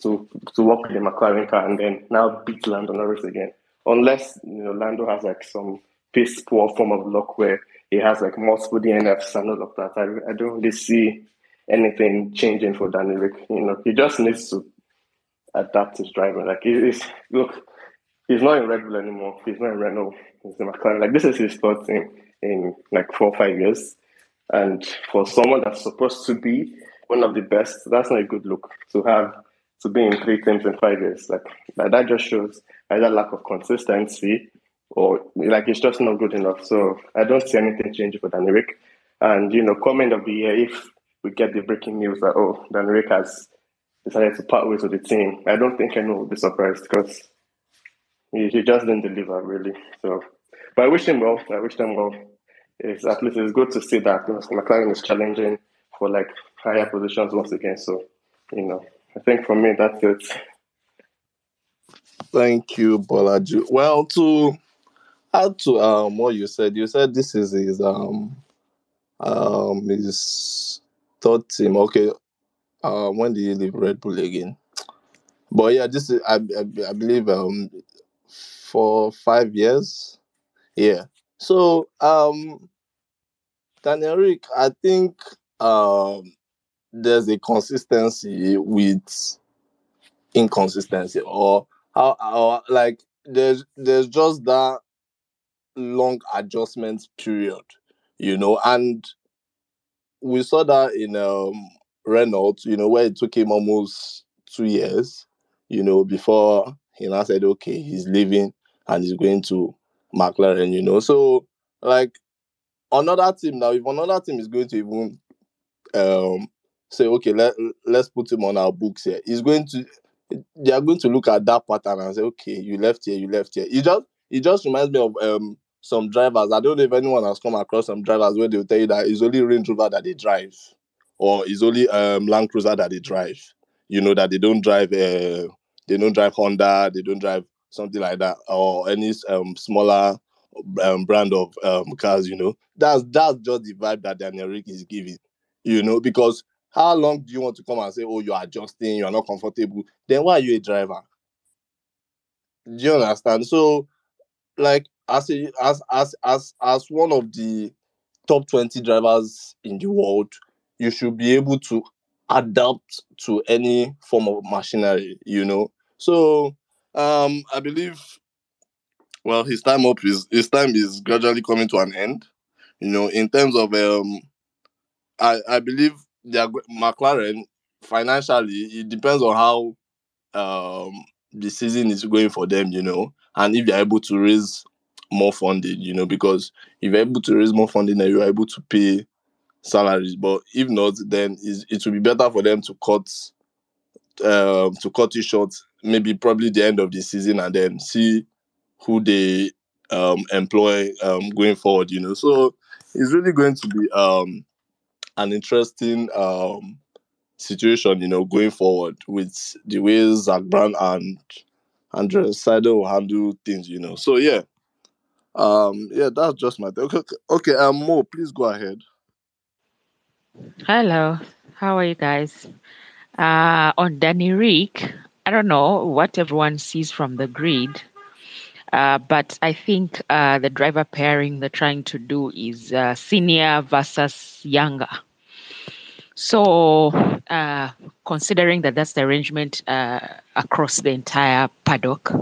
to to work with the McLaren car and then now beat Lando Norris again. Unless, you know, Lando has like some piss poor form of luck where he has like multiple DNFs and all of that. I, I don't really see anything changing for Danny Ric. You know, he just needs to adapt his driving. Like he's look, he's not in Red Bull anymore. He's not in Renault. In. Like this is his third team in like four or five years. And for someone that's supposed to be one of the best, that's not a good look to have to be in three teams in five years. Like, like that just shows either lack of consistency or like it's just not good enough. So I don't see anything changing for Danny Ric. And you know, comment of the year if we get the breaking news that oh Danny Ric has decided to part ways with the team, I don't think anyone will be surprised because he, he just didn't deliver really. So, but I wish them well. I wish them well. It's at least it's good to see that McLaren is challenging for like higher positions once again. So, you know, I think for me that's it. Thank you, Bolaji. Well, to add to um what you said, you said this is his um um his third team. Okay, uh, when did he leave Red Bull again? But yeah, this is I I, I believe um for five years. Yeah. So um Daniel Rick, I think um there's a consistency with inconsistency or how, how like there's there's just that long adjustment period, you know, and we saw that in um Renault, you know, where it took him almost two years, you know, before he now said, okay, he's leaving and he's going to McLaren, you know. So like another team now, if another team is going to even um say, okay, let let's put him on our books here, he's going to they are going to look at that pattern and say, okay, you left here, you left here. It just it just reminds me of um some drivers. I don't know if anyone has come across some drivers where they'll tell you that it's only Range Rover that they drive, or it's only um Land Cruiser that they drive. You know that they don't drive uh, they don't drive Honda, they don't drive something like that, or any um smaller um, brand of um cars. You know that's that's just the vibe that Daniel Rick is giving. You know because how long do you want to come and say, oh, you're adjusting, you're not comfortable? Then why are you a driver? Do you understand? So, like, as a, as as as as one of the top 20 drivers in the world, you should be able to adapt to any form of machinery, you know. So, um, I believe well, his time up is his time is gradually coming to an end. You know, in terms of um I, I believe are, McLaren financially it depends on how um the season is going for them, you know, and if they're able to raise more funding, you know, because if you're able to raise more funding, then you're able to pay salaries. But if not, then it will be better for them to cut um to cut it short, maybe probably the end of the season, and then see who they um employ um going forward. You know, so it's really going to be um an interesting um situation, you know, going forward with the way Zak Brown and Andreas Seidl will handle things, you know. So yeah, um, yeah, that's just my thing. Okay, okay, um, Mo, please go ahead. Hello, how are you guys? Uh, on Danny Ric, I don't know what everyone sees from the grid, uh, but I think uh, the driver pairing they're trying to do is uh, senior versus younger. So, uh, considering that that's the arrangement uh, across the entire paddock,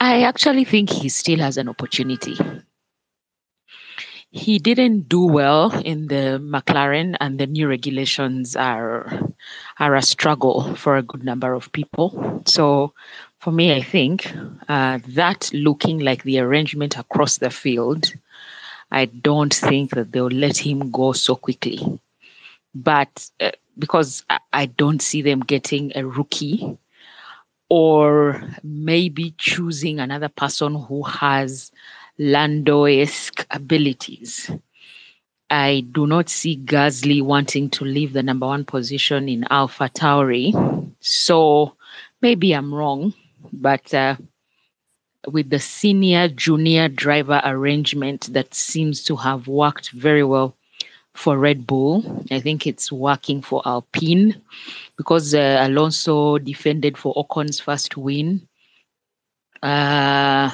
I actually think he still has an opportunity. He didn't do well in the McLaren, and the new regulations are are a struggle for a good number of people. So, for me, I think uh, that looking like the arrangement across the field, I don't think that they'll let him go so quickly. But uh, because I, I don't see them getting a rookie or maybe choosing another person who has Lando-esque abilities. I do not see Gasly wanting to leave the number one position in Alpha Tauri. So maybe I'm wrong, but uh, with the senior junior driver arrangement that seems to have worked very well for Red Bull, I think it's working for Alpine because uh, Alonso defended for Ocon's first win. Uh,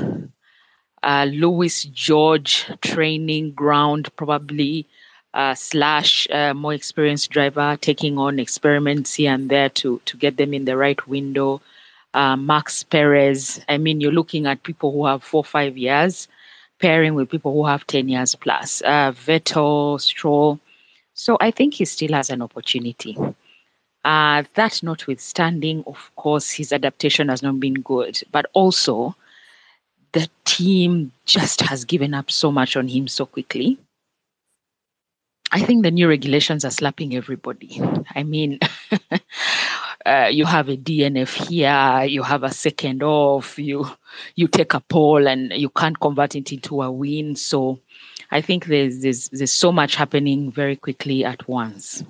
uh, Lewis George training ground, probably uh, slash uh, more experienced driver taking on experiments here and there to to get them in the right window. Uh, Max Perez. I mean, you're looking at people who have four five years pairing with people who have ten years plus. Uh, Vettel, Stroll. So I think he still has an opportunity. Uh, that notwithstanding, of course, his adaptation has not been good, but also the team just has given up so much on him so quickly. I think the new regulations are slapping everybody. I mean, uh, you have a DNF here, you have a second off, you you take a pole and you can't convert it into a win. So I think there's there's there's so much happening very quickly at once.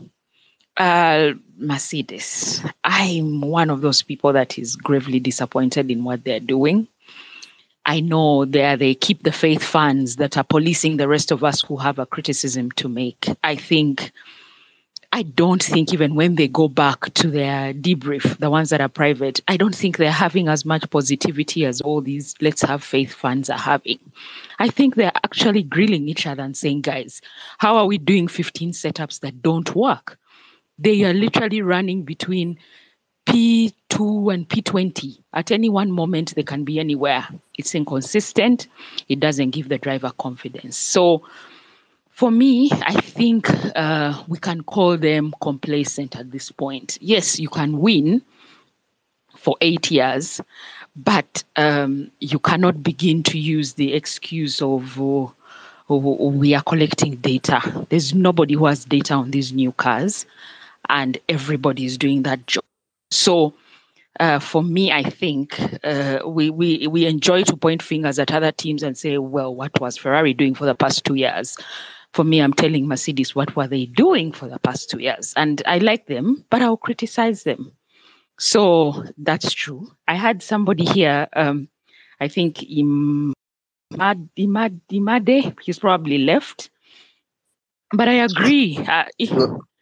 Uh, Mercedes, I'm one of those people that is gravely disappointed in what they're doing. I know they they keep the faith fans that are policing the rest of us who have a criticism to make. I think I don't think even when they go back to their debrief, the ones that are private, I don't think they're having as much positivity as all these let's have faith fans are having. I think they're actually grilling each other and saying, guys, how are we doing 15 setups that don't work? They are literally running between P2 and P20. At any one moment, they can be anywhere. It's inconsistent. It doesn't give the driver confidence. So, for me, I think uh, we can call them complacent at this point. Yes, you can win for eight years, but um, you cannot begin to use the excuse of oh, we are collecting data. There's nobody who has data on these new cars, and everybody is doing that job. So, uh, for me, I think uh, we, we we enjoy to point fingers at other teams and say, well, what was Ferrari doing for the past two years? For me, I'm telling Mercedes, what were they doing for the past two years? And I like them, but I'll criticize them. So that's true. I had somebody here, um, I think Imad, Imad, Imade, he's probably left. But I agree. Uh,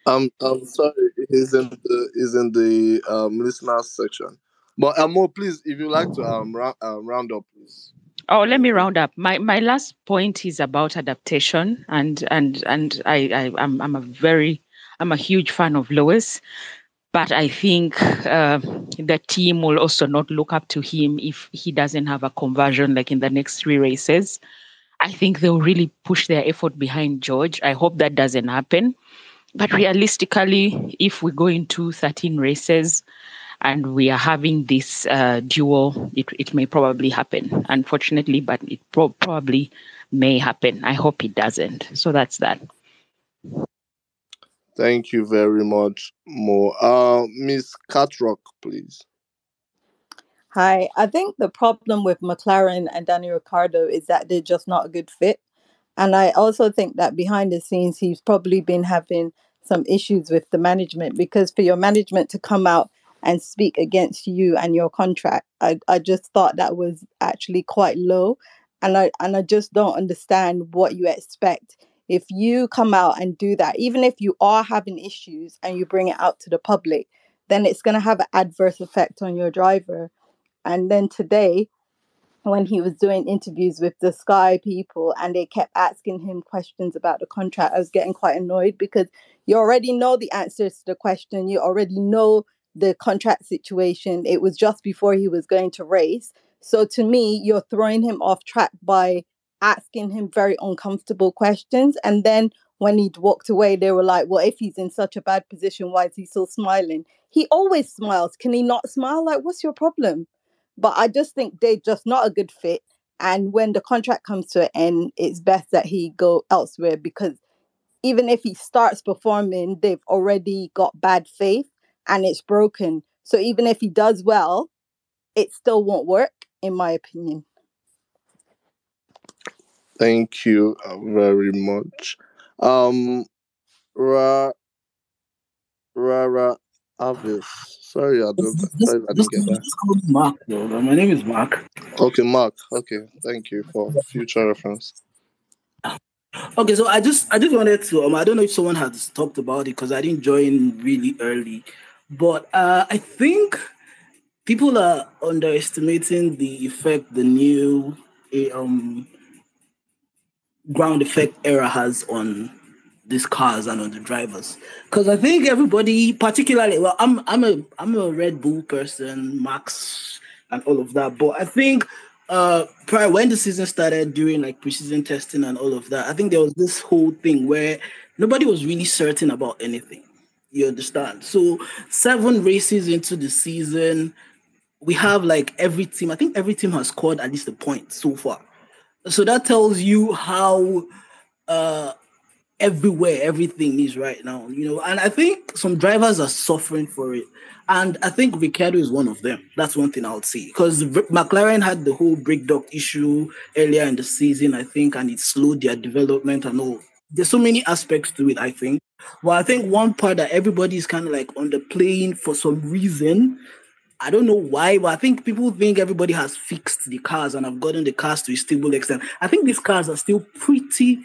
I'm I'm sorry. He's in the he's in the um listeners section. But Amo, please, if you like to um round, um, round up, please. Oh, let me round up. My my last point is about adaptation, and and and I, I I'm I'm a very I'm a huge fan of Lewis, but I think uh, the team will also not look up to him if he doesn't have a conversion like in the next three races. I think they'll really push their effort behind George. I hope that doesn't happen. But realistically, if we go into 13 races and we are having this uh, duel, it, it may probably happen, unfortunately, but it pro- probably may happen. I hope it doesn't. So that's that. Thank you very much, Mo. Uh, Miss Catrock, please. Hi, I think the problem with McLaren and Danny Ricciardo is that they're just not a good fit. And I also think that behind the scenes, he's probably been having some issues with the management because for your management to come out and speak against you and your contract, I, I just thought that was actually quite low. And I and I just don't understand what you expect. If you come out and do that, even if you are having issues and you bring it out to the public, then it's going to have an adverse effect on your driver. And then today, when he was doing interviews with the Sky people and they kept asking him questions about the contract, I was getting quite annoyed because you already know the answers to the question. You already know the contract situation. It was just before he was going to race. So to me, you're throwing him off track by asking him very uncomfortable questions. And then when he'd walked away, they were like, well, if he's in such a bad position, why is he still smiling? He always smiles. Can he not smile? Like, what's your problem? But I just think they're just not a good fit. And when the contract comes to an end, it's best that he go elsewhere because even if he starts performing, they've already got bad faith and it's broken. So even if he does well, it still won't work, in my opinion. Thank you uh, very much. Um, Ra Rara Avis. Sorry, I don't. Sorry, I didn't get that. just call me Mark, though. My name is Mark. Okay, Mark. Okay, thank you for future reference. Okay, so I just I just wanted to um I don't know if someone has talked about it because I didn't join really early, but uh I think people are underestimating the effect the new um ground effect era has on these cars and on the drivers. Because I think everybody, particularly, well, I'm I'm a I'm a Red Bull person, Max, and all of that. But I think uh prior when the season started during like preseason testing and all of that, I think there was this whole thing where nobody was really certain about anything. You understand? So seven races into the season, we have like every team. I think every team has scored at least a point so far. So that tells you how uh everywhere everything is right now, you know. And I think some drivers are suffering for it. And I think Ricciardo is one of them. That's one thing I would say. Because McLaren had the whole brake duct issue earlier in the season, I think, and it slowed their development and all. There's so many aspects to it, I think. Well, I think one part that everybody is kind of like on the plane for some reason. I don't know why, but I think people think everybody has fixed the cars and have gotten the cars to a stable extent. I think these cars are still pretty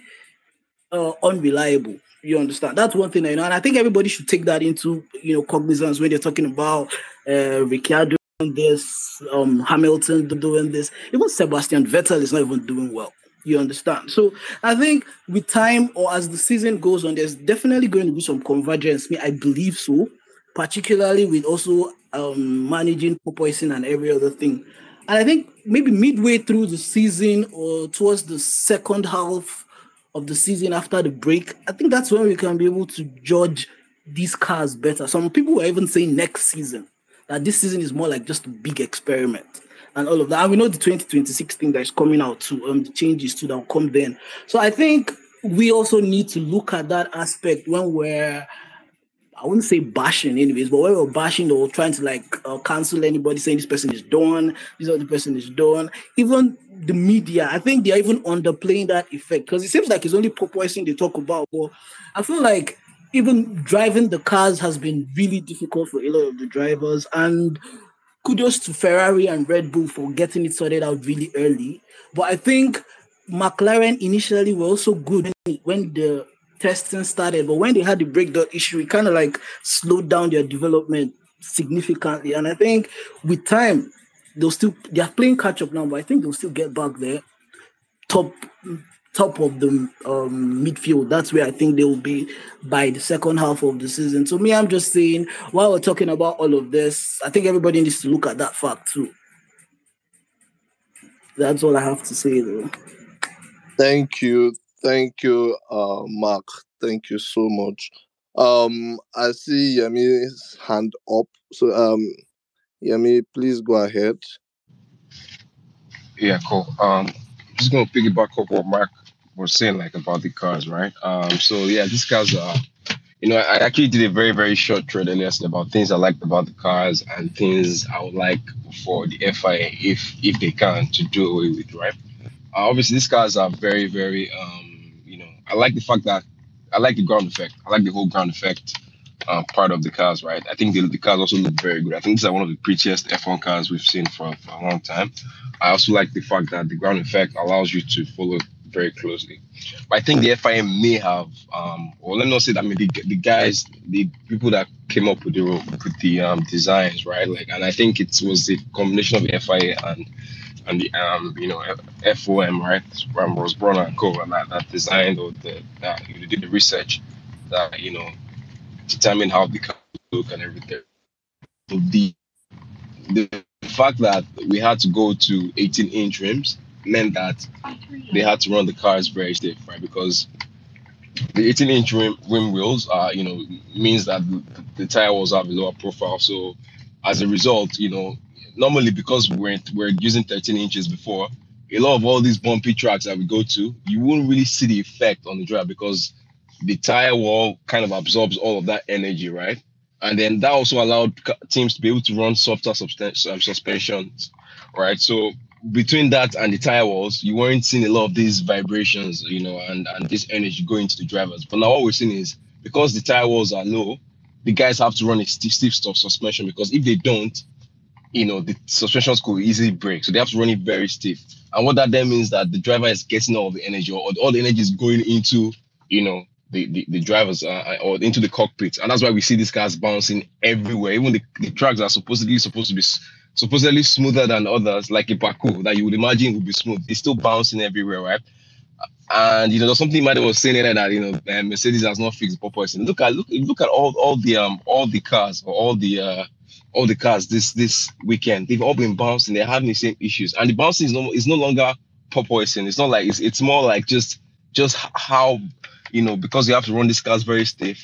uh, unreliable. You understand? That's one thing I know, and I think everybody should take that into you know cognizance when they're talking about uh, Ricciardo doing this, um, Hamilton doing this. Even Sebastian Vettel is not even doing well. You understand? So I think with time or as the season goes on, there's definitely going to be some convergence. Me, I believe so, particularly with also um, managing porpoising and every other thing. And I think maybe midway through the season or towards the second half of the season after the break, I think that's when we can be able to judge these cars better. Some people are even saying next season that this season is more like just a big experiment and all of that. And we know the 2026 thing that is coming out too, um, the changes too that will come then. So I think we also need to look at that aspect when we're I wouldn't say bashing anyways, but when we're bashing or trying to like uh, cancel anybody saying this person is done, this other person is done, even the media, I think they're even underplaying that effect because it seems like it's only porpoising they talk about. But I feel like even driving the cars has been really difficult for a lot of the drivers. And kudos to Ferrari and Red Bull for getting it sorted out really early. But I think McLaren initially were also good when the testing started, but when they had the duct issue, it kind of like slowed down their development significantly. And I think with time, they'll still they are playing catch up now, but I think they'll still get back there, top top of the um, midfield. That's where I think they will be by the second half of the season. So me, I'm just saying while we're talking about all of this, I think everybody needs to look at that fact too. That's all I have to say though. Thank you. Thank you, uh, Mark. Thank you so much. Um, I see Yami's hand up. So, um, Yemi, please go ahead. Yeah, cool. Um, just gonna piggyback up what Mark was saying, like about the cars, right? Um, so yeah, these cars are, you know, I actually did a very very short thread earlier about things I liked about the cars and things I would like for the FIA if if they can to do away with, right? Uh, obviously, these cars are very very, um, I like the fact that I like the ground effect. I like the whole ground effect uh, part of the cars, right? I think the, the cars also look very good. I think these are one of the prettiest F1 cars we've seen for, for a long time. I also like the fact that the ground effect allows you to follow very closely. But I think the FIM may have, um, let me not say that. I mean, the, the guys, the people that came up with the with the um, designs, right? Like, and I think it was the combination of FIA and and the um, you know FOM, right? From Brunner and Co. And that, that designed or the that you did the research that you know determine how the car look and everything. The the fact that we had to go to 18 inch rims meant that they had to run the cars very stiff, right? Because the 18 inch rim, rim wheels are, you know, means that the, the tire walls have a lower profile. So as a result, you know, normally because we're we're using 13 inches before, a lot of all these bumpy tracks that we go to, you won't really see the effect on the drive because the tire wall kind of absorbs all of that energy, right? And then that also allowed teams to be able to run softer um, suspensions, right? So between that and the tire walls, you weren't seeing a lot of these vibrations, you know, and, and this energy going to the drivers. But now what we're seeing is because the tire walls are low, the guys have to run a stiff, stiff suspension because if they don't, you know, the suspensions could easily break. So they have to run it very stiff. And what that then means that the driver is getting all the energy or all the energy is going into, you know, the, the, the drivers uh, or into the cockpit. And that's why we see these cars bouncing everywhere. Even the, the tracks are supposedly supposed to be supposedly smoother than others, like a Baku that you would imagine would be smooth. It's still bouncing everywhere, right? And you know, there's something Matt was saying earlier that you know uh, Mercedes has not fixed porpoising. Look at look look at all all the um all the cars or all the uh all the cars this this weekend. They've all been bouncing. They're having the same issues, and the bouncing is no is no longer porpoising. It's not like it's it's more like just just how you know because you have to run these cars very stiff.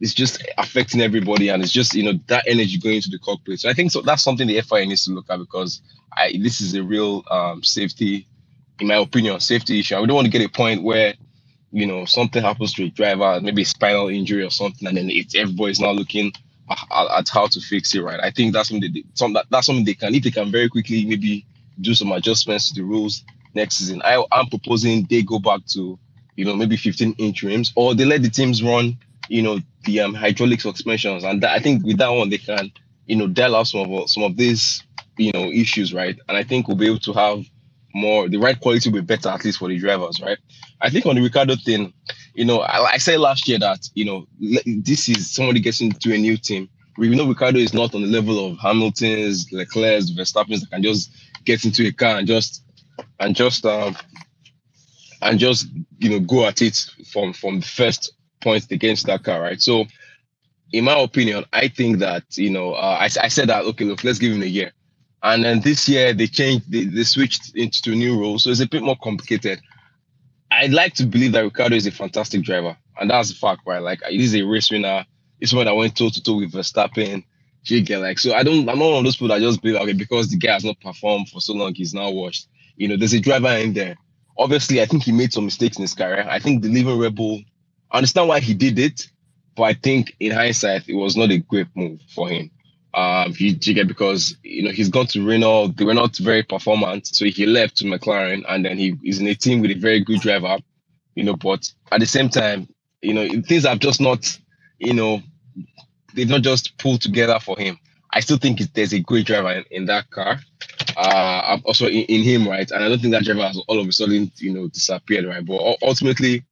It's just affecting everybody, and it's just you know that energy going into the cockpit. So I think so that's something the FIA needs to look at because I this is a real um, safety in my opinion, safety issue. We don't want to get a point where, you know, something happens to a driver, maybe a spinal injury or something, and then it's everybody's not looking at how to fix it, right? I think that's something they, some, that, that's something they can, if they can very quickly maybe do some adjustments to the rules next season. I, I'm proposing they go back to, you know, maybe 15 inch rims, or they let the teams run, you know, the um, hydraulic suspensions, and that, I think with that one they can, you know, dial out some of some of these, you know, issues, right? And I think we'll be able to have more the right quality will be better at least for the drivers, right? I think on the Ricciardo thing, you know, I, I said last year that you know this is somebody getting to a new team. We know Ricciardo is not on the level of Hamilton's, Leclerc's, Verstappen's that can just get into a car and just and just um and just you know go at it from from the first point against that car, right? So, in my opinion, I think that you know uh, I I said that okay, look, let's give him a year. And then this year they changed, they, they switched into a new role. So it's a bit more complicated. I'd like to believe that Ricciardo is a fantastic driver. And that's the fact, right? Like he's a race winner. He's one that went toe to toe with Verstappen. You like so I don't I'm not one of those people that just believe okay, because the guy has not performed for so long, he's now washed. You know, there's a driver in there. Obviously, I think he made some mistakes in his career. I think the Living Red Bull, I understand why he did it, but I think in hindsight, it was not a great move for him um, he, you get because you know he's gone to Renault. They were not very performant, so he left to McLaren, and then he is in a team with a very good driver. You know, but at the same time, you know things have just not, you know, they've not just pulled together for him. I still think there's a great driver in, in that car. Uh, also in, in, him, right? And I don't think that driver has all of a sudden, you know, disappeared, right? But ultimately,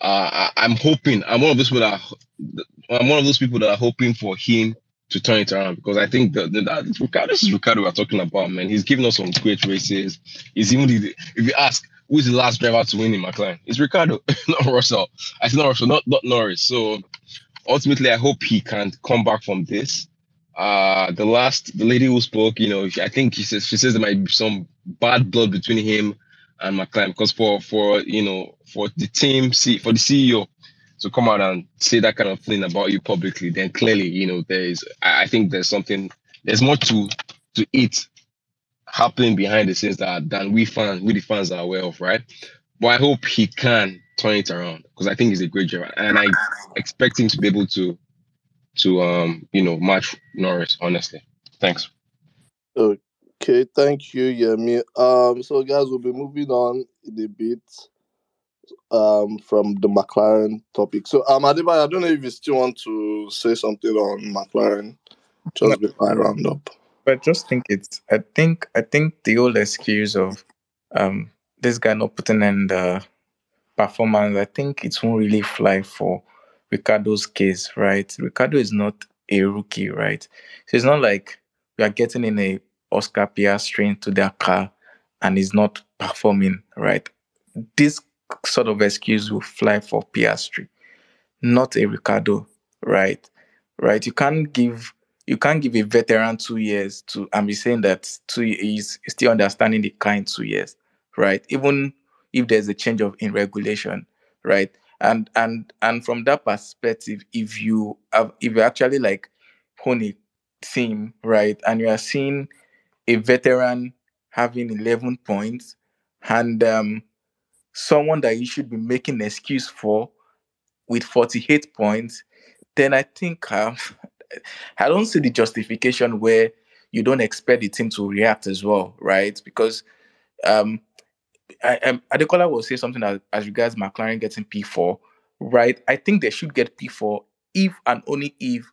uh, I, am hoping. I'm one of those people that I'm one of those people that are hoping for him to turn it around because I think that, that Ricciardo, this is Ricciardo we're talking about, man. He's given us some great races. He's even the, if you ask who is the last driver to win in McLaren, it's Ricciardo, not Russell. I said not Russell, not, not Norris. So ultimately, I hope he can come back from this. Uh the last the lady who spoke, you know, I think she says she says there might be some bad blood between him and McLaren because for for you know for the team see for the CEO to come out and say that kind of thing about you publicly, then clearly, you know, there is. I think there's something. There's more to to it happening behind the scenes that than we fans, we the fans are aware of, right? But I hope he can turn it around because I think he's a great driver, and I expect him to be able to to um you know match Norris. Honestly, thanks. Okay, thank you, Yemi. Um, so guys, we'll be moving on in a bit um, from the McLaren topic. So, um, Adebayo, I don't know if you still want to say something on McLaren just No. before I round up. But I just think it's I think I think the old excuse of um this guy not putting in the performance, I think it won't really fly for Ricciardo's case, right? Ricciardo is not a rookie, right? So it's not like we are getting in a Oscar Piastri to their car and he's not performing, right? This sort of excuse will fly for Piastri, not a Ricciardo, right? Right? You can't give you can't give a veteran two years to I'm saying that two is still understanding the kind two years, right? Even if there's a change of in regulation, right? And and and from that perspective, if you have if you actually like own a team, right, and you are seeing a veteran having 11 points and um someone that you should be making an excuse for with 48 points, then I think um, I don't see the justification where you don't expect the team to react as well, right? Because um, I, um, Adekola will say something as, as regards McLaren getting P4, right? I think they should get P4 if and only if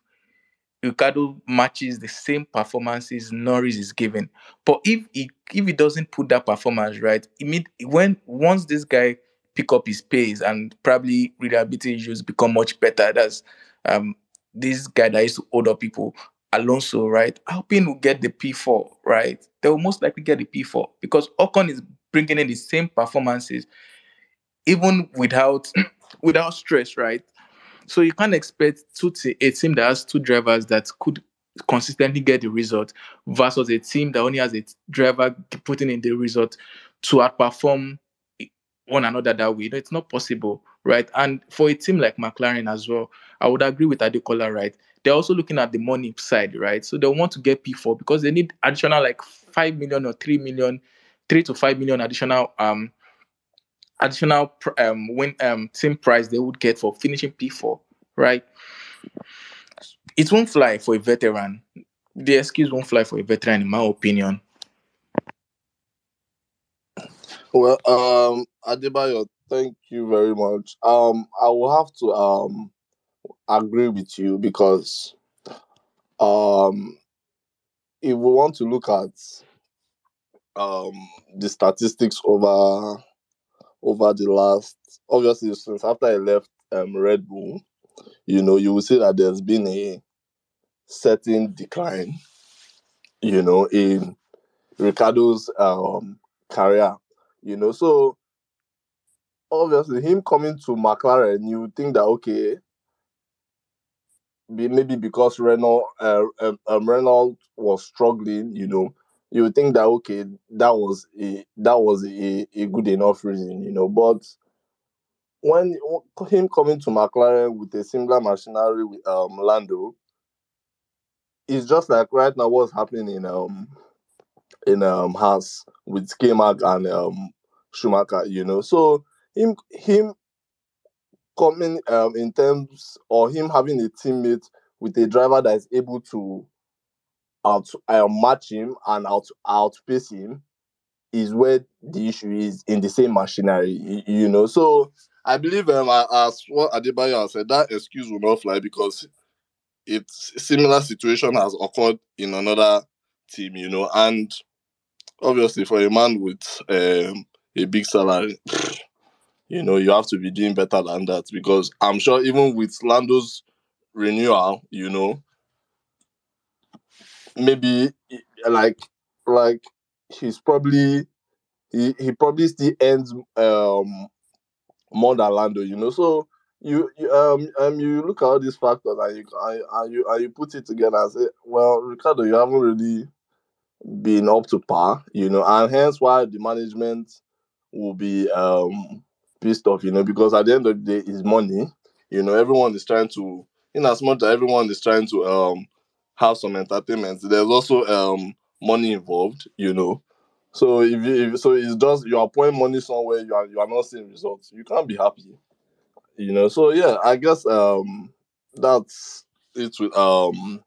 Ricciardo matches the same performances Norris is giving. But if he if he doesn't put that performance right, imme- when once this guy pick up his pace and probably reliability issues become much better, that's um this guy that used to up people Alonso, right? Alpine will get the P4, right? They will most likely get the P4 because Ocon is bringing in the same performances, even without without stress, right? So you can't expect two a team that has two drivers that could consistently get the result versus a team that only has a driver putting in the result to outperform one another that way. It's not possible, right? And for a team like McLaren as well, I would agree with Adekola, right? They're also looking at the money side, right? So they want to get P4 because they need additional like five million or three million, three to five million additional um additional um win um team price they would get for finishing P4, right? It won't fly for a veteran. The excuse won't fly for a veteran, in my opinion. Well, um, Adebayo, thank you very much. Um, I will have to um agree with you because um, if we want to look at um the statistics over over the last obviously since after I left um Red Bull, you know, you will see that there's been a certain decline, you know, in Ricciardo's um career. You know, so obviously him coming to McLaren, you think that okay, be, maybe because Renault uh, um, um, Renault was struggling, you know, you would think that okay, that was a that was a, a good enough reason, you know. But when him coming to McLaren with a similar machinery with um Lando, it's just like right now what's happening in um in um Haas with K-Mag and um Schumacher, you know. So him him coming um in terms or him having a teammate with a driver that is able to out uh, match him and out outpace him is where the issue is in the same machinery, y- you know. So I believe um as what Adebayo said, that excuse will not fly because it's similar situation has occurred in another team, you know, and obviously for a man with um a big salary, you know, you have to be doing better than that because I'm sure even with Lando's renewal, you know, maybe like like he's probably he, he probably still ends um more than Lando, you know. So you, you um um you look at all these factors and you and you and you put it together and say, well, Ricciardo, you haven't really been up to par, you know, and hence why the management will be um pissed off, you know, because at the end of the day, it's money. You know, everyone is trying to, in as much as everyone is trying to um have some entertainment, there's also um money involved, you know. So if, you, if so, it's just you are pouring money somewhere, you are you are not seeing results. You can't be happy, you know. So yeah, I guess um that's it with um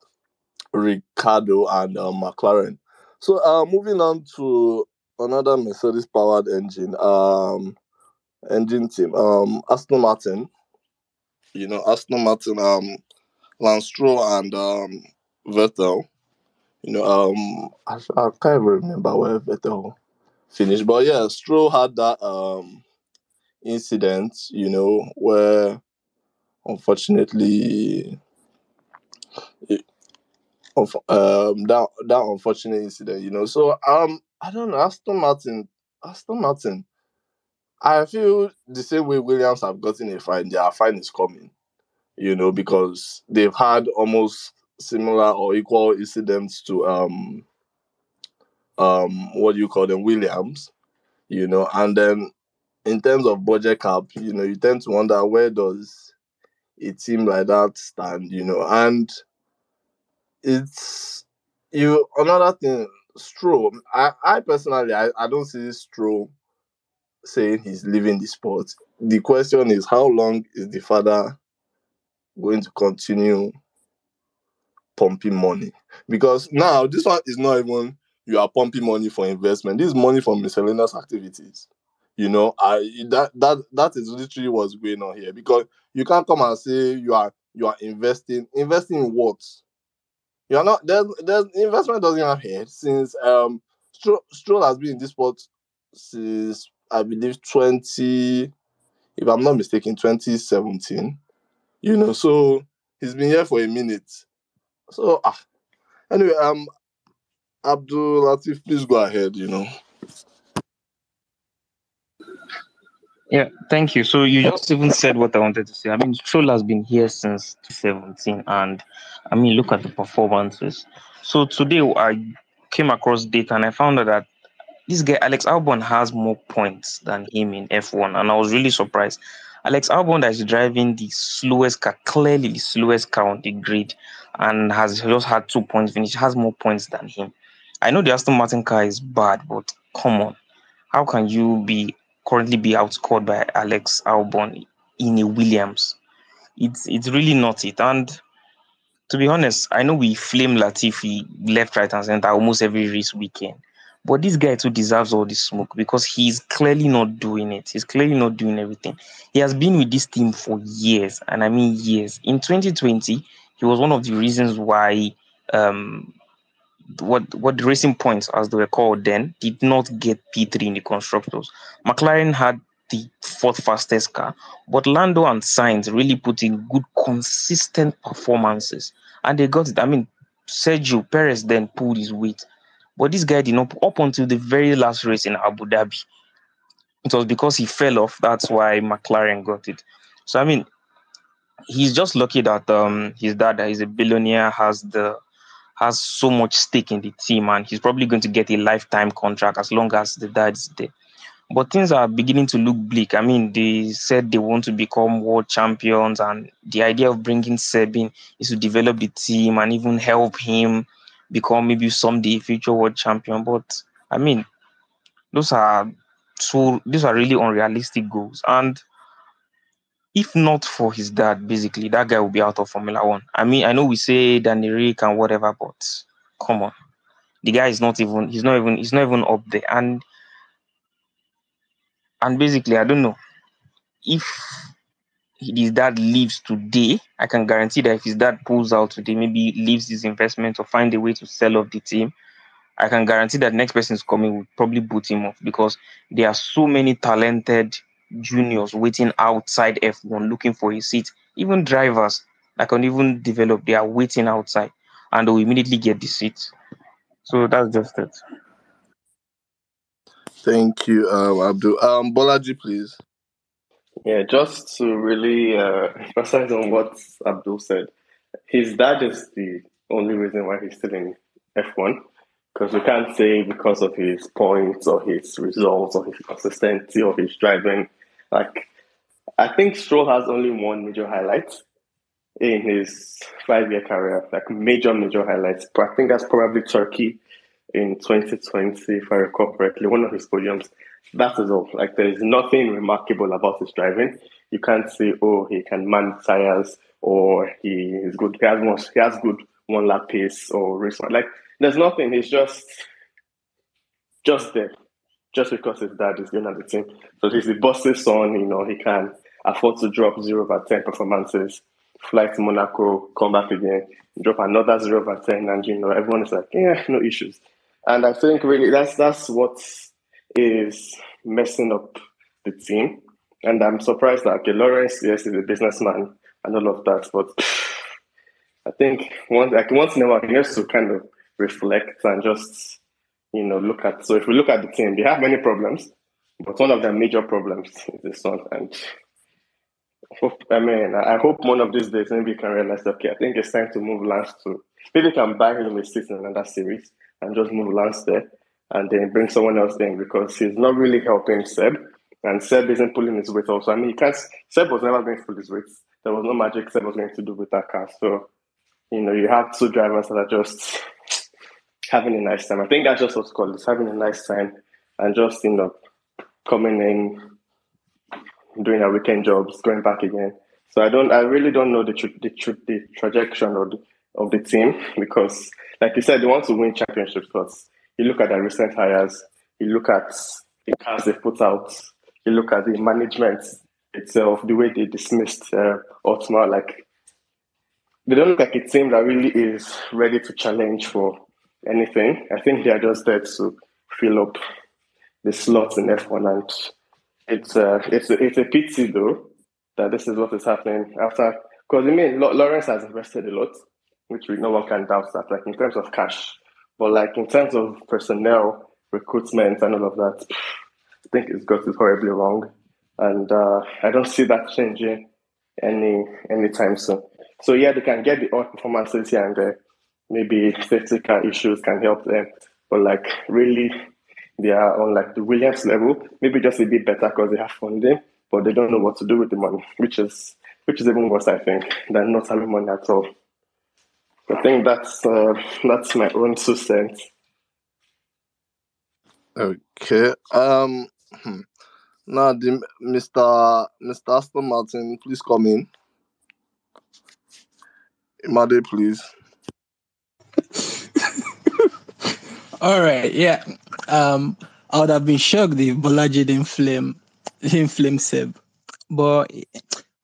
Ricciardo and um, McLaren. So uh moving on to another Mercedes powered engine um engine team um Aston Martin. You know Aston Martin um Lance Stroll and um Vettel. You know um I, I can't even remember where Vettel finished, but yeah, Stroll had that um incident. You know where unfortunately of um that that unfortunate incident, you know. So um I don't know, Aston Martin Aston Martin. I feel the same way Williams have gotten a fine, their fine is coming, you know, because they've had almost similar or equal incidents to um um what do you call them, Williams, you know, and then in terms of budget cap, you know, you tend to wonder where does a team like that stand, you know, and it's you another thing Stroll. I, I personally I, I don't see Stroll saying he's leaving the sport. The question is how long is the father going to continue pumping money? Because now this one is not even you are pumping money for investment. This is money for miscellaneous activities. You know, I that that that is literally what's going on here because you can't come and say you are you are investing investing in what you're not there's there's investment doesn't have head since um Stroll, Stroll has been in this sport since I believe 20 if I'm not mistaken 2017 you know so he's been here for a minute so ah Anyway, um, Abdul Latif, please go ahead. You know. Yeah, thank you. So you just even said what I wanted to say. I mean, Stroll has been here since 2017, and I mean, look at the performances. So today I came across data and I found out that this guy Alex Albon has more points than him in F1, and I was really surprised. Alex Albon that is driving the slowest car, clearly the slowest car on the grid, and has just had two points finish, has more points than him. I know the Aston Martin car is bad, but come on, how can you be currently be outscored by Alex Albon in a Williams? It's it's really not it. And to be honest, I know we flame Latifi left, right, and center almost every race weekend. But this guy too deserves all this smoke because he's clearly not doing it. He's clearly not doing everything. He has been with this team for years, and I mean years. In 2020, he was one of the reasons why um what what the racing points as they were called then did not get P3 in the constructors. McLaren had the fourth fastest car, but Lando and Sainz really put in good, consistent performances, and they got it. I mean, Sergio Perez then pulled his weight, but this guy did not up until the very last race in Abu Dhabi. It was because he fell off. That's why McLaren got it. So I mean, he's just lucky that um his dad, is a billionaire, has the has so much stake in the team, and he's probably going to get a lifetime contract as long as the dad is there. But things are beginning to look bleak. I mean, they said they want to become world champions, and the idea of bringing Sebin is to develop the team and even help him become maybe someday future world champion. But I mean, those are so these are really unrealistic goals. And if not for his dad, basically, that guy will be out of Formula One. I mean, I know we say Danny Ric and whatever, but come on. The guy is not even he's not even he's not even up there. And and basically, I don't know if his dad leaves today. I can guarantee that if his dad pulls out today, maybe leaves his investment or find a way to sell off the team, I can guarantee that next person is coming will probably boot him off because there are so many talented juniors waiting outside F1 looking for a seat. Even drivers that can even develop, they are waiting outside and they'll immediately get the seat. So that's just it. Thank you, um, Abdul. Um, Bolaji, please. Yeah, just to really uh, emphasize on what Abdul said, his dad is the only reason why he's still in F1 because we can't say because of his points or his results or his consistency or his driving. Like, I think Stroll has only one major highlight in his five year career, like major, major highlights. But I think that's probably Turkey in 2020, if I recall correctly, one of his podiums. That is all. Like, there is nothing remarkable about his driving. You can't say, oh, he can man tires or he is good. He has, more, he has good one lap pace or race. Like, there's nothing. He's just just there, just because his dad is doing the team. So he's the boss's son. You know, he can afford to drop zero over ten performances, fly to Monaco, come back again, drop another zero over ten, and you know everyone is like, yeah, no issues. And I think really that's that's what is messing up the team. And I'm surprised that okay, Lawrence, yes, is a businessman and all of that, but I think once like once in a while he has to kind of reflect and just you know look at. So if we look at the team, they have many problems, but one of their major problems is the son. And hope, I mean, I hope one of these days maybe you can realize, okay, I think it's time to move Lance to maybe you can buy him a seat in another series and just move Lance there and then bring someone else in because he's not really helping Seb. And Seb isn't pulling his weight also. I mean, you can't, Seb was never going to pull his weight. There was no magic Seb was going to do with that car. So, you know, you have two drivers that are just having a nice time. I think that's just what's called it's having a nice time and just, you know, coming in, doing our weekend jobs, going back again. So I don't, I really don't know the tra- the, tra- the trajectory of the, of the team because, like you said, they want to win championships. But you look at the recent hires, you look at the cars they put out, you look at the management itself, the way they dismissed uh, Otmar, like they don't look like a team that really is ready to challenge for anything. I think they are just there to fill up the slots in F1, and it's uh, it's it's a pity though that this is what is happening after. Because I mean, Lawrence has invested a lot, which we no one can doubt that, like in terms of cash. But like in terms of personnel, recruitment, and all of that, I think it's got it horribly wrong, and uh, I don't see that changing any anytime soon. So yeah, they can get the odd performances here and there. Maybe safety issues can help them, but like really, they are on like the Williams level. Maybe just a bit better because they have funding, but they don't know what to do with the money, which is which is even worse, I think, than not having money at all. I think that's uh, that's my own two cents. Okay. Um. hmm. Now, the Mr. Mr. Aston Martin, please come in. Imade, please. All right, yeah. Um, I would have been shocked if Bolaji didn't flame, didn't flame Seb, but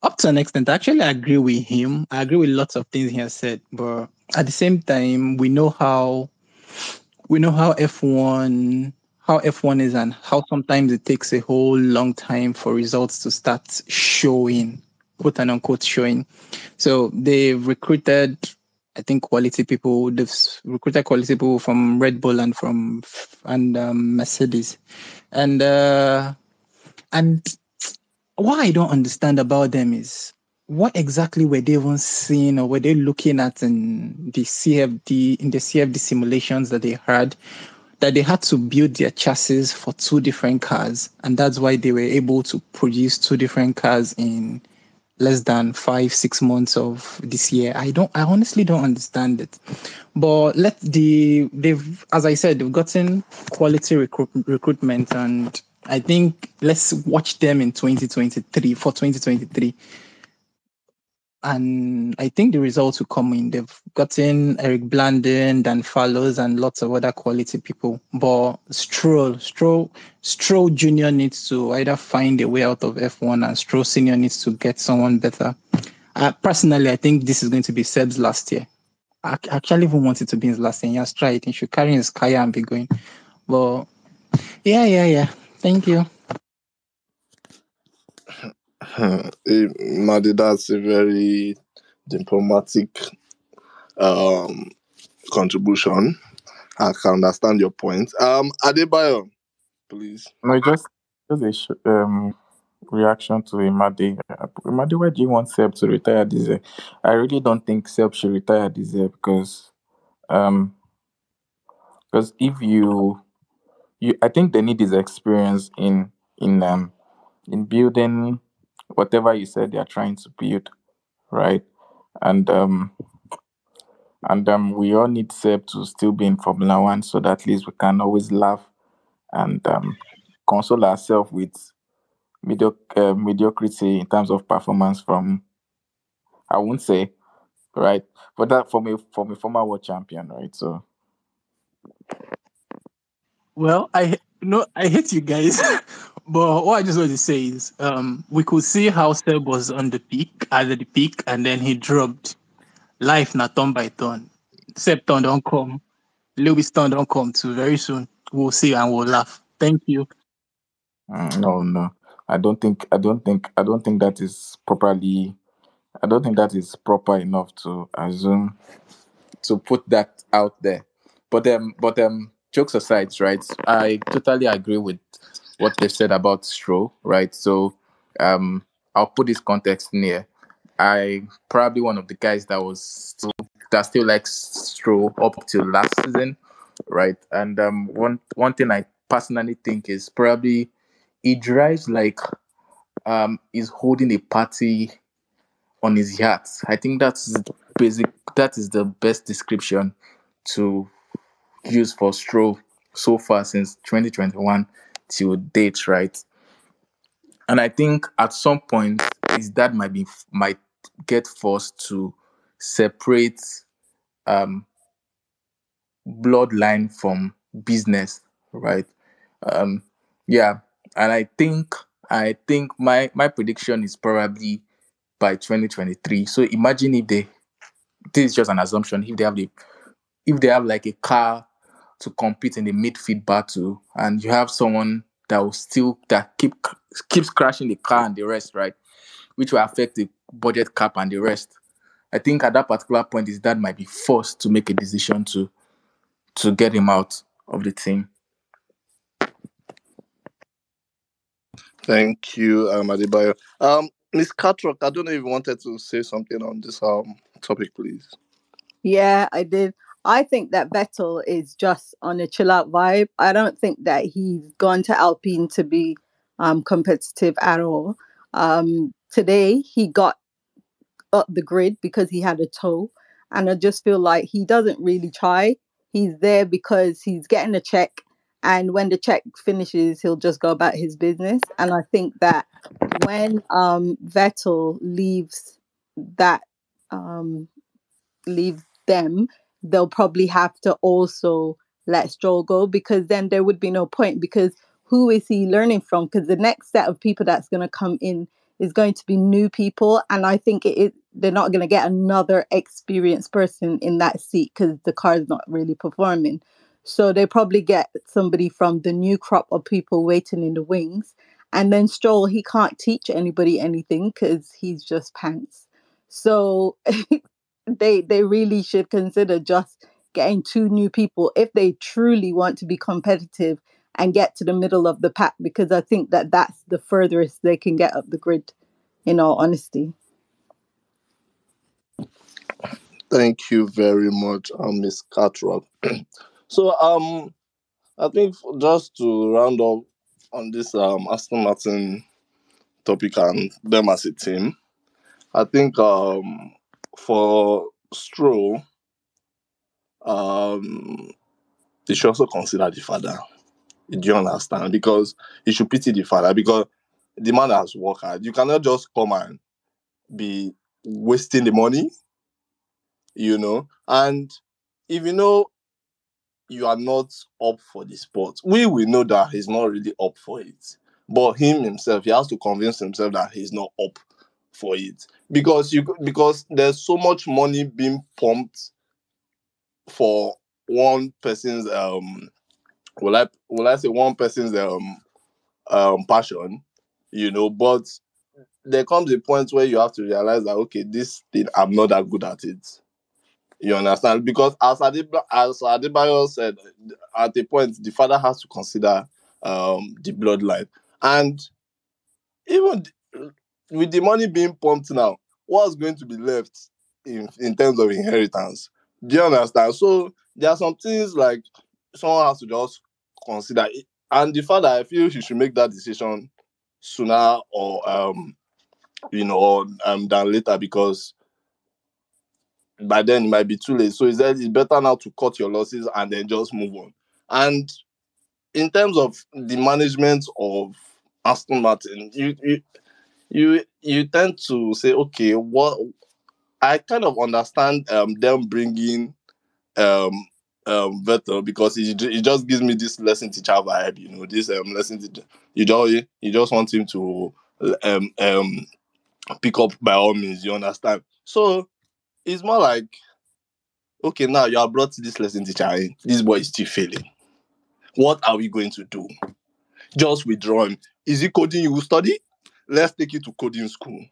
up to an extent, I actually agree with him. I agree with lots of things he has said, but at the same time, we know how we know how F1 how F1 is and how sometimes it takes a whole long time for results to start showing, quote and unquote showing. So they've recruited, I think, quality people. They've recruited quality people from Red Bull and from and um, Mercedes, and uh, and what I don't understand about them is what exactly were they even seeing or were they looking at in the CFD in the CFD simulations that they had that they had to build their chassis for two different cars and that's why they were able to produce two different cars in less than five six months of this year? I don't i honestly don't understand it. But let the they've as i said they've gotten quality recruit, recruitment and i think let's watch them in 2023 for 2023 and I think the results will come in. They've gotten Eric Blandin, Dan Fallows, and lots of other quality people. But Stroll, Stroll, Stroll Junior needs to either find a way out of F1, and Stroll Senior needs to get someone better. Uh, personally, I think this is going to be Seb's last year. I actually even want it to be his last year. He has tried. He should carry his Kaya and be going. But yeah, yeah, yeah. Thank you. Eh, Madi, that's a very diplomatic um, contribution. I can understand your point. Um, Adebayo, please. No, just just a sh- um reaction to Imade. Uh, Imade, why do you want Seb to retire this year? I really don't think Seb should retire this year because um because if you you I think they need his experience in in um in building whatever you said they're trying to build, right? And um and um we all need Seb to still be in Formula One so that at least we can always laugh and um console ourselves with medioc- uh, mediocrity in terms of performance from I won't say right, but that from a from a former world champion, right? So Well, I no, I hate you guys, but what I just want to say is, um, we could see how Seb was on the peak, at the peak, and then he dropped. Life not turn by turn. Seb turn don't come. Lewis turn don't come too. Very soon, we'll see and we'll laugh. Thank you. mm, no, no, I don't think I don't think I don't think that is properly. I don't think that is proper enough to assume to put that out there. But um, but um, jokes aside, right? I totally agree with what they said about Stroll, right? So um, I'll put this context in here. I probably one of the guys that was still, that still likes Stroll up to last season, right? And um, one one thing I personally think is probably he drives like um he's holding a party on his yacht. I think that's basic. That is the best description to use for Stroll so far since 2021 till date, right? And I think at some point his dad might be might get forced to separate um bloodline from business, right? Um yeah, and I think I think my my prediction is probably by 2023. So imagine if they this is just an assumption if they have the if they have like a car to compete in the midfield battle and you have someone that will still that keep keeps crashing the car and the rest right which will affect the budget cap and the rest I think at that particular point, his dad might be forced to make a decision to to get him out of the team. Thank you, um, Adebayo. Um, Miss Catrock, I don't know if you wanted to say something on this um topic, please. Yeah, I did. I think that Vettel is just on a chill out vibe. I don't think that he's gone to Alpine to be um, competitive at all. Um, today, he got up the grid because he had a tow. And I just feel like he doesn't really try. He's there because he's getting a check. And when the check finishes, he'll just go about his business. And I think that when um, Vettel leaves that, um, leave them, they'll probably have to also let Stroll go because then there would be no point because who is he learning from? Because the next set of people that's going to come in is going to be new people, and I think it, it they're not going to get another experienced person in that seat because the car is not really performing. So they probably get somebody from the new crop of people waiting in the wings. And then Stroll, he can't teach anybody anything because he's just pants. So they they really should consider just getting two new people if they truly want to be competitive and get to the middle of the pack because I think that that's the furthest they can get up the grid in all honesty. Thank you very much, um, Miss Catrock. so, um, I think just to round up on this um Aston Martin topic and them as a team, I think um for Stroll, um, they should also consider the father. Do you understand? Because you should pity the father because the man has worked hard. You cannot just come and be wasting the money, you know. And if you know you are not up for the sport, we will know that he's not really up for it. But him himself, he has to convince himself that he's not up for it because you because there's so much money being pumped for one person's um will I will I say one person's um um passion, you know, but there comes a point where you have to realize that okay, this thing I'm not that good at it. You understand? Because as Adib- as Adebayo said, at a point the father has to consider um the bloodline. And even with the money being pumped now, what's going to be left in, in terms of inheritance? Do you understand? So there are some things like someone has to just consider it. And the father, I feel he should make that decision sooner or um you know um than later because by then it might be too late. So is that it's better now to cut your losses and then just move on. And in terms of the management of Aston Martin, you you you you tend to say, okay, what I kind of understand um them bringing um um Vettel because it, it just gives me this lesson teacher vibe, you know, this um lesson teacher. You just you just want him to um um pick up by all means, you understand? So it's more like okay, now you have brought this lesson teacher in. This boy is still failing. What are we going to do? Just withdraw him. Is he coding you will study? Let's take you to coding school.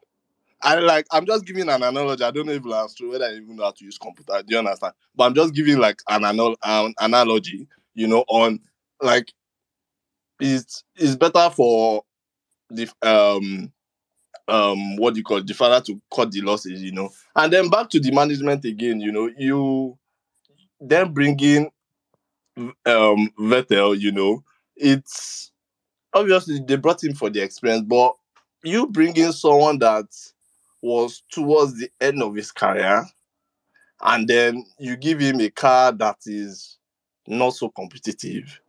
I like I'm just giving an analogy. I don't know if true, whether I even know how to use computer. Do you understand? But I'm just giving like an um, analogy, you know, on like it's it's better for the um um what do you call it, the father to cut the losses, you know. And then back to the management again, you know, you then bringing um Vettel, you know, it's obviously they brought him for the experience, but you bring in someone that was towards the end of his career, and then you give him a car that is not so competitive.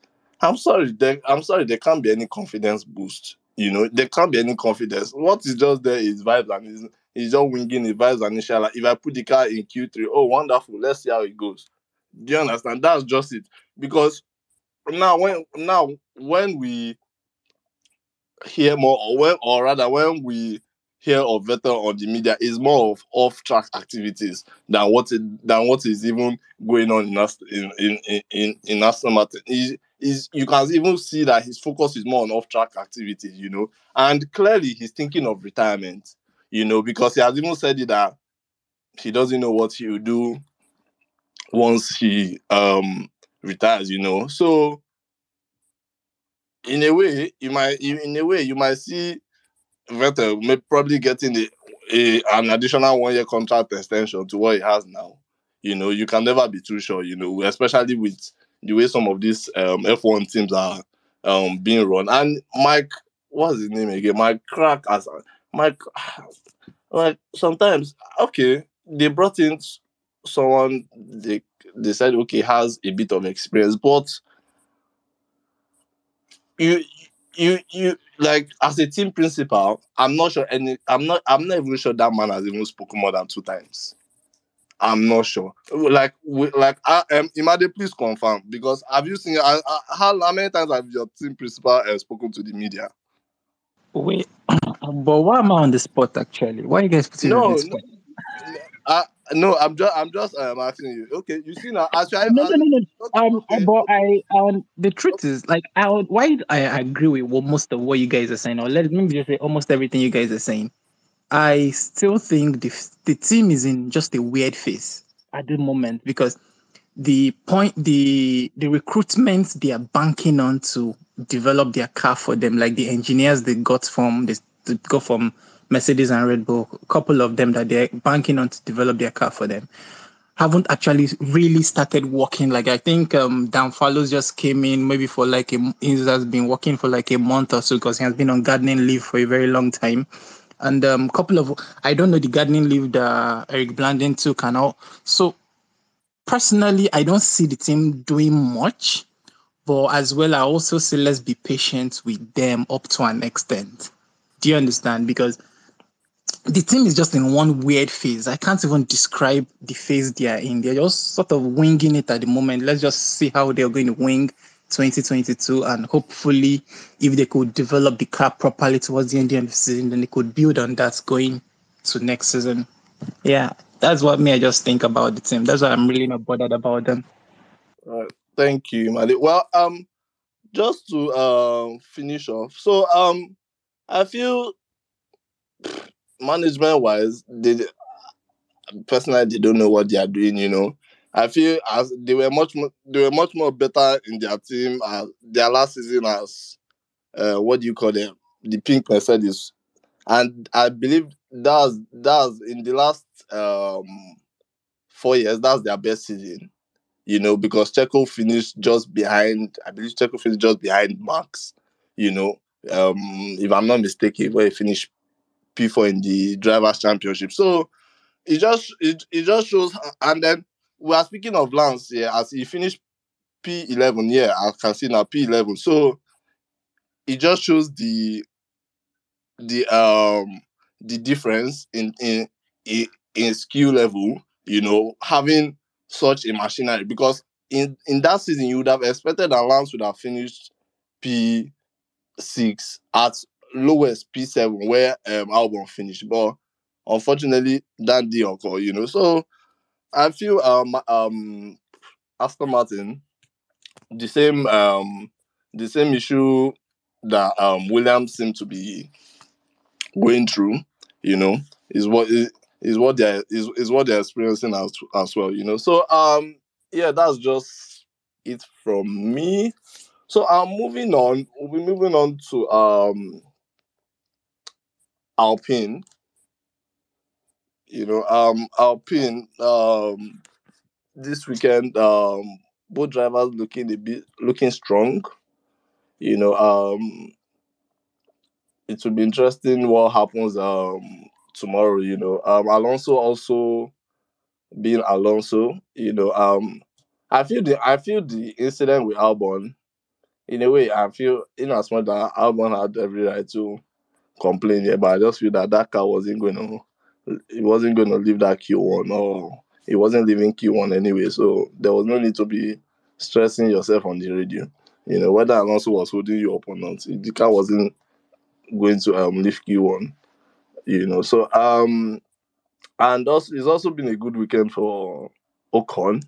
I'm sorry, there, I'm sorry, there can't be any confidence boost. You know, there can't be any confidence. What is just there is vibes and is he's just winging the vibes and inshallah. If I put the car in Q3, oh wonderful, let's see how it goes. Do you understand? That's just it. Because now when now when we hear more or when or rather when we hear of Vettel on the media is more of off-track activities than what it than what is even going on in in in in, in, in Aston Martin. He, is you can even see that his focus is more on off-track activities, you know, and clearly he's thinking of retirement, you know, because he has even said it that he doesn't know what he will do once he um retires, you know. So in a way, you might in a way you might see Vettel may probably getting a, a an additional one year contract extension to what he has now. You know, you can never be too sure, you know, especially with the way some of these um F1 teams are um being run. And Mike, what's his name again? Mike Krack as Mike like sometimes okay, they brought in someone they they said okay has a bit of experience, but you you you like as a team principal, I'm not sure any I'm not I'm not even sure that man has even spoken more than two times. I'm not sure. Like we, like I um Imade, please confirm because have you seen uh, uh, how, how many times have your team principal uh, spoken to the media? Wait, but why am I on the spot actually? Why are you guys putting me on No, the no, spot? No. I'm just I'm just um, asking you. Okay, you see now. No, I, no, no, no. Um, okay, but I, um, the truth is, like, I, would- why I agree with what most of what you guys are saying, or let me just say almost everything you guys are saying. I still think the the team is in just a weird phase at the moment because the point the the recruitment they are banking on to develop their car for them, like the engineers they got from they, they got from Mercedes and Red Bull, a couple of them that they're banking on to develop their car for them haven't actually really started working. Like I think um Dan Fallows just came in maybe for like a he has been working for like a month or so because he has been on gardening leave for a very long time. And um couple of I don't know the gardening leave that Eric Blandin took and all. So personally I don't see the team doing much. But as well, I also say let's be patient with them up to an extent. Do you understand? Because the team is just in one weird phase. I can't even describe the phase they are in. They're just sort of winging it at the moment. Let's just see how they're going to wing 2022. And hopefully, if they could develop the car properly towards the end of the season, then they could build on that going to next season. Yeah, that's what me I just think about the team. That's why I'm really not bothered about them. Right. Thank you, Mali. Well, um, just to um finish off. So um, I feel management wise, they personally they don't know what they are doing. You know, I feel as they were much more they were much more better in their team as their last season as uh what do you call them the pink Mercedes, and I believe that's that's in the last um four years that's their best season. You know, because Checo finished just behind. I believe Checo finished just behind Max. You know, um, if I'm not mistaken, where he finished P4 in the drivers' championship. So it just it, it just shows and then we are speaking of Lance here. As he finished P11 yeah I can see now P11 so it just shows the the um the difference in in in, in skill level you know having such a machinery. Because in in that season you would have expected that Lance would have finished P6 at lowest P7 where um Albon finished but unfortunately that didn't occur you know so I feel um um Aston Martin the same um the same issue that um Williams seemed to be going through, you know, is what is, is what they're is, is what they're experiencing as as well, you know. So um yeah, that's just it from me. So I'm moving on. We'll be moving on to um Alpine. You know, um Alpine um this weekend um both drivers looking a bit looking strong. You know, um it will be interesting what happens um tomorrow, you know. Um Alonso also being Alonso, you know, um I feel the I feel the incident with Albon, in a way, I feel in as much that Albon had every right to complain here, but I just feel that that car wasn't going to, it wasn't going to leave that Q1 or it wasn't leaving Q1 anyway, so there was no need to be stressing yourself on the radio. You know, whether Alonso was holding you up or not, the car wasn't going to um leave Q1. You know, so um and also it's also been a good weekend for Ocon.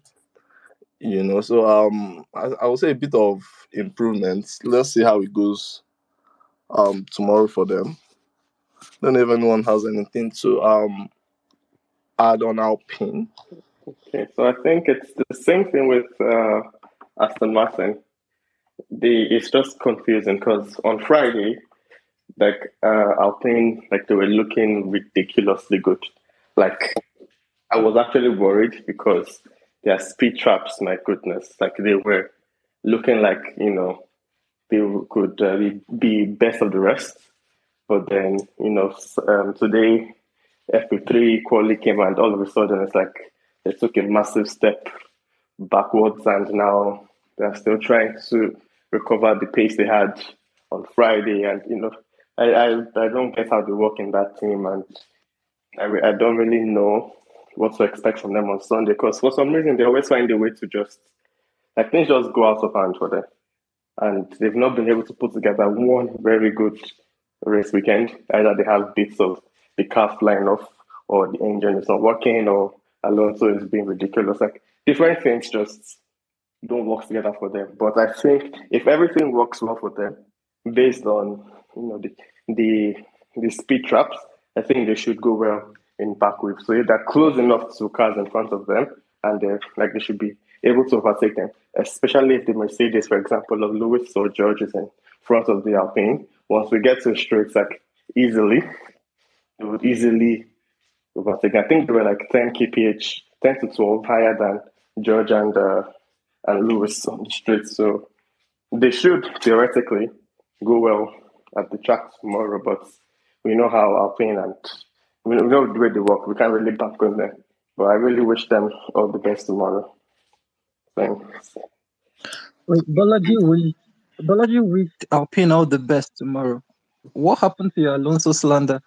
You know, so um I, I would say a bit of improvements. Let's see how it goes um tomorrow for them. Don't know anyone has anything to um add on Alpine? Okay, so I think it's the same thing with uh, Aston Martin. The it's just confusing because on Friday, like uh, Alpine, like they were looking ridiculously good. Like I was actually worried because their speed traps, my goodness, like they were looking like you know they could uh, be best of the rest. But then you know um, today FP3 quali came and all of a sudden it's like they took a massive step backwards and now they're still trying to recover the pace they had on Friday. And you know, I I, I don't get how they work in that team, and I I don't really know what to expect from them on Sunday because for some reason they always find a way to just like things just go out of hand for them, and they've not been able to put together one very good race weekend. Either they have bits of the car flying off, or the engine is not working, or Alonso is being ridiculous. Like different things just don't work together for them. But I think if everything works well for them, based on you know the the the speed traps, I think they should go well in Baku. So if they're close enough to cars in front of them, and they're like they should be able to overtake them, especially if the Mercedes, for example, of Lewis or George is in front of the Alpine. Once we get to straights, like easily, they would easily overtake. I think they were like 10 kph, 10 to 12 higher than George and uh, and Lewis on the straight. So they should theoretically go well at the track tomorrow, but we know how Alpine and we know the way they work. We can't really back on them. But I really wish them all the best tomorrow. Thanks. Wait, Bolaji will Bolaji wish Alpine all the best tomorrow. What happened to your Alonso slander?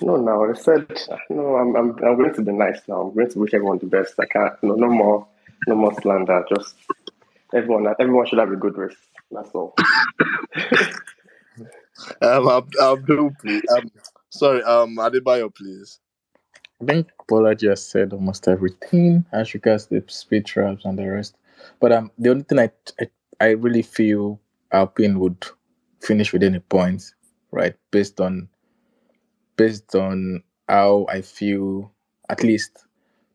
No, now I said no. I'm, I'm I'm going to be nice now. I'm going to wish everyone the best. I can't. No, no more, no more slander. Just everyone. Everyone should have a good race. That's all. Um, Ab- Abdul, please. Um, sorry, um, Adebayo, please. I think Paula just said almost everything as regards the speed traps and the rest. But um, the only thing I, I I really feel Alpine would finish with any points, right? Based on based on how I feel, at least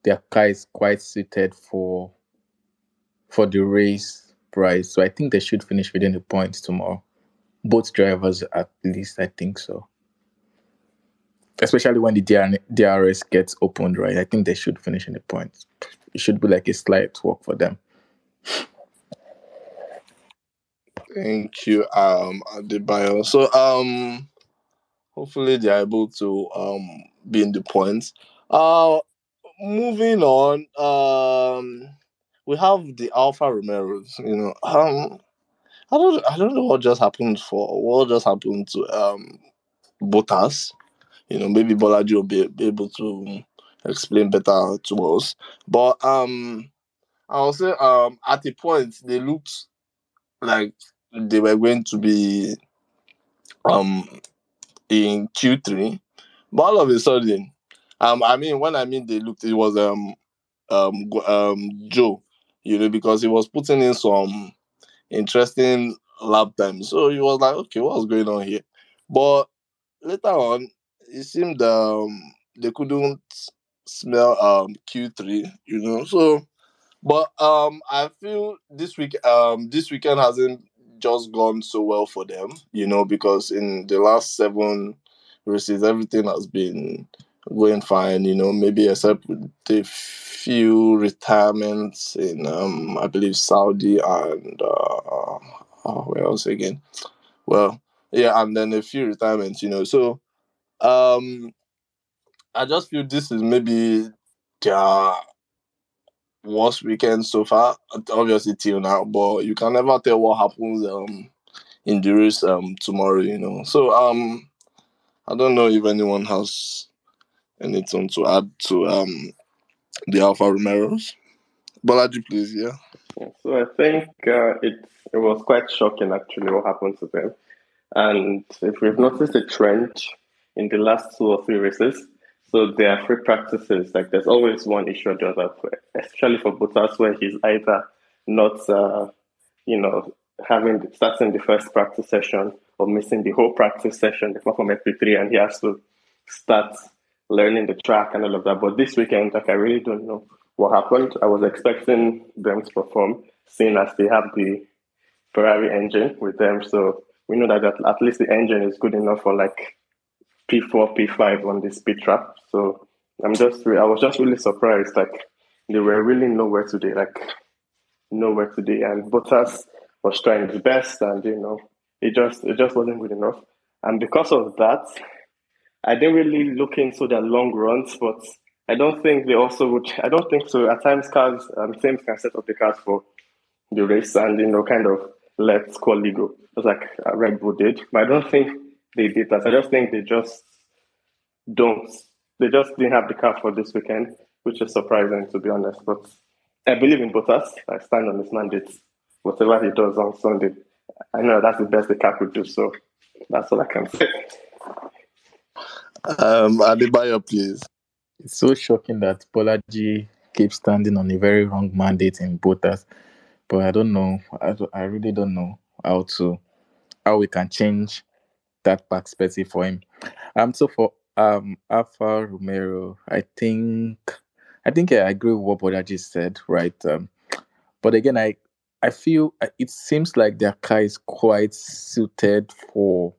their car is quite suited for for the race price. So I think they should finish within the points tomorrow. Both drivers, at least, I think so. Especially when the DR, DRS gets opened, right? I think they should finish in the points. It should be like a slight walk for them. Thank you, um, Adebayo. So, um, hopefully they're able to um be in the points. Uh, moving on. Um, we have the Alfa Romeos. You know, um, I don't, I don't know what just happened for what just happened to um Bottas. You know, maybe Bolaji will be, able to explain better to us. But um, I'll say um at the point they looked like they were going to be um in Q3, but all of a sudden, um, I mean, when I mean they looked, it was um um um Zhou, you know, because he was putting in some interesting lap times, so he was like, okay, what's going on here? But later on, it seemed um they couldn't smell um Q3, you know, so but um, I feel this week um this weekend hasn't just gone so well for them, you know, because in the last seven races everything has been going fine, you know, maybe except the few retirements in um I believe Saudi and uh, uh where else again? Well, yeah, and then a few retirements, you know. So um I just feel this is maybe their worst weekend so far, obviously till now, but you can never tell what happens um in the race um tomorrow, you know. So um I don't know if anyone has anything to add to um the Alfa Romeos. Bolaji, please, yeah. So I think uh, it it was quite shocking actually what happened to them. And if we've noticed a trend in the last two or three races, so there are free practices. Like there's always one issue or the other, especially for Bottas, where he's either not, uh, you know, having starting the first practice session or missing the whole practice session, apart from FP3, and he has to start learning the track and all of that. But this weekend, like I really don't know what happened. I was expecting them to perform, seeing as they have the Ferrari engine with them. So we know that at, at least the engine is good enough for like P4, P5 on this speed trap. So I'm just, I was just really surprised. Like they were really nowhere today, like nowhere today. And Bottas was trying his best, and you know, it just, it just wasn't good enough. And because of that, I didn't really look into their long runs, but I don't think they also would. I don't think so. At times, cars, um, teams can set up the cars for the race and you know, kind of let quali go, just like Red Bull did. But I don't think they did that. I just think they just don't. They just didn't have the car for this weekend, which is surprising to be honest. But I believe in Bottas. I stand on his mandate. Whatever he does on Sunday, I know that's the best the car could do. So that's all I can say. Um, Adebayo, please. It's so shocking that Bolaji keeps standing on a very wrong mandate in Bottas. But I don't know. I, I really don't know how to how we can change that perspective for him. Um. So for um Alpha Romero, I think I think I agree with what Bolaji said. Right. Um. But again, I I feel uh, it seems like their car is quite suited for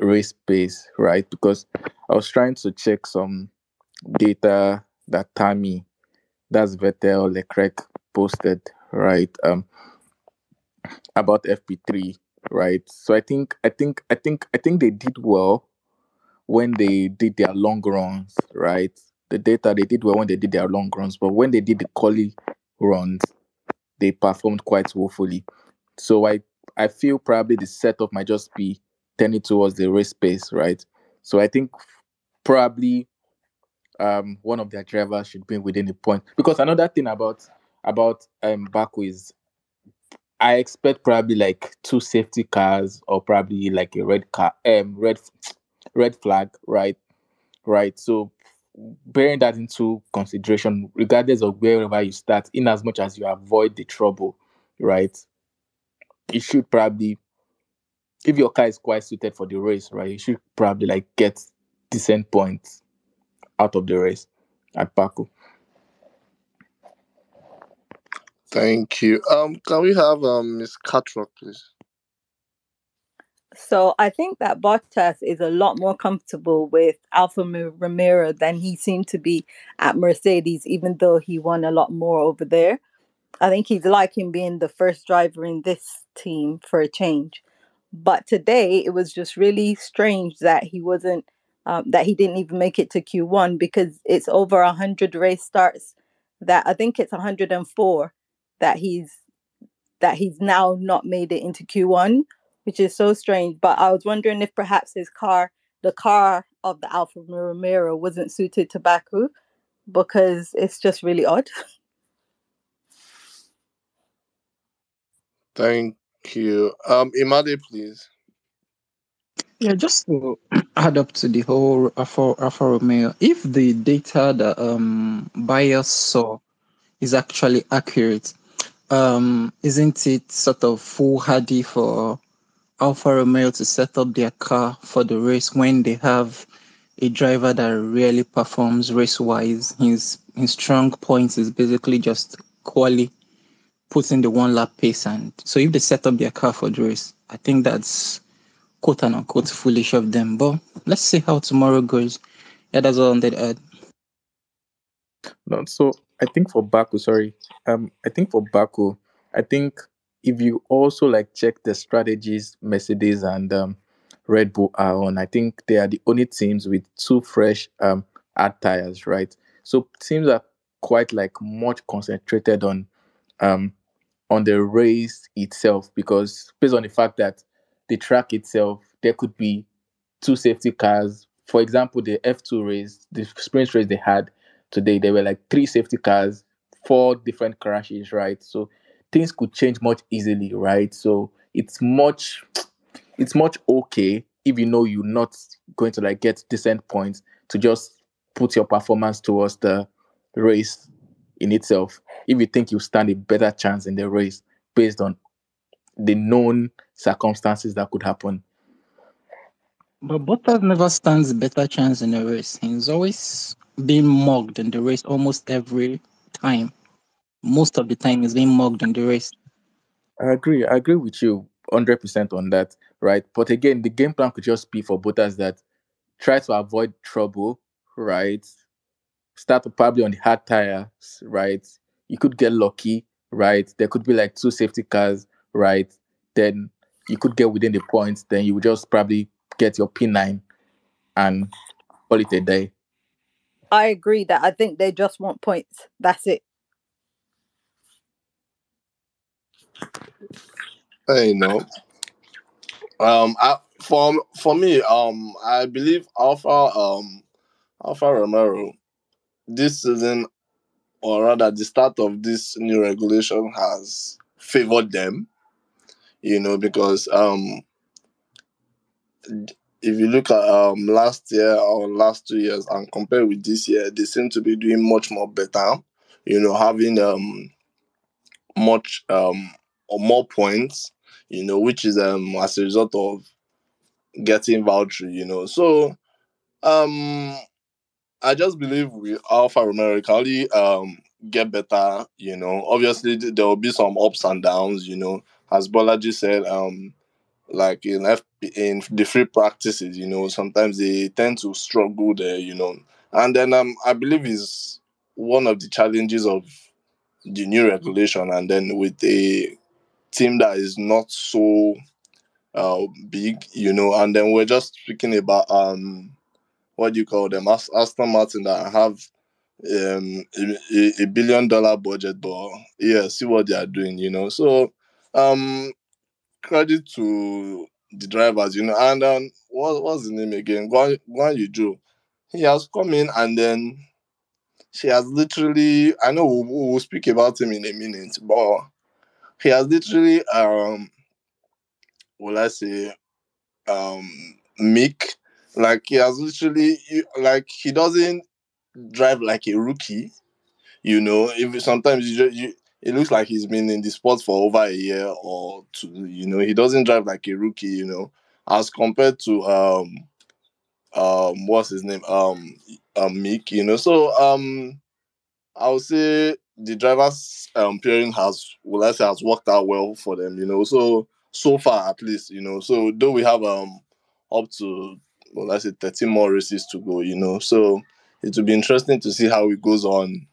race pace, right? Because I was trying to check some data that Tammy, that's Vettel Leclerc posted, right? Um, about FP3, right? So I think I think I think I think they did well when they did their long runs, right? The data they did well when they did their long runs, but when they did the quali runs, they performed quite woefully. So I I feel probably the setup might just be tending towards the race pace, right? So I think probably um one of their drivers should be within the point because another thing about about um Baku is I expect probably like two safety cars or probably like a red car um red red flag, right? Right. So bearing that into consideration, regardless of wherever you start, in as much as you avoid the trouble, right? You should probably if your car is quite suited for the race, right, you should probably like get decent points out of the race at Baku. Thank you. Um, can we have um Miss Catrock, please? So I think that Bottas is a lot more comfortable with Alfa Romero than he seemed to be at Mercedes, even though he won a lot more over there. I think he's liking being the first driver in this team for a change. But today it was just really strange that he wasn't, um, that he didn't even make it to Q1 because it's over a hundred race starts. That I think it's 104 that he's that he's now not made it into Q1, which is so strange. But I was wondering if perhaps his car, the car of the Alfa Romero, wasn't suited to Baku because it's just really odd. Thank you. Um, Imade, please. Yeah, just to add up to the whole Alfa, Alfa Romeo, if the data that um buyers saw is actually accurate, um, isn't it sort of foolhardy for Alfa Romeo to set up their car for the race when they have a driver that really performs race wise? His his strong points is basically just quali putting the one lap pace and so if they set up their car for the race, I think that's quote unquote foolish of them. But let's see how tomorrow goes. Yeah, that's all on that add. No, so I think for Baku, sorry, um, I think for Baku, I think if you also like check the strategies Mercedes and um, Red Bull are on, I think they are the only teams with two fresh um hard tires, right? So teams are quite like much concentrated on um on the race itself because based on the fact that the track itself, there could be two safety cars. For example, the F2 race, the sprint race they had today, there were like three safety cars, four different crashes, right? So things could change much easily, right? So it's much it's much okay if you know you're not going to like get decent points to just put your performance towards the race in itself. If you think you stand a better chance in the race based on the known circumstances that could happen. But Bottas never stands a better chance in a race. He's always being mugged in the race almost every time. Most of the time, he's being mugged in the race. I agree. I agree with you 100% on that, right? But again, the game plan could just be for Bottas that try to avoid trouble, right? Start probably on the hard tires, right? You could get lucky, right? There could be like two safety cars, right? Then you could get within the points. Then you would just probably get your P9 and call it a day. I agree that I think they just want points. That's it. Hey, no. Um, I, for for me, um, I believe Alpha, um, Alpha Romero, this season, or rather, the start of this new regulation has favored them. You know, because um, if you look at um last year or last two years and compare with this year, they seem to be doing much more better. You know, having um much um or more points. You know, which is um as a result of getting Valtteri. You know, so um I just believe with Alpha it um get better. You know, obviously th- there will be some ups and downs. You know, as Bolaji said, um like in F in the free practices, you know, sometimes they tend to struggle there, you know. And then um I believe is one of the challenges of the new regulation and then with a team that is not so uh big, you know, and then we're just speaking about um what do you call them? Aston Martin that have um a, a- billion dollar budget, but yeah, see what they are doing, you know. So um credit to the drivers, you know. And um, what what's the name again? Guan Guan Yuju. He has come in and then she has literally. I know we'll, we'll speak about him in a minute, but he has literally um, will I say um, meek. Like he has literally like he doesn't drive like a rookie. You know, if sometimes you just you it looks like he's been in the sport for over a year or two. You know, he doesn't drive like a rookie. You know, as compared to um um what's his name um um Mick. You know, so um I would say the drivers um pairing has well I say has worked out well for them. You know, so so far at least. You know, so though we have um up to well I say 13 more races to go. You know, so it will be interesting to see how it goes on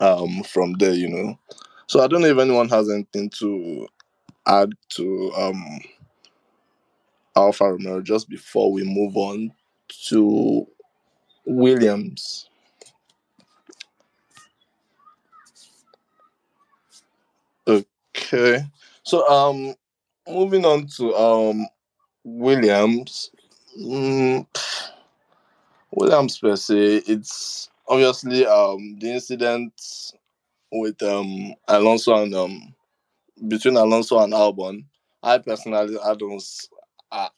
um from there. You know. So I don't know if anyone has anything to add to um Alfa Romeo just before we move on to Williams. Okay. So um moving on to um Williams. Mm, Williams per se, it's obviously um the incident with um Alonso and um between Alonso and Albon. I personally I don't I,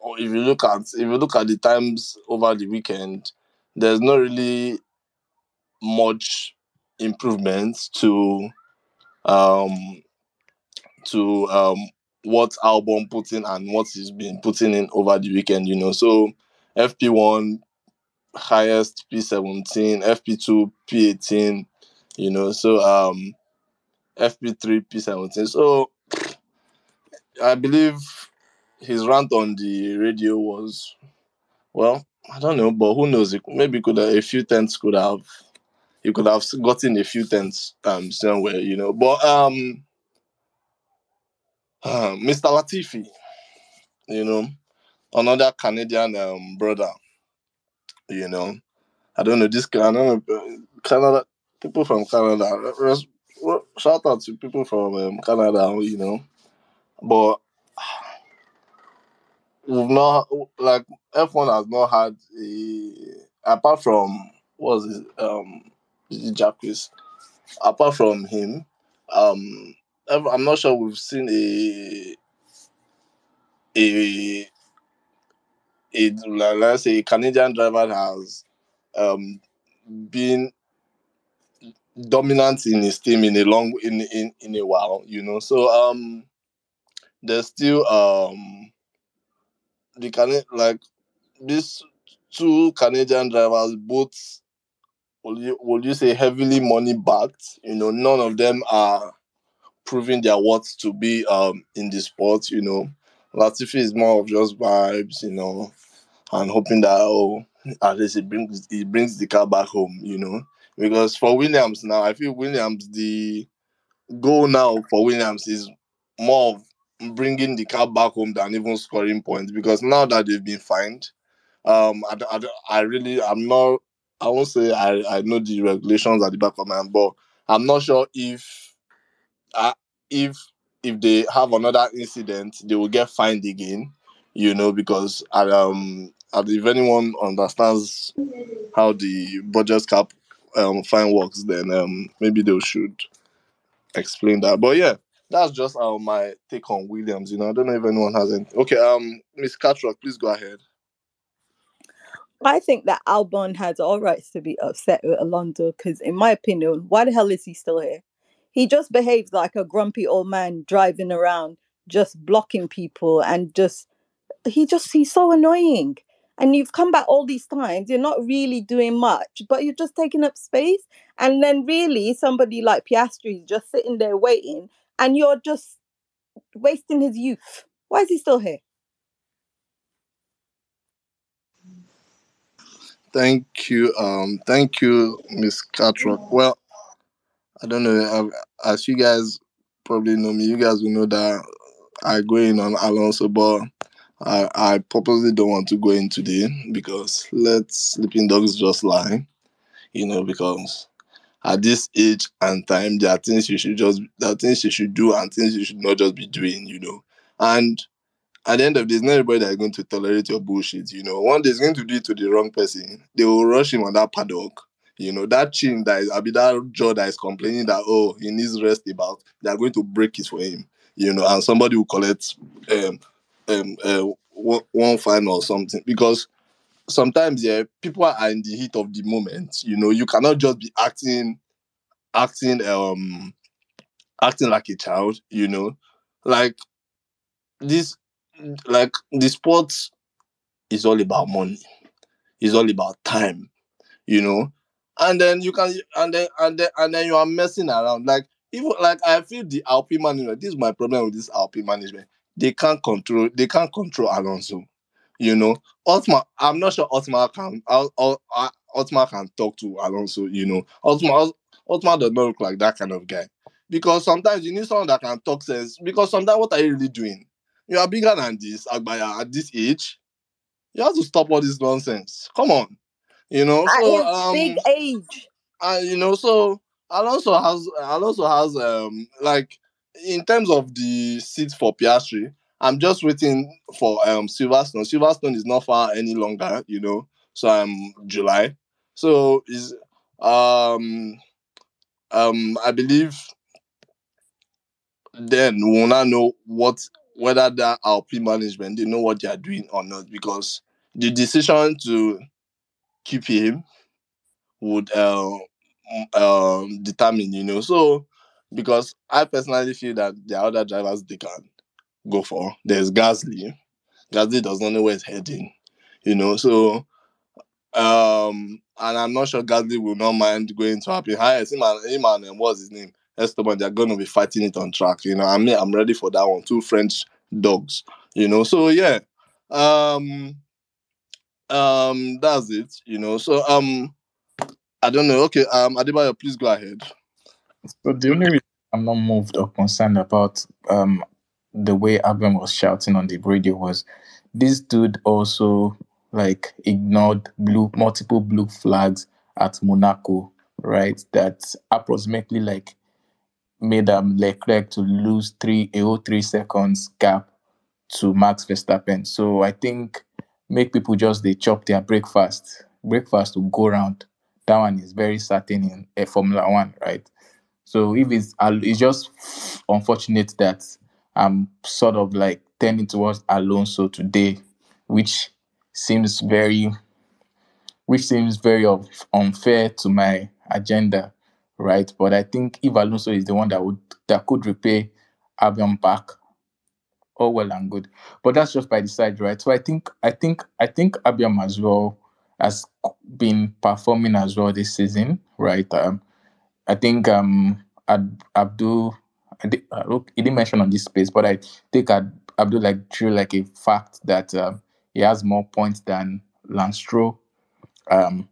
or if you look at if you look at the times over the weekend, there's not really much improvement to um to um what Albon put in and what he's been putting in over the weekend, you know. So FP1 highest P17, FP2 P18, you know. So um FP3 P17. So I believe his rant on the radio was well, I don't know, but who knows? Maybe could have, a few tenths could have he could have gotten a few tenths um somewhere, you know. But um uh, Mr. Latifi, you know, another Canadian um brother, you know. I don't know this know uh, Canada people from Canada. Shout out to people from um, Canada, you know. But we've not like F1 has not had a apart from was it um Jacques apart from him um I'm not sure we've seen a a like, let's say Canadian driver has um been dominant in his team in a long in in, in a while you know so um there's still um the Can like these two Canadian drivers, both will you will you say heavily money backed? You know, none of them are proving their worth to be um in the sport. You know, Latifi is more of just vibes. You know, and hoping that oh at least it brings it brings the car back home. You know, because for Williams now, I feel Williams the goal now for Williams is more of bringing the car back home than even scoring points because now that they've been fined, um, I, I, I really I'm not I won't say I, I know the regulations at the back of my hand, but I'm not sure if uh, if if they have another incident, they will get fined again. You know, because um, if anyone understands how the budget cap um fine works, then um maybe they should explain that. But yeah, that's just uh, my take on Williams. You know, I don't know if anyone has any. Okay, um, Miss Catrock, please go ahead. I think that Albon has all rights to be upset with Alonso because, in my opinion, why the hell is he still here? He just behaves like a grumpy old man driving around, just blocking people and just he just he's so annoying. And you've come back all these times, you're not really doing much, but you're just taking up space. And then really somebody like Piastri is just sitting there waiting, and you're just wasting his youth. Why is he still here? Thank you, um, thank you, Miss Catrock. Well, I don't know. I, as you guys probably know me, you guys will know that I go in on Alonso, but I, I purposely don't want to go in today because let sleeping dogs just lie, you know, because at this age and time, there are things you should just, there are things you should do and things you should not just be doing, you know. And at the end of this, not everybody that is going to tolerate your bullshit. You know, one day is going to do it to the wrong person. They will rush him on that paddock. You know, that chin that is, I mean, that jaw that is complaining that, oh, he needs rest about, they are going to break it for him. You know, and somebody will collect um, um, uh, one fine or something. Because sometimes, yeah, people are in the heat of the moment. You know, you cannot just be acting, acting, um, acting like a child, you know. Like, this like the sport is all about money. It's all about time, you know. And then you can and then and then and then you are messing around. Like even like I feel the Alpine management. This is my problem with this Alpine management. They can't control. They can't control Alonso. You know, Otmar. I'm not sure Otmar can. Otmar can talk to Alonso. You know, Otmar. Otmar does not look like that kind of guy. Because sometimes you need someone that can talk sense. Because sometimes what are you really doing? You are bigger than this, at this age. You have to stop all this nonsense. Come on. You know, so um big age. and you know, so Alonso has Alonso has um like in terms of the seats for Piastri, I'm just waiting for um Silverstone. Silverstone is not far any longer, you know. So I'm July. So is um um I believe then we'll now know what whether that Alpine management they know what they are doing or not because the decision to him would uh, um determine, you know. So because I personally feel that the other drivers they can go for. There's Gasly. Gasly does not know where it's heading, you know. So um and I'm not sure Gasly will not mind going to happy highest. Him and him and um, what's his name? Esteban, they're gonna be fighting it on track. You know, I mean I'm ready for that one. Two French dogs, you know. So yeah. Um um that's it, you know. So um I don't know. Okay, um Adebayo, please go ahead. So the only reason I'm not moved or concerned about um the way Albon was shouting on the radio was this dude also like ignored blue multiple blue flags at Monaco, right? That approximately like made um Leclerc to lose three a three seconds gap to Max Verstappen. So I think make people just they chop their breakfast. Breakfast will go round. That one is very certain in a Formula One, right? So if it's it's just unfortunate that I'm sort of like turning towards Alonso today, which seems very which seems very unfair to my agenda, right? But I think if Alonso is the one that would that could repay Albon back, all well and good. But that's just by the side, right? So I think I think I think Albon as well has been performing as well this season, right? Um, I think um Ad, Abdul I did, uh, look, he didn't mention on this space, but I think Ad, Abdul like drew like a fact that um, he has more points than Lance Stroll, um,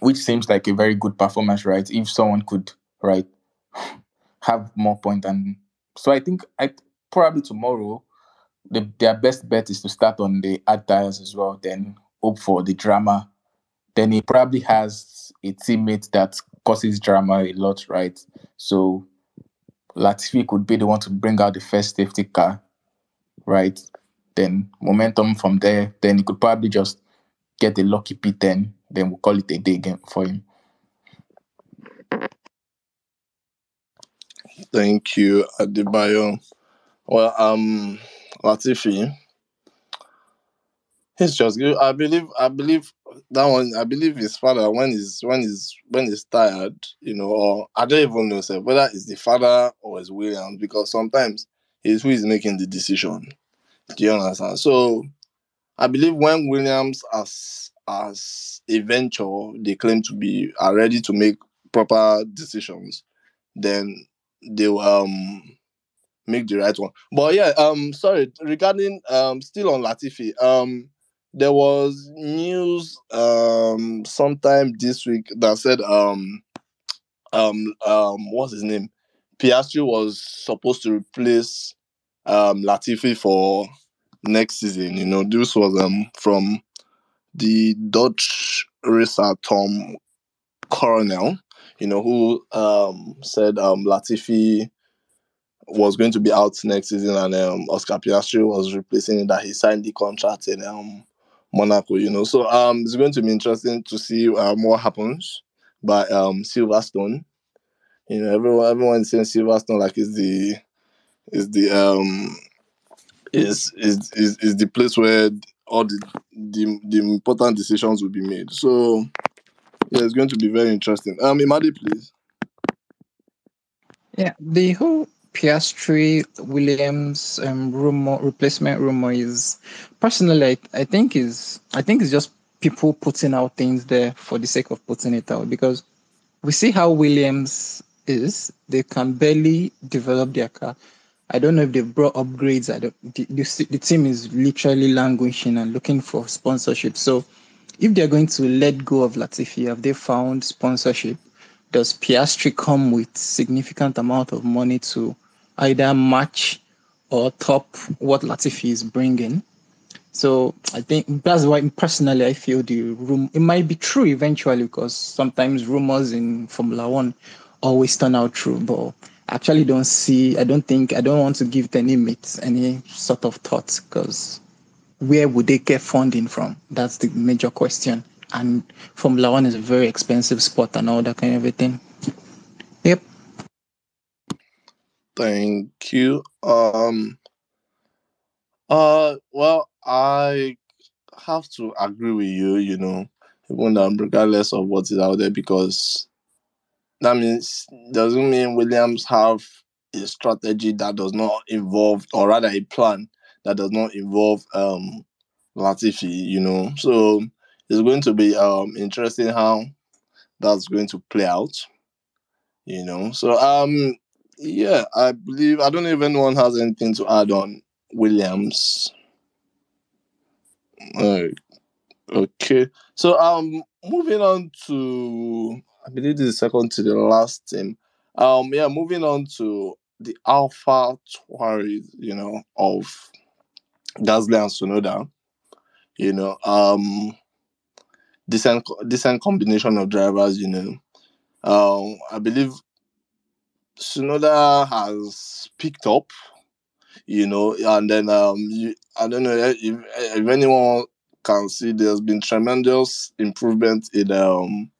which seems like a very good performance, right? If someone could, right, have more point than so, I think I probably tomorrow the, their best bet is to start on the ad tires as well, then hope for the drama. Then he probably has a teammate that causes drama a lot, right? So Latifi could be the one to bring out the first safety car, right? Then momentum from there. Then he could probably just get a lucky P10. Then we'll call it a day game for him. Thank you, Adebayo. Well, um, Latifi, he's just good. I believe, I believe that one. I believe his father when he's when he's when he's tired, you know, or I don't even know sir, whether it's the father or it's Williams because sometimes it's who is making the decision. Do you understand? So I believe when Williams as as a venture they claim to be are ready to make proper decisions, then they will um make the right one. But yeah, um sorry, regarding um still on Latifi, um there was news um sometime this week that said um um um what's his name? Piastri was supposed to replace um Latifi for next season. You know, this was um from the Dutch racer Tom Coronel, you know, who um said um Latifi was going to be out next season and um Oscar Piastri was replacing it, that he signed the contract in um Monaco, you know. So um it's going to be interesting to see um, what happens by um Silverstone. You know, everyone everyone is saying Silverstone like is the is the um is is is, is the place where all the, the the important decisions will be made. So yeah, it's going to be very interesting. Um Imade, please. Yeah, the whole Piastri Williams um, rumor replacement rumor is personally I, I think is I think it's just people putting out things there for the sake of putting it out because we see how Williams is. They can barely develop their car. I don't know if they've brought upgrades. I don't. The, the, the team is literally languishing and looking for sponsorship. So, if they're going to let go of Latifi, have they found sponsorship? Does Piastri come with significant amount of money to either match or top what Latifi is bringing? So I think that's why personally I feel the room it might be true eventually because sometimes rumors in Formula One always turn out true, but I actually don't see I don't think I don't want to give the limits any sort of thoughts because where would they get funding from? That's the major question. And Formula One is a very expensive sport and all that kind of thing. Thank you. Um uh well I have to agree with you, you know, even regardless of what is out there, because that means doesn't mean Williams have a strategy that does not involve, or rather a plan that does not involve um Latifi, you know. So it's going to be um interesting how that's going to play out, you know. So um yeah, I believe I don't know if anyone has anything to add on Williams. Uh, okay. So um moving on to I believe this is second to the last team. Um yeah, moving on to the Alpha Tauri, you know, of Gasly and Tsunoda. You know, um decent decent combination of drivers, you know. Um I believe Tsunoda has picked up you know, and then um, you, I don't know if, if anyone can see, there's been tremendous improvement in um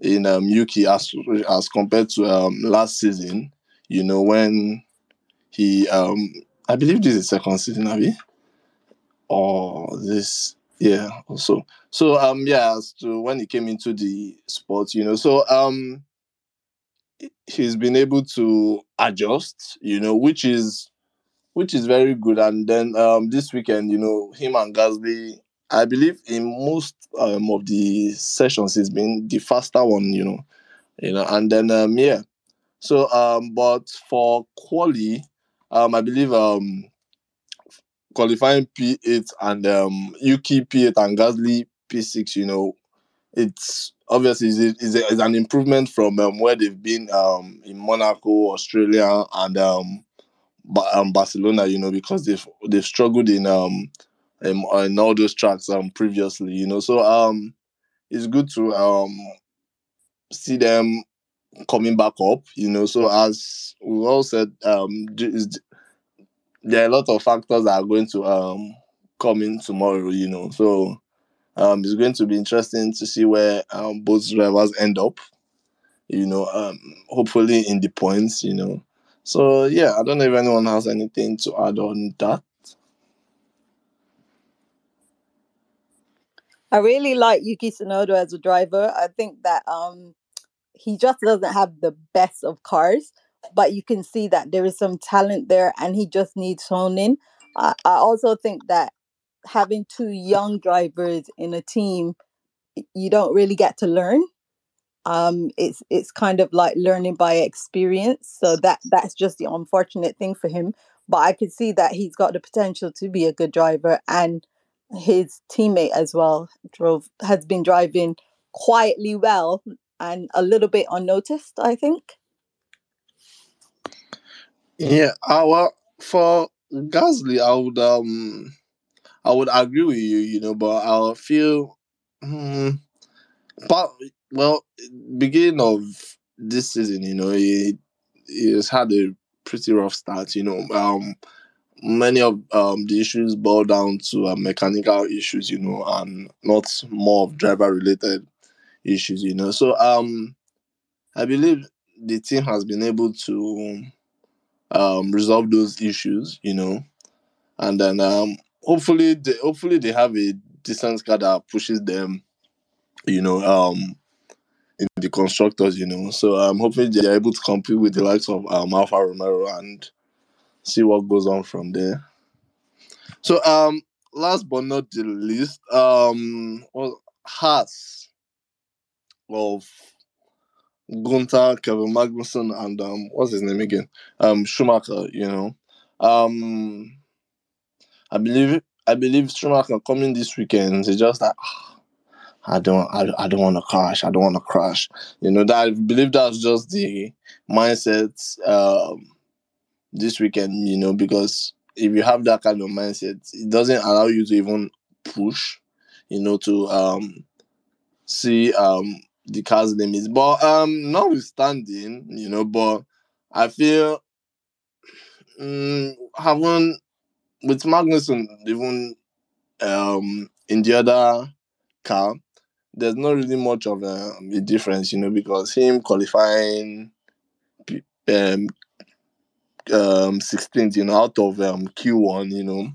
in um Yuki as as compared to um last season. You know when he um I believe this is second season, Abby, or this yeah also so um yeah as to when he came into the sport, you know, so um he's been able to adjust, you know, which is which is very good. And then um, this weekend, you know, him and Gasly, I believe in most um, of the sessions, he's been the faster one, you know, you know. And then um, yeah, so um, but for quali, um, I believe um, qualifying P8 and um, Yuki P8 and Gasly P6, you know, it's obviously is an improvement from um, where they've been um, in Monaco, Australia, and um, Ba- um, Barcelona. You know, because they've they've struggled in um, um in all those tracks um previously. You know, so um, it's good to um see them coming back up. You know, so as we all said, um, there are a lot of factors that are going to um come in tomorrow. You know, so um, it's going to be interesting to see where um, both drivers end up. You know, um, hopefully in the points. You know, so yeah, I don't know if anyone has anything to add on that. I really like Yuki Tsunoda as a driver. I think that um he just doesn't have the best of cars, but you can see that there is some talent there, and he just needs honing. I, I also think that having two young drivers in a team, you don't really get to learn. Um, it's it's kind of like learning by experience. So that that's just the unfortunate thing for him. But I could see that he's got the potential to be a good driver, and his teammate as well drove has been driving quietly well and a little bit unnoticed. I think. Yeah, our for Gasly, I would um, I would agree with you. You know, but I feel, hmm, but well, beginning of this season, you know, he has had a pretty rough start. You know, um, many of um the issues boil down to uh, mechanical issues. You know, and not more of driver related issues. You know, so um, I believe the team has been able to um resolve those issues. You know, and then um hopefully they hopefully they have a decent car that pushes them. You know, um in the constructors, you know. So I'm hoping they're able to compete with the likes of um, Alfa Romero and see what goes on from there. So um last but not the least, um well Haas of Gunther, Kevin Magnussen, and um what's his name again? Um Schumacher, you know. Um I believe I believe Schumacher coming this weekend It's just like "Ah, I don't I, I don't want to crash. I don't want to crash. You know that I believe that's just the mindset um this weekend, you know, because if you have that kind of mindset, it doesn't allow you to even push, you know, to um see um the car's limits. But um notwithstanding, you know, but I feel mm, having with Magnussen even um in the other car, there's not really much of a, a difference, you know, because him qualifying um um 16th, you know, out of um Q1, you know,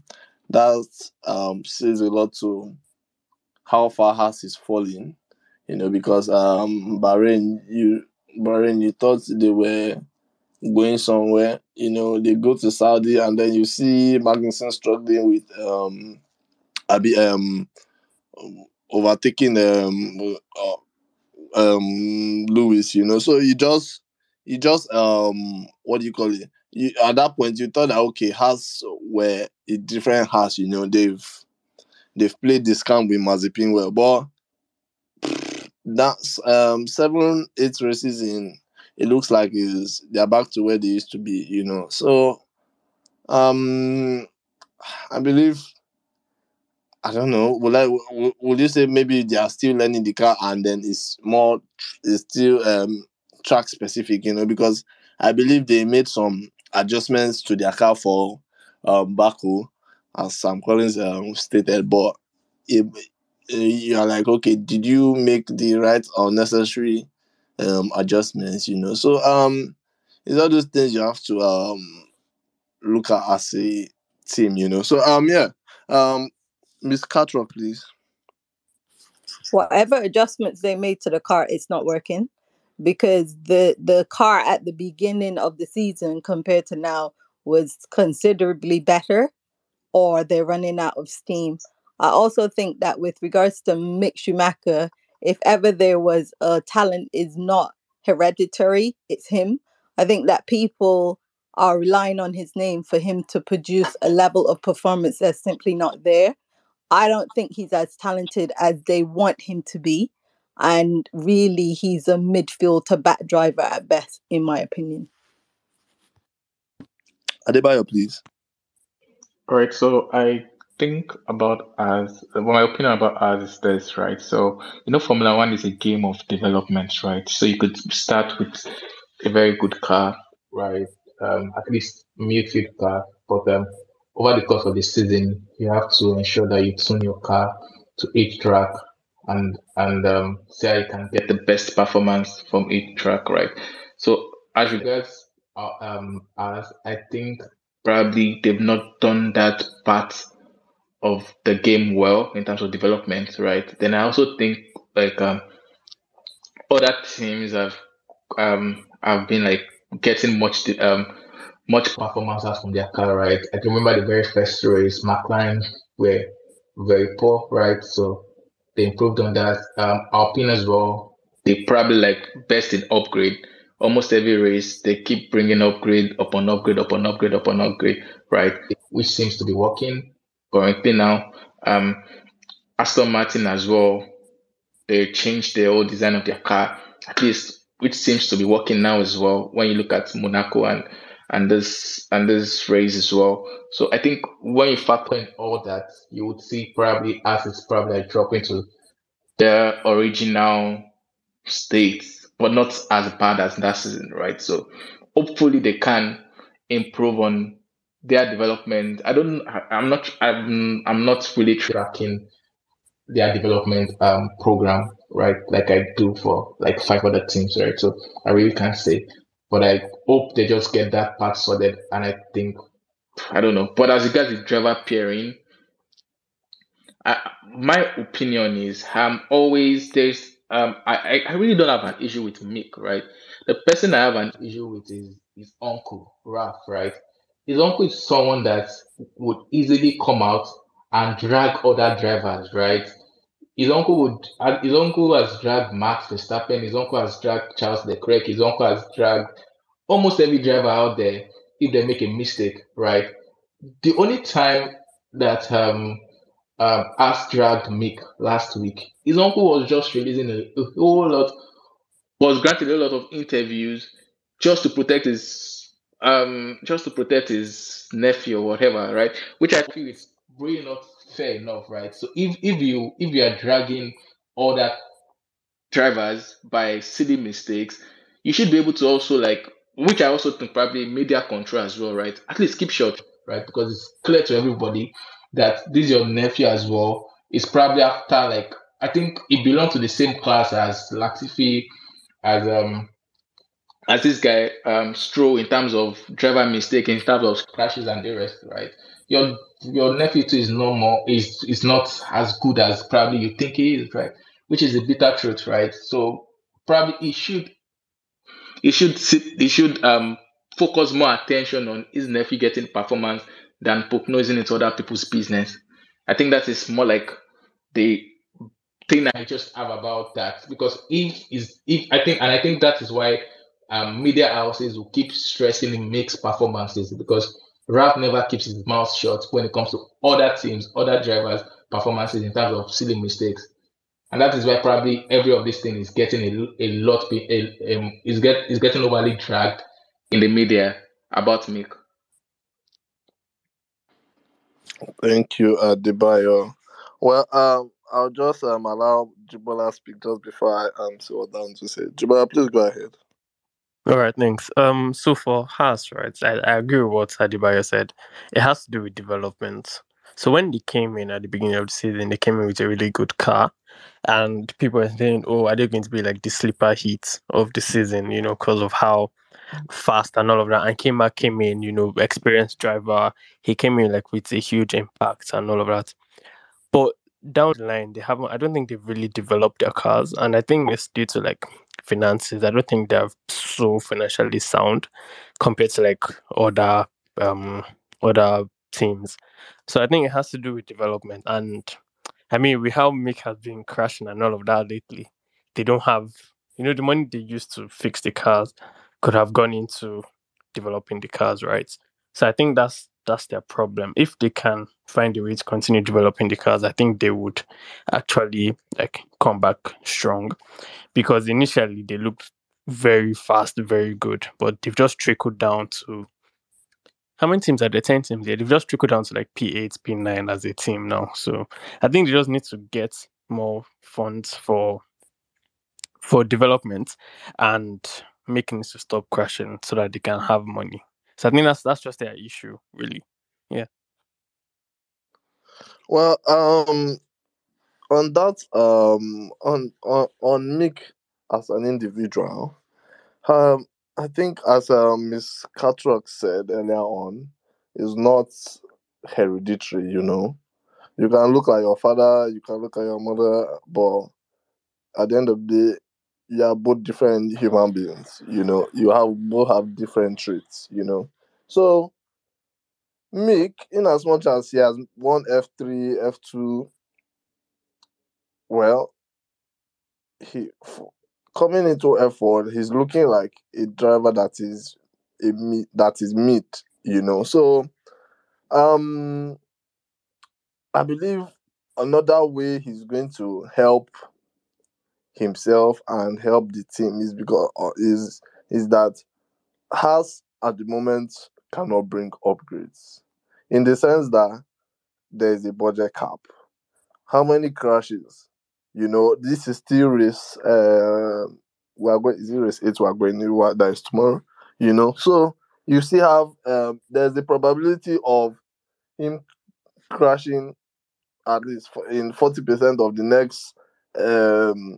that um says a lot to how far Haas is falling, you know, because um Bahrain, you Bahrain, you thought they were going somewhere, you know, they go to Saudi and then you see Magnussen struggling with um Abi um overtaking um uh, um Lewis, you know. So you just you just um what do you call it? You at that point you thought that okay, has were a different Haas. you know, they've they've played this camp with Mazepin well, but that's um seven, eight races in it looks like is they're back to where they used to be, you know. So um I believe I don't know. Will I? Will you say maybe they are still learning the car and then it's more, it's still um track specific, you know? Because I believe they made some adjustments to their car for um Baku, as Sam Collins um, stated. But if you are like, okay, did you make the right or necessary um adjustments? You know, so um, it's all those things you have to um look at as a team, you know. So um, yeah, um. Miss Cartwright, please. whatever adjustments they made to the car, it's not working because the the car at the beginning of the season compared to now was considerably better or they're running out of steam. I also think that with regards to Mick Schumacher, if ever there was a talent is not hereditary, it's him. I think that people are relying on his name for him to produce a level of performance that's simply not there. I don't think he's as talented as they want him to be. And really, he's a midfield to back driver at best, in my opinion. Adebayo, please. All right, so I think about as well, my opinion about Haas is this, right? So you know, Formula One is a game of development, right? So you could start with a very good car, right? Um, at least midfield car, but um, over the course of the season, you have to ensure that you tune your car to each track and and um, see how you can get the best performance from each track, right? So as regards uh, um, as I think probably they've not done that part of the game well in terms of development, right? Then I also think like um, other teams have um have been like getting much um much performances from their car, right? I can remember the very first race, McLaren were very poor, right? So they improved on that. Um, Alpine as well, they probably like best in upgrade. Almost every race, they keep bringing upgrade upon upgrade upon upgrade upon upgrade, right? Which seems to be working currently now. Um, Aston Martin as well, they changed the whole design of their car, at least which seems to be working now as well. When you look at Monaco and and this and this race as well. So I think when you factor in all that, you would see probably as it's probably like dropping to their original state, but not as bad as that season, right? So hopefully they can improve on their development. I don't. I'm not. I'm. I'm not really tracking their development um program, right? Like I do for like five other teams, right? So I really can't say, but I hope they just get that part sorted. And I think I don't know. But as regards the driver pairing, I, my opinion is I'm always there's um I, I really don't have an issue with Mick, right? The person I have an issue with is his uncle, Ralf, right? His uncle is someone that would easily come out and drag other drivers, right? His uncle would his uncle has dragged Max Verstappen, his uncle has dragged Charles Leclerc, his uncle has dragged almost every driver out there if they make a mistake, right? The only time that um um As dragged Mick last week, his uncle was just releasing a, a whole lot, was granted a lot of interviews just to protect his um just to protect his nephew or whatever, right? Which I feel is really not fair enough, right? So if if you if you are dragging other drivers by silly mistakes, you should be able to also like which I also think probably media control as well, right? At least keep short, right? Because it's clear to everybody that this is your nephew as well. It's probably after like I think it belongs to the same class as Latifi, as um as this guy um Stroll in terms of driver mistake, in terms of crashes and the rest, right? Your your nephew too is no more is is not as good as probably you think he is, right? Which is the bitter truth, right? So probably he should he should sit he should um focus more attention on his nephew getting performance than poke nosing into other people's business. I think that is more like the thing I just have about that because if is if I think and I think that is why um, media houses will keep stressing Mick's performances because Ralf never keeps his mouth shut when it comes to other teams, other drivers' performances in terms of silly mistakes. And that is why probably every of these things is getting a, a lot a, um, is get is getting overly dragged in the media about Mick. Thank you, Adebayo. Well, um, I'll just um allow Jibola to speak just before I um see down to say. Jibola, please go ahead. All right, thanks. Um, so for Haas, right, I, I agree with what Adebayo said. It has to do with development. So when they came in at the beginning of the season, they came in with a really good car, and people were saying, "Oh, are they going to be like the sleeper heat of the season?" You know, because of how fast and all of that. And Kima came in, you know, experienced driver. He came in like with a huge impact and all of that. But down the line, they haven't. I don't think they've really developed their cars, and I think it's due to like finances. I don't think they're so financially sound compared to like other um other teams. So I think it has to do with development. And I mean, we how Mick has been crashing and all of that lately, they don't have you know the money they used to fix the cars could have gone into developing the cars, right? So I think that's that's their problem. If they can find a way to continue developing the cars, I think they would actually like come back strong. Because initially they looked very fast, very good, but they've just trickled down to how many teams are there? Ten teams. Yeah, they've just trickled down to like P8, P9 as a team now. So I think they just need to get more funds for for development and making it to stop crashing so that they can have money. So I think that's that's just their issue, really. Yeah. Well, um, on that, um, on on on Mick as an individual, um, I think as um, Miss Catrock said earlier on, is not hereditary. You know, you can look at your father, you can look at your mother, but at the end of the day, you are both different human beings. You know, you have both have different traits. You know, so Mick, in as much as he has won F three, F two, well, he f- coming into F1, he's looking like a driver that is a meat that is meat, you know. So um I believe another way he's going to help himself and help the team is because uh, is is that Haas at the moment cannot bring upgrades in the sense that there is a budget cap. How many crashes? You know, this is still race. Uh, we are going. Is it race eight? We are going. to- That is tomorrow. You know, so you still have. Um, there's the probability of him crashing at least in forty percent of the next um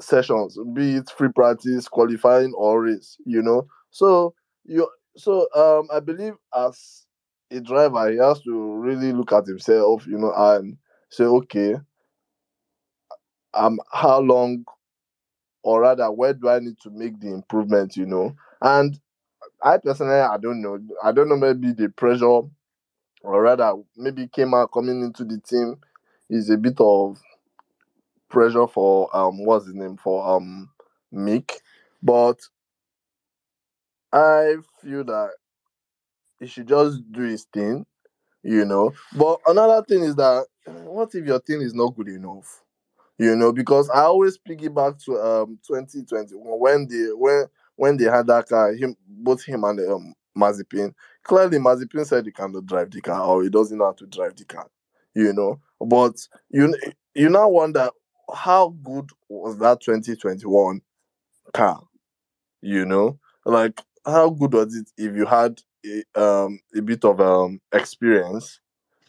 sessions, be it free practice, qualifying, or race. You know, so you so um I believe as a driver, he has to really look at himself, you know, and say, okay, um, how long, or rather, where do I need to make the improvement, you know? And I personally, I don't know. I don't know. Maybe the pressure, or rather, maybe out coming into the team is a bit of pressure for um, what's his name for um Mick, but I feel that he should just do his thing, you know. But another thing is that what if your thing is not good enough? You know, because I always piggyback to um 2021 when they when when they had that car, him both him and um Mazepin. Clearly Mazepin said he cannot drive the car or he doesn't know how to drive the car, you know. But you you now wonder how good was that 2021 car? you know like how good was it if you had a, um a bit of um experience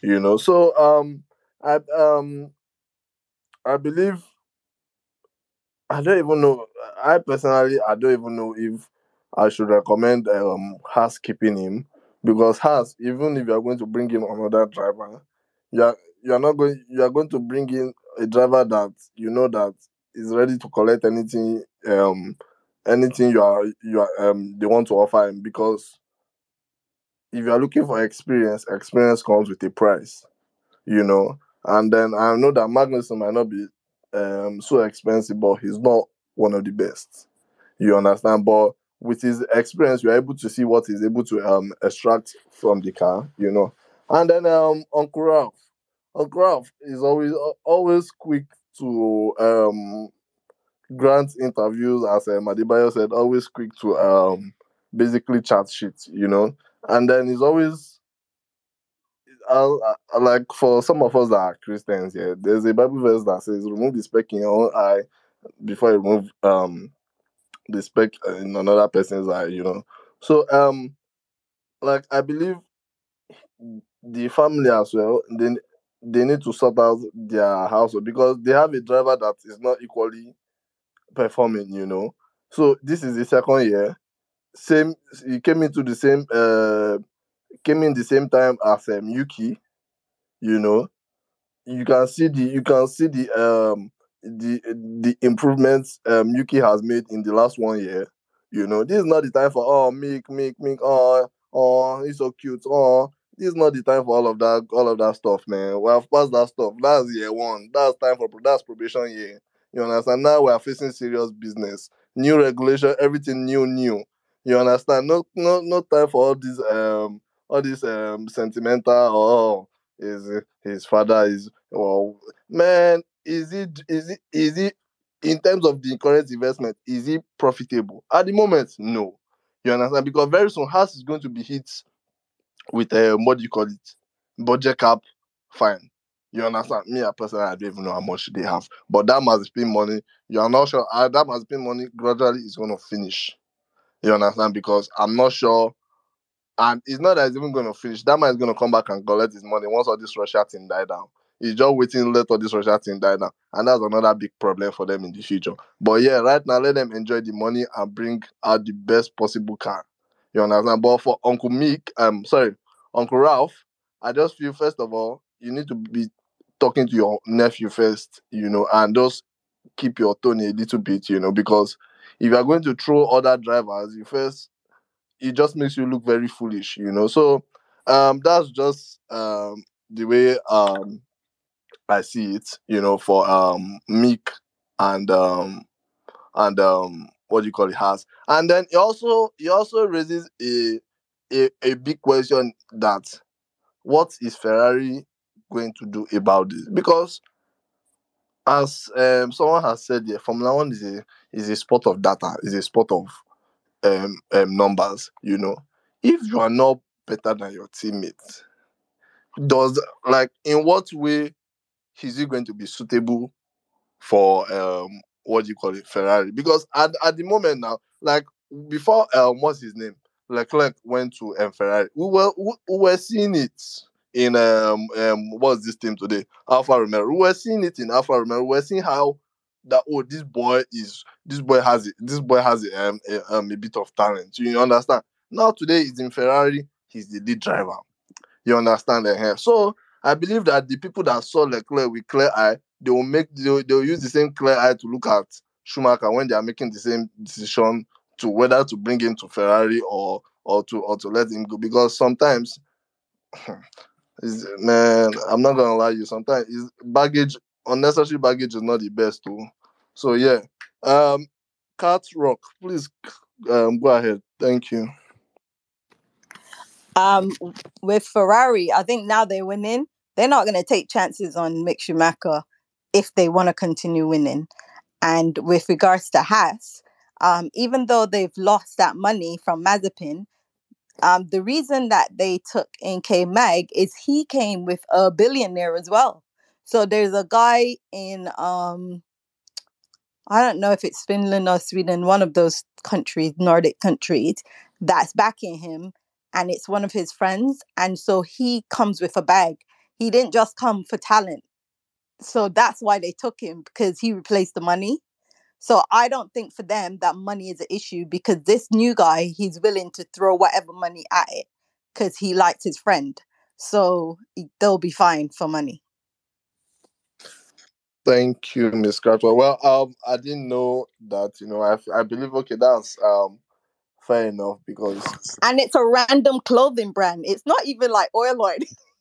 you know so um i um i believe i don't even know i personally i don't even know if i should recommend um Haas keeping him because Haas even if you are going to bring in another driver you are you are not going you are going to bring in a driver that you know that is ready to collect anything um anything you are you are um they want to offer him because if you are looking for experience, experience comes with a price, you know. And then I know that Magnussen might not be um so expensive, but he's not one of the best. You understand? But with his experience, you're able to see what he's able to um extract from the car, you know. And then um Uncle Ralf. Uncle Ralf is always always quick to um grant interviews, as um, Adebayo said, always quick to um basically chat shit, you know. And then he's always uh, uh, like for some of us that are Christians, yeah, there's a Bible verse that says, "Remove the speck in your own eye before you remove um the speck in another person's eye," you know. So um, like I believe the family as well, they they need to sort out their household because they have a driver that is not equally performing, you know. So this is the second year. Same he came into the same uh came in the same time as um, Yuki, you know. You can see the you can see the um the the improvements um Yuki has made in the last one year. You know, this is not the time for oh make make make oh oh, he's so cute. Oh, this is not the time for all of that, all of that stuff, man. We have passed that stuff. That's year one. That's time for that's probation year. You understand? Now we are facing serious business. New regulation, everything new, new. You understand? No, no, no time for all this um all this um sentimental oh is his father is well man, is it is it is it in terms of the current investment, is it profitable? At the moment, no. You understand? Because very soon Haas is going to be hit with a what do you call it? Budget cap, fine. You understand? Me, I personally, I don't even know how much they have, but that must be money. You are not sure. Uh, that must be money. Gradually, is going to finish. You understand? Because I'm not sure, and it's not that it's even going to finish. That man is going to come back and collect his money once all this Russia thing die down. He's just waiting let all this Russia thing die down, and that's another big problem for them in the future. But yeah, right now, let them enjoy the money and bring out the best possible car. You understand? But for Uncle Meek, um, sorry, Uncle Ralf, I just feel first of all, you need to be talking to your nephew first, you know, and just keep your tone a little bit, you know, because if you are going to throw other drivers, you first it just makes you look very foolish, you know. So um that's just um the way um I see it, you know, for um Meek and um and um what you call it Haas. And then it also it also raises a a, a big question that what is Ferrari going to do about this? Because as um, someone has said here, Formula One is a is a sport of data, is a sport of um, um numbers. You know, if you are not better than your teammates, does like in what way is it going to be suitable for um what do you call it Ferrari? Because at, at the moment now, like before um what's his name Leclerc went to um, Ferrari, we were we, we were seeing it in um um what's this team today Alfa Romeo. We were seeing it in Alfa Romeo. We were seeing how that oh this boy is this boy has it this boy has a, um, a, um, a bit of talent. You understand? Now today he's in Ferrari. He's the lead driver. You understand that here? So I believe that the people that saw Leclerc with clear eye, they will make they will, they will use the same clear eye to look at Schumacher when they are making the same decision to whether to bring him to Ferrari or or to or to let him go. Because sometimes, man, I'm not gonna lie you. Sometimes is baggage unnecessary baggage is not the best too. So yeah, um, Cat Rock, please um go ahead. Thank you. Um, with Ferrari, I think now they're winning. They're not going to take chances on Mick Schumacher if they want to continue winning. And with regards to Haas, um, even though they've lost that money from Mazepin, um, the reason that they took in K Mag is he came with a billionaire as well. So there's a guy in um, I don't know if it's Finland or Sweden, one of those countries, Nordic countries, that's backing him, and it's one of his friends, and so he comes with a bag. He didn't just come for talent, so that's why they took him because he replaced the money. So I don't think for them that money is an issue because this new guy, he's willing to throw whatever money at it because he likes his friend. So they'll be fine for money. Thank you, Miss Cratwell. Well, um, I didn't know that. You know, I I believe okay, that's um fair enough because And it's a random clothing brand. It's not even like oil oil.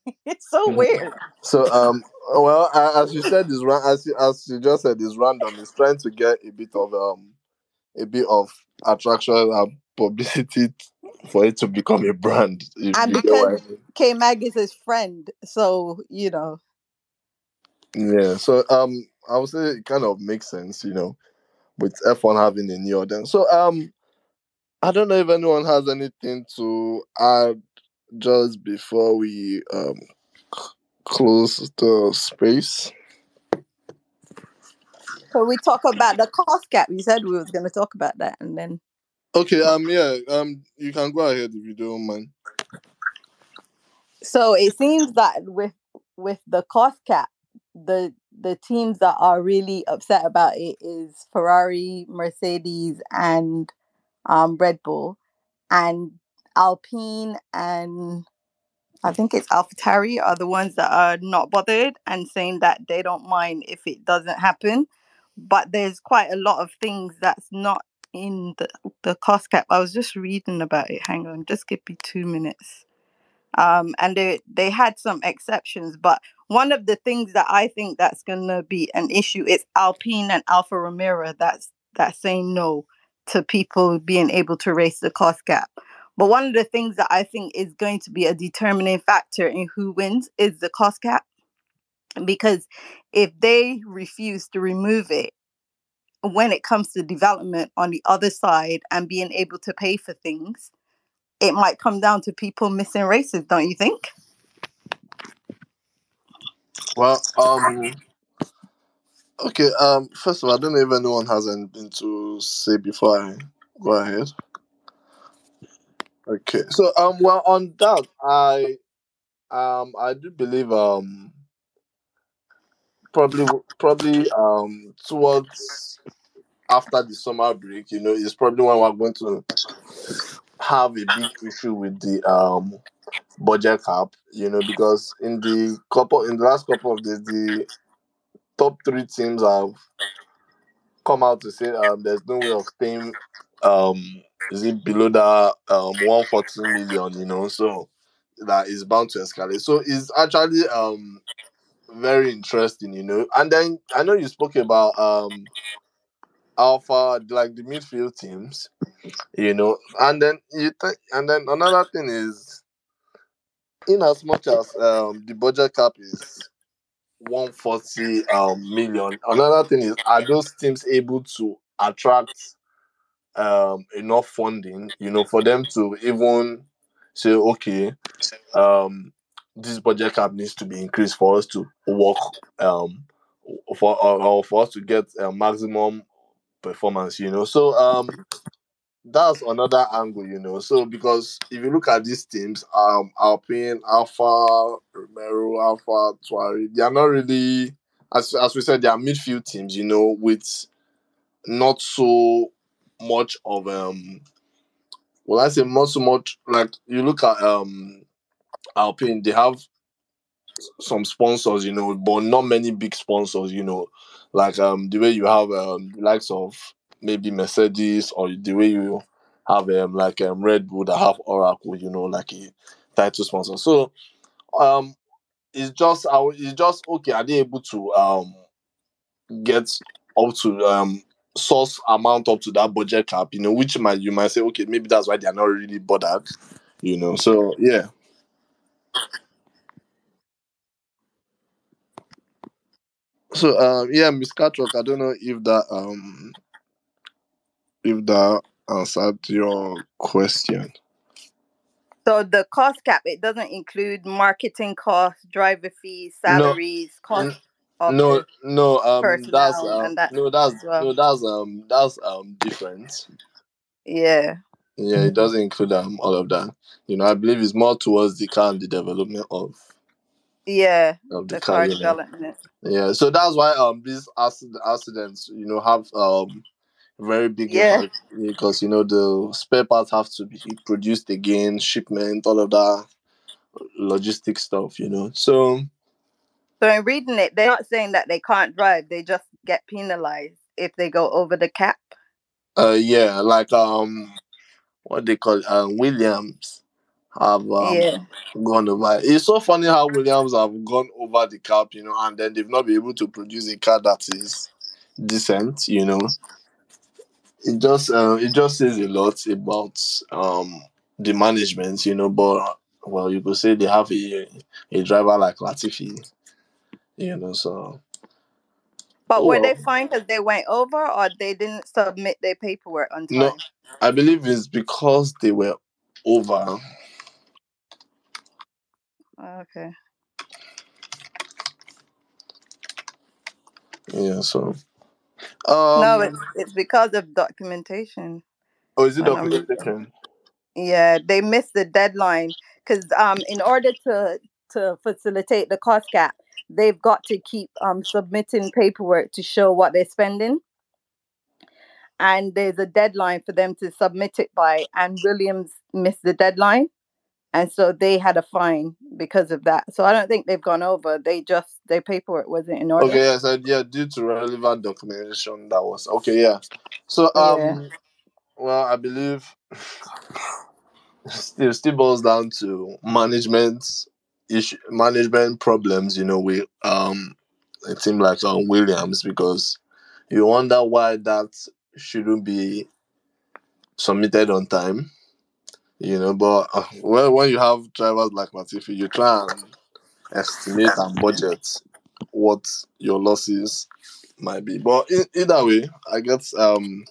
it's so weird. So um well as you said is ra- as you, as you just said is random. It's trying to get a bit of um a bit of attraction and publicity for it to become a brand. And I because K Mag is his friend, so you know. Yeah. So um I would say it kind of makes sense, you know, with F1 having a new audience. So um I don't know if anyone has anything to add just before we um c- close the space. So we talk about the cost cap. You said we was gonna talk about that and then Okay, um yeah, um you can go ahead if you don't mind. so it seems that with with the cost cap, the the teams that are really upset about it is Ferrari, Mercedes, and um, Red Bull, and Alpine and I think it's AlphaTauri are the ones that are not bothered and saying that they don't mind if it doesn't happen. But there's quite a lot of things that's not in the, the cost cap. I was just reading about it. Hang on, just give me two minutes. Um, and they they had some exceptions, but one of the things that I think that's gonna be an issue is Alpine and Alfa Romeo that's that saying no to people being able to race the cost cap. But one of the things that I think is going to be a determining factor in who wins is the cost cap. Because if they refuse to remove it when it comes to development on the other side and being able to pay for things, it might come down to people missing races, don't you think? Well, um, okay. Um, first of all, I don't know if anyone has anything to say before I go ahead. Okay. So, um, well, on that, I, um, I do believe, um, probably, probably, um, towards after the summer break, you know, is probably when we're going to have a big issue with the um budget cap, you know, because in the couple in the last couple of days, the top three teams have come out to say um there's no way of staying um is it below that um 140 million, you know, so that is bound to escalate. So it's actually um very interesting, you know. And then I know you spoke about um Alpha like the midfield teams, you know, and then you th- and then another thing is in as much as um the budget cap is 140 um million another thing is are those teams able to attract um enough funding you know for them to even say okay um this budget cap needs to be increased for us to work um for or, or for us to get a maximum performance you know so um that's another angle, you know. So because if you look at these teams, um, Alpine, Alfa, Romeo, Alpha, Tauri, they are not really, as as we said, they are midfield teams, you know, with not so much of um. Well, I say not so much like you look at um Alpine, they have some sponsors, you know, but not many big sponsors, you know, like um the way you have um likes of maybe Mercedes or the way you have um like um Red Bull that have Oracle, you know, like a title sponsor. So um it's just uh, it's just okay, are they able to um get up to um source amount up to that budget cap, you know, which might you might say, okay, maybe that's why they're not really bothered, you know. So yeah. So um yeah, Miss Catwalk, I don't know if that um if that answered your question. So the cost cap it doesn't include marketing costs, driver fees, salaries, n- cost no, no. Um, that's um, that no, that's well. no, that's um, that's um, different. Yeah. Yeah, it doesn't include um all of that. You know, I believe it's more towards the car and the development of Yeah. of the The car. car You know. development. Yeah, so that's why um these accident, accidents, you know, have um very big Yeah. impact because you know the spare parts have to be produced again, shipment, all of that logistic stuff. You know, so So in reading it, they're not saying that they can't drive, they just get penalized if they go over the cap. uh yeah, like um what they call um Williams have um Yeah. gone over. It's so funny how Williams have gone over the cap, you know, and then they've not been able to produce a car that is decent, you know. It just uh, it just says a lot about um the management, you know, but well you could say they have a a driver like Latifi, you know, so But were they fined because they went over or they didn't submit their paperwork on time? No? I believe it's because they were over. Okay. Yeah, so No, it's um it's because of documentation. oh is it documentation? yeah, they missed the deadline because um in order to to facilitate the cost cap, they've got to keep um submitting paperwork to show what they're spending. And there's a deadline for them to submit it by, and Williams missed the deadline. And so they had a fine because of that. So I don't think they've gone over. They just their paperwork wasn't in order. Okay, yes, I, yeah, due to relevant documentation that was okay, yeah. So Yeah. um Well, I believe still still boils down to management issue, management problems. You know, with um a team like um, Williams because you wonder why that shouldn't be submitted on time. You know, but uh, when when you have drivers like Latifi, you try and estimate and budget what your losses might be. But in, either way, I guess um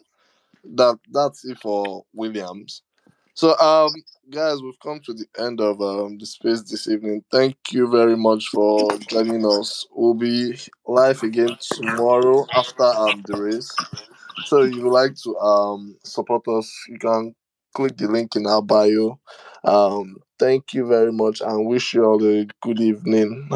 that that's it for Williams. So um guys, we've come to the end of um the space this evening. Thank you very much for joining us. We'll be live again tomorrow after um the race. So if you would like to um support us, you can click the link in our bio. Um thank you very much and wish you all a good evening.